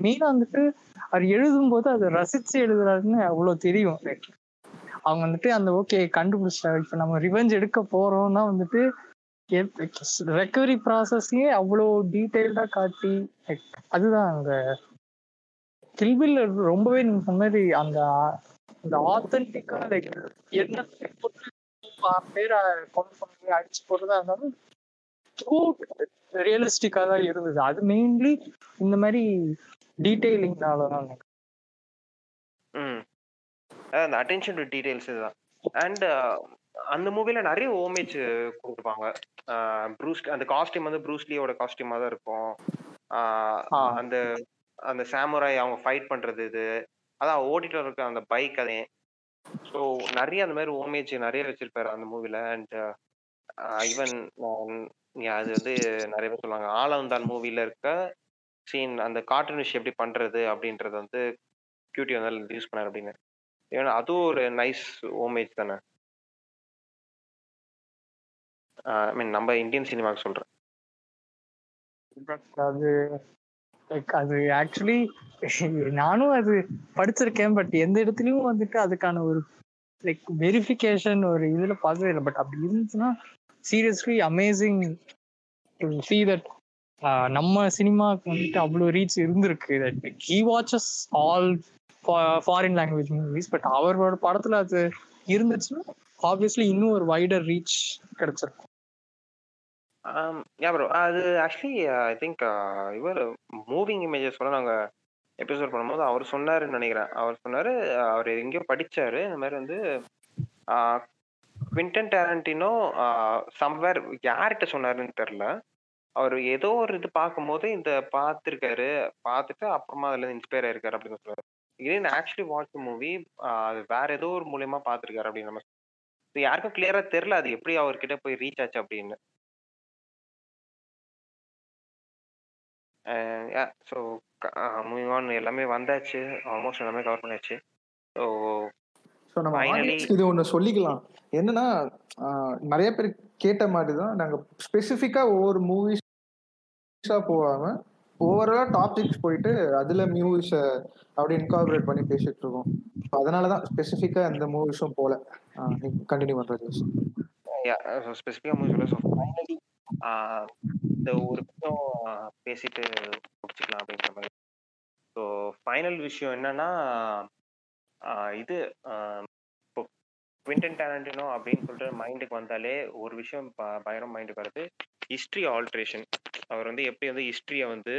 மெயினா வந்துட்டு அவர் எழுதும்போது அதை ரசிச்சு எழுதுறாருன்னு அவ்வளவு தெரியும் அவங்க வந்துட்டு அந்த ஓகே கண்டுபிடிச்சிட்டாங்க இப்ப நம்ம ரிவெஞ்ச் எடுக்க போறோம்னா வந்துட்டு ரெக்கவரி ப்ராசஸ்லயே அவ்வளோ டீடைல்டா காட்டி அதுதான் அந்த கில்பில் ரொம்பவே நீங்க சொன்ன மாதிரி அந்த அந்த ஆத்தென்டிக்கா லைக் என்ன பேரை கொலை பண்ணி அடிச்சு போடுறதா இருந்தாலும் ரியலிஸ்டிக்கா தான் இருந்தது. அது மெயின்லி இந்த மாதிரி டீடைலிங்னால தான் ம். அந்த அட்டென்ஷன் டு டீடைல்ஸ் இதுதான். அண்ட் அந்த மூவில நிறைய ஓமேஜ் கொடுத்துருப்பாங்க ப்ரூஸ் அந்த காஸ்டியூம் வந்து ப்ரூஸ்லியோட காஸ்டியூமா தான் இருக்கும். அந்த அந்த சாமுராய் அவங்க ஃபைட் பண்றது இது. அதான் ஓடிட்டு இருக்க அந்த பைக் அதே. ஸோ நிறைய அந்த மாதிரி ஓமேஜ் நிறைய வச்சிருப்பாரு அந்த மூவில அண்ட் ஈவன் அது வந்து நிறைய பேர் சொல்லுவாங்க. ஆலந்தான் மூவில இருக்க சீன் அந்த கார்ட்டூனிஷ் எப்படி பண்றது அப்படின்றது வந்து கியூட்டி வந்து யூஸ் பண்ணாரு அப்படின்னு. ஏன்னா அதுவும் ஒரு நைஸ் ஓமேஜ் தானே. ஐ மீன் நம்ம இந்தியன் சினிமாவுக்கு சொல்றேன். அது அது ஆக்சுவலி நானும் அது படிச்சிருக்கேன். பட் எந்த இடத்துலயும் வந்துட்டு அதுக்கான ஒரு லைக் வெரிஃபிகேஷன் ஒரு இதுல பார்த்ததே இல்ல. பட் அப்படி இருந்துச்சுன்னா seriously amazing to see that நம்ம சினிமாவுக்கு வந்துட்டு அவ்வளோ ரீச் இருந்திருக்கு. That he watches all foreign language movies but அவரோட படத்துல அது இருந்துச்சுன்னா ஆப்வியஸ்லி இன்னும் ஒரு வைடர் ரீச் கிடைச்சிருக்கும். Um, யா ப்ரோ அது ஆக்சுவலி ஐ திங்க் இவர் மூவிங் இமேஜஸ் கூட நாங்கள் எபிசோட் பண்ணும்போது அவர் சொன்னாருன்னு நினைக்கிறேன். அவர் சொன்னார் அவர் எங்கேயோ படிச்சாரு. இந்த மாதிரி வந்து uh, குவிண்டன் டேரண்டினோ சம்வேர் யார்கிட்ட சொன்னாருன்னு தெரில அவர் ஏதோ ஒரு இது பார்க்கும்போது இந்த பார்த்துருக்காரு பார்த்துட்டு அப்புறமா அதில் இன்ஸ்பயர் ஆயிருக்காரு அப்படின்னு சொல்லுவாரு இதே ஆக்சுவலி வாட்ச் மூவி அது வேற ஏதோ ஒரு மூலியமா பார்த்துருக்காரு அப்படின்னு நம்ம இது யாருக்கும் கிளியரா தெரியல அது எப்படி அவர்கிட்ட போய் ரீச் ஆச்சு அப்படின்னு. ஸோ மூவிங் ஆன் எல்லாமே வந்தாச்சு. ஆல்மோஸ்ட் எல்லாமே கவர் பண்ணியாச்சு ஸோ ஸோ நம்ம இது ஒன்று சொல்லிக்கலாம். என்னன்னா நிறைய பேர் கேட்ட மாதிரி தான் நாங்கள் ஸ்பெசிஃபிக்காக ஒவ்வொரு மூவிஸ் போகாம ஓவராலா டாபிக்ஸ் போயிட்டு அதுல மியூஸ் அப்படி இன்கார்பரேட் பண்ணி பேசிட்டு இருக்கோம். அதனாலதான் ஸ்பெசிஃபிக்கா எந்த மூவிஸும் போல. கண்டினியூ பண்றது ஸ்பெசிஃபிக்கா மூவி சொல்ல ஸோ ஃபைனலி இந்த ஒரு விஷயம் பேசிட்டு முடிச்சுக்கலாம் அப்படின்ற மாதிரி. ஸோ ஃபைனல் விஷயம் என்னன்னா இது குவிண்டன் டேலண்டினோ அப்படின்னு சொல்லிட்டு மைண்டுக்கு வந்தாலே ஒரு விஷயம் ப- பயங்கரம் மைண்டுக்கு வருது ஹிஸ்ட்ரி ஆல்ட்ரேஷன் அவர் வந்து எப்படி வந்து ஹிஸ்ட்ரியை வந்து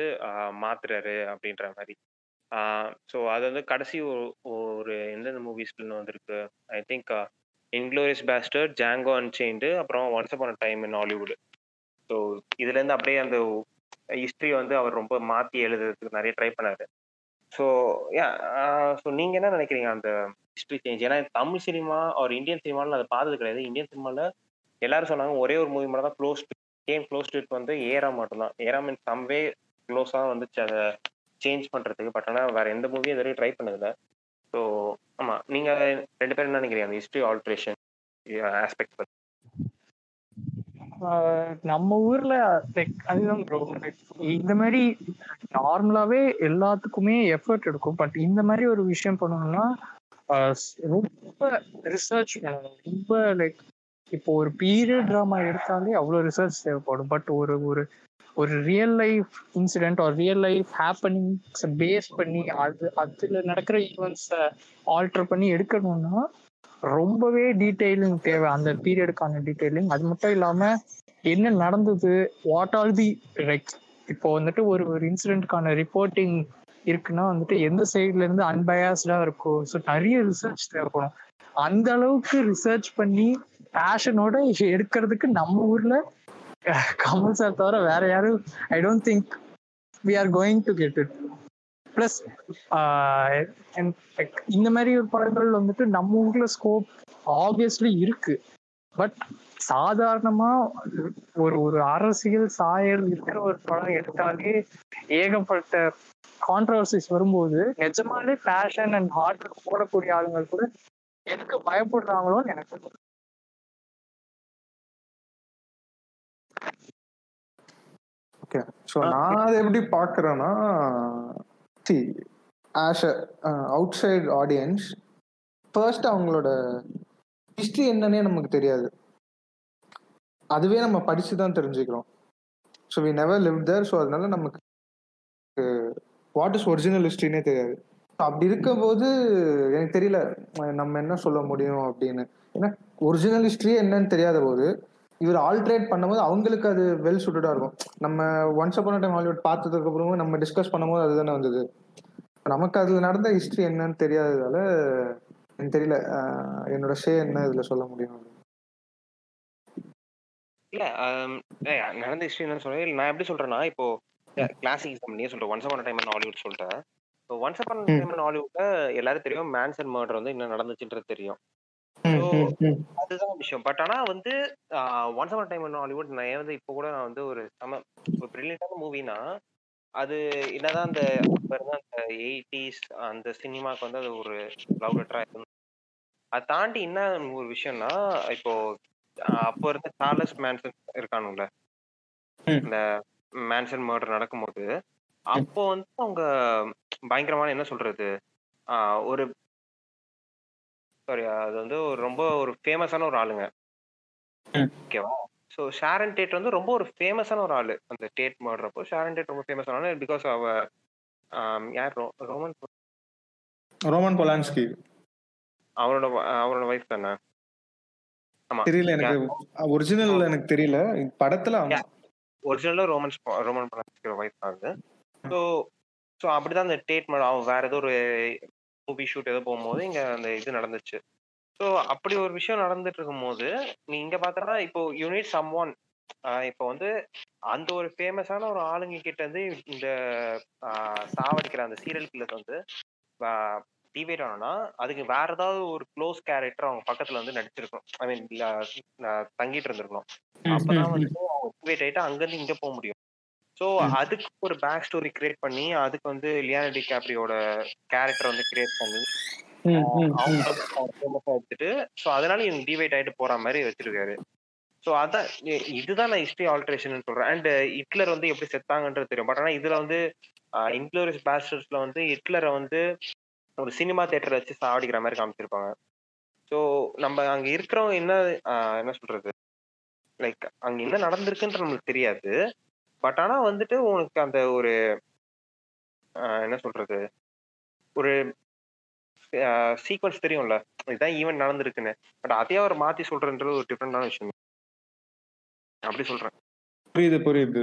மாத்துறாரு அப்படின்ற மாதிரி. ஸோ அது வந்து கடைசி ஒரு- ஒரு எந்தெந்த மூவிஸ்ல வந்திருக்கு? I think Inglourious Basterds Django Unchained அப்புறம் once upon time in Hollywood so இதுலேருந்து அப்படியே அந்த ஹிஸ்ட்ரி வந்து அவர் ரொம்ப மாற்றி எழுதுறதுக்கு நிறைய ட்ரை பண்ணாரு. ஸோ யா ஸோ நீங்கள் என்ன நினைக்கிறீங்க அந்த ஹிஸ்ட்ரி சேஞ்ச் ஏன்னா தமிழ் சினிமா ஒரு இந்தியன் சினிமாவில் அதை பார்த்தது கிடையாது. இந்தியன் சினிமாவில் எல்லாரும் சொன்னாங்க ஒரே ஒரு மூவி மட்டும் தான் க்ளோஸ் கேம் க்ளோஸ் டு வந்து ஏரா மட்டும்தான். ஏரா மீன் சம்வே க்ளோஸாக வந்துச்சு. அதை சேஞ்ச் பண்றதுக்கு. பட் ஆனால் வேற எந்த மூவியும் இது வரைக்கும் ட்ரை பண்ணதில்ல. ஸோ ஆமா நீங்க ரெண்டு பேரும் என்ன நினைக்கிறீங்க? அந்த ஹிஸ்ட்ரி ஆல்ட்ரேஷன் ஆஸ்பெக்ட் பற்றி ஆஹ் நம்ம ஊர்ல அதுதான் ப்ரோ இந்த மாதிரி நார்மலாவே எல்லாத்துக்குமே எஃபர்ட் எடுக்கும். பட் இந்த மாதிரி ஒரு விஷயம் பண்ணணும்னா ரொம்ப ரிசர்ச் ரொம்ப லைக் இப்போ ஒரு பீரியட் ட்ராமா எடுத்தாலே அவ்வளோ ரிசர்ச் தேவைப்படும். பட் ஒரு ஒரு ஒரு ரியல் லைஃப் இன்சிடென்ட் ஒரு ரியல் லைஃப் ஹேப்பனிங்ஸ் பேஸ் பண்ணி அது அதில் நடக்கிற ஈவெண்ட்ஸை ஆல்டர் பண்ணி எடுக்கணும்னா ரொம்பவே டீட்டெயிலிங் தேவை. அந்த பீரியடுக்கான டீட்டெயிலிங் அது மட்டும் இல்லாமல் என்ன நடந்தது வாட் ஆர் தி லைக் இப்போ வந்துட்டு ஒரு ஒரு இன்சிடென்ட்கான ரிப்போர்ட்டிங் இருக்குன்னா வந்துட்டு எந்த சைட்ல இருந்து அன்பயாஸ்டா இருக்கும் ஸோ நிறைய ரிசர்ச் தேவைப்படும். அந்த அளவுக்கு ரிசர்ச் பண்ணி பேஷனோட எடுக்கிறதுக்கு நம்ம ஊர்ல கமல் சார் தவிர வேற யாரும் I don't think we are going to get it plus இந்த மாதிரி ஒரு படங்கள் வந்துட்டு நம்ம ஊர்ல ஸ்கோப் ஆப்வியஸ்லி இருக்கு. பட் சாதாரணமா ஒரு ஒரு அரசியல் சாயல் இருக்கிற ஒரு படம் எடுத்தாலே ஏகப்பட்ட கான்ட்ரவர்சிஸ் வரும்போது நிஜமாலே பேஷன் அண்ட் ஹார்ட் போடக்கூடிய ஆளுங்கள் கூட எதுக்கு பயப்படுறாங்களோன்னு எனக்கு. ஓகே ஸோ நான் அதை எப்படி பார்க்குறேன்னா see as a outside audience first அவங்களோட ஹிஸ்ட்ரி என்னன்னே நமக்கு தெரியாது. அதுவே நம்ம படிச்சு தான் தெரிஞ்சுக்கிறோம். So we never live there so அதனால நமக்கு வாட் இஸ் ஒரிஜினல் ஹிஸ்ட்ரினே தெரியாது. அப்படி இருக்கும்போது எனக்கு தெரியல நம்ம என்ன சொல்ல முடியும் அப்படின்னு. ஏன்னா ஒரிஜினல் ஹிஸ்ட்ரியே என்னன்னு தெரியாத போது இவர் ஆல்ட்ரேட் பண்ணும்போது அவங்களுக்கு அது வெல் சுட்டடா இருக்கும். நம்ம ஒன்ஸ் அப்பான டைம் ஹாலிவுட் பார்த்ததுக்கு அப்புறமும் நம்ம டிஸ்கஸ் பண்ணும்போது அதுதானே வந்தது. நமக்கு அதுல நடந்த ஹிஸ்டரி என்னன்னு தெரியாததால எனக்கு தெரியல என்னோட ஷே என்ன இதுல சொல்ல முடியும் இல்ல நடந்த ஹிஸ்டரி என்ன சொல்றேன். நான் எப்படி சொல்றேன்னா இப்போ கிளாசிக் நீ சொல்ற. ஒன்ஸ் அப்பான டைம் ஹாலிவுட் சொல்லிட்டேன் இப்போ ஒன்ஸ் அப்பான. டைம் ஹாலிவுட்ல எல்லாரும் தெரியும் மேன்சன் மர்டர் வந்து என்ன நடந்துச்சுன்றது தெரியும். அதுதான் விஷயம். பட் ஆனா வந்து ஒன்ஸ் அப்பான டைம் ஹாலிவுட் நான் வந்து இப்போ கூட நான் வந்து ஒரு சம ஒரு பிரில்லியண்டான மூவினா அது என்னதான் அந்த அப்ப இருந்த அந்த எயிட்டிஸ் அந்த சினிமாக்கு வந்து அது ஒரு லவ் லெட்டரா இருந்து அதை தாண்டி என்ன ஒரு விஷயம்னா இப்போ அப்போ இருந்த சார்லஸ் மேன்சன் இருக்கானுங்களே ம். இந்த மேன்சன் மர்டர் நடக்கும்போது அப்போ வந்து அவங்க பயங்கரமான என்ன சொல்றது ஒரு சாரி அது வந்து ஒரு ரொம்ப ஒரு ஃபேமஸான ஒரு ஆளுங்க. ஓகேவா ஸோ ஷாரன் டேட் வந்து ரொம்ப ஒரு ஃபேமஸான ஒரு ஆளு. அந்த டேட் மர்டர் அப்போ ஷாரன் டேட் ரொம்ப ஃபேமஸான ஆளு பிகாஸ் அவ யார்? ரோமன் ரோமன் பொலான்ஸ்கி அவரோட அவரோட ஒய்ஃப் தானே? தெரியல எனக்கு ஒரிஜினல் எனக்கு தெரியல. படத்துல ஒரிஜினலா ரோமன் ரோமன் பலான்ஸ்கியோட ஒய்ஃப் ஆகுது ஸோ ஸோ அப்படிதான் அந்த டேட் மர்டர் அவன் வேற ஏதோ ஒரு மூவி ஷூட் ஏதோ போகும்போது இங்க அந்த இது நடந்துச்சு. ஸோ அப்படி ஒரு விஷயம் நடந்துட்டு இருக்கும்போது நீ இங்க பார்த்தனா இப்போ யூனிட் சம் ஒன் இப்போ வந்து அந்த ஒரு ஃபேமஸான ஒரு ஆளுங்க கிட்ட இருந்து இந்த ஆஹ், சாவடிக்கிற அந்த சீரியல் கில்லர் வந்து டிவைட் ஆனோம்னா அதுக்கு வேற ஏதாவது ஒரு க்ளோஸ் கேரக்டர் அவங்க பக்கத்துல வந்து நடிச்சிருக்கணும் ஐ மீன் தங்கிட்டு இருந்திருக்கணும் அப்பதான் வந்து அவங்க டிவைட் ஆயிட்டு அங்கிருந்து இங்க போக முடியும். சோ ம். அதுக்கு ஒரு பேக் ஸ்டோரி கிரியேட் பண்ணி அதுக்கு வந்து லியானடி கேப்ரியோட கேரக்டர் வந்து கிரியேட் பண்ணி. அவங்க ஃபேமஸா எடுத்துட்டு சோ அதனால இவங்க டிவைட் ஆயிட்டு போற மாதிரி வச்சிருக்காரு. ஸோ அதான் இதுதான் நான் ஹிஸ்டரி ஆல்ட்ரேஷன் சொல்றேன். அண்ட் ஹிட்லர் வந்து எப்படி செத்தாங்கன்றது தெரியும். பட் ஆனா இதுல வந்து இன்க்ளோரியஸ் பேஸ்டர்ஸ்ல வந்து ஹிட்லரை வந்து ஒரு சினிமா தியேட்டர் வச்சு சாவடிக்கிற மாதிரி காமிச்சிருப்பாங்க. ஸோ நம்ம அங்க இருக்கிறவங்க என்ன என்ன சொல்றது? லைக் அங்க என்ன நடந்திருக்குன்ற நம்மளுக்கு தெரியாது. பட் ஆனா வந்துட்டு உனக்கு அந்த ஒரு என்ன சொல்றது? ஒரு சீக்வன்ஸ் தெரியும்ல? இதுதான் ஈவெண்ட் நடந்திருக்குன்னு. பட் அதையே அவர் மாத்தி சொல்றன்றது ஒரு டிஃப்ரெண்டான விஷயம். அப்படி சொல்றேன். புரியுது புரியுது.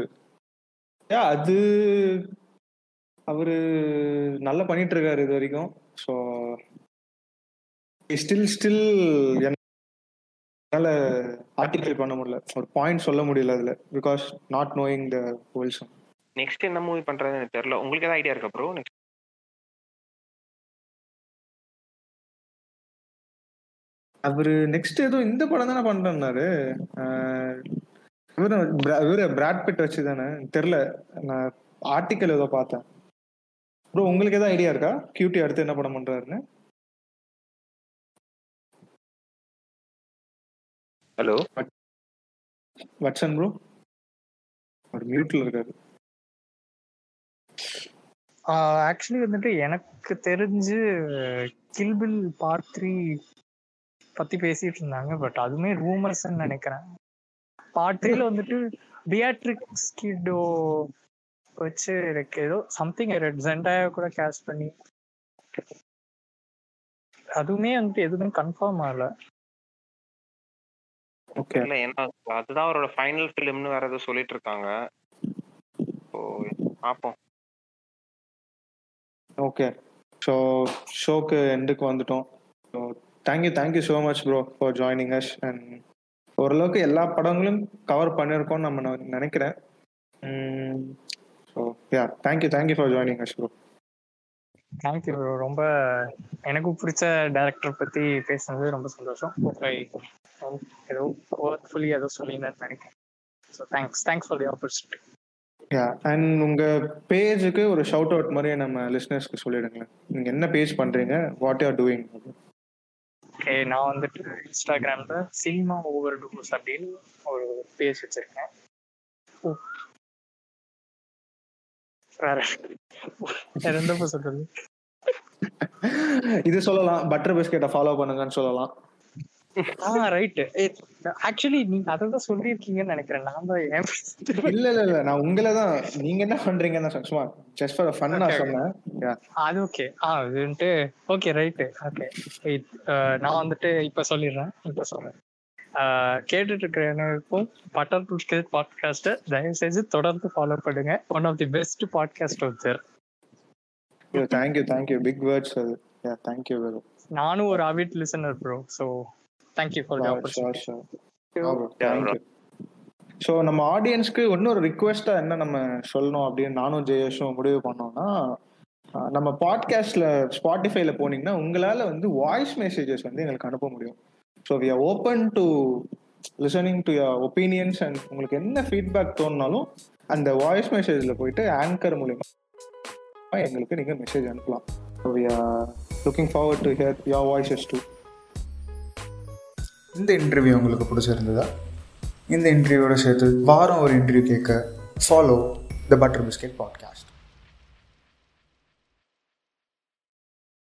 அது அவரு நல்லா பண்ணிட்டு இருக்காரு இது வரைக்கும். ஸோ ஸ்டில் ஸ்டில் என்னால ஆர்டிகல் பண்ண முடியல. ஒரு பாயிண்ட் சொல்ல முடியல அதுல. Because not knowing the wholesome next என்ன மூவி பண்றது எனக்கு தெரியல. உங்களுக்கு ஏதாவது ஐடியா இருக்கா ப்ரோ நெக்ஸ்ட் அவரு நெக்ஸ்ட் ஏதோ இந்த படம் தானே பண்றேன்னாரு. இவரு பிர- இவரு பிராட் பிட் வச்சு தானே தெரியல. நான் ஆர்டிக்கல் ஏதோ பார்த்தேன். ப்ரோ உங்களுக்கு ஏதாவது ஐடியா இருக்கா? கியூட்டி அடுத்து என்ன படம் பண்றாருன்னு? ஹலோ வட்சன் ப்ரோ ஒரு மியூட்ல இருக்காரு. ஆக்சுவலி வந்துட்டு எனக்கு தெரிஞ்சு கில்பில் பார்ட் த்ரீ பத்தி பேசிட்டு இருந்தாங்க பட் அதுவுமே ரூமர்ஸ் நினைக்கிறேன். பார்ட் த்ரீல வந்துட்டு பியாட்ரிக்ஸ் கிட்டோ வச்சு எனக்கு ஏதோ சம்திங் ஜெண்டாயா கூட கேஸ்ட் பண்ணி அதுவுமே வந்துட்டு எதுவுமே கன்ஃபார்ம் ஆகல. ஓகே இல்ல ஏன்னா அதுதான் அவரோட ஃபைனல் ஃபிலிம்னு வேற ஏதோ சொல்லிட்டு இருக்காங்க. ஸோ பார்ப்போம் ஓகே ஸோ ஷோக்கு எண்டுக்கு வந்துட்டோம். So thank you thank you so much bro for joining us and ஓரளவுக்கு எல்லா படங்களும் கவர் பண்ணியிருக்கோம்னு நம்ம நான் நினைக்கிறேன். So yeah thank you thank you for joining us bro thank you ரொம்ப எனக்கு பிடிச்ச டைரக்டர் பத்தி பேசுனது ரொம்ப சந்தோஷம். I- ஏதோ ஒர்த்ஃபுல்லி ஏதோ சொல்லியிருந்தேன்னு நினைக்கிறேன். So thanks thanks for the opportunity yeah and உங்க பேஜுக்கு ஒரு ஷவுட் அவுட் மாதிரி நம்ம லிஸ்னர்ஸ்க்கு சொல்லிடுங்களேன். நீங்க என்ன பேஜ் பண்றீங்க? வாட் ஆர் டூயிங் ஓகே நான் வந்துட்டு இன்ஸ்டாகிராம்ல சினிமா ஓவர் டூஸ் அப்படின்னு ஒரு பேஜ் வச்சிருக்கேன். வேற. வேற எந்த சொல்றது? இது சொல்லலாம். பட்டர் பிஸ்கெட்டை ஃபாலோ பண்ணுங்கன்னு சொல்லலாம். ஆ ரைட் ஆக்சுவலி நீங்க அதை தான் சொல்லியிருக்கீங்கன்னு நினைக்கிறேன். நான் தான் ஏன் இல்ல இல்ல இல்ல. நான் உங்களை தான் நீங்க என்ன பண்றீங்கன்னு நான் சும்மா ஜஸ்ட் ஃபார் ஃபன் நான். சொன்னேன். அது ஓகே ஆ வந்துட்டு ஓகே ரைட்டு ஓகே நான் வந்துட்டு இப்ப சொல்லிடுறேன். இப்ப சொல்றேன். கேட்டுட்டு இருக்கிற எல்லாருக்கும் பட்டர் புஷ்கல் பாட்காஸ்ட்டை தயவு செஞ்சு தொடர்ந்து ஃபாலோ பண்ணுங்க. One of the best podcast sir thank you thank you big words அது தேங்க்யூ வெரி நானும் ஒரு avid listener bro so thank you for the opportunity so நம்ம ஆடியன்ஸ்க்கு இன்னொரு ரிக்வெஸ்டா என்ன நம்ம சொல்லணும் அப்படின்னு நானும் ஜெயேஷும் முடிவு பண்ணோம்னா நம்ம பாட்காஸ்ட்ல ஸ்பாட்டிஃபைல போனீங்கன்னா உங்களால வந்து வாய்ஸ் மெசேஜஸ் வந்து எங்களுக்கு அனுப்ப முடியும். So we are open to listening to your opinions and உங்களுக்கு என்ன ஃபீட்பேக் தோணுனாலும் அந்த வாய்ஸ் மெசேஜில் போயிட்டு ஆங்கர் மூலிமா எங்களுக்கு நீங்கள் மெசேஜ் அனுப்பலாம். So we are looking forward to hear your voices too இந்த இன்டர்வியூ உங்களுக்கு பிடிச்சிருந்ததா? இந்த இன்டர்வியூவோட சேர்த்து வாரம் ஒரு இன்டர்வியூ கேட்க follow the Butter Biscuit podcast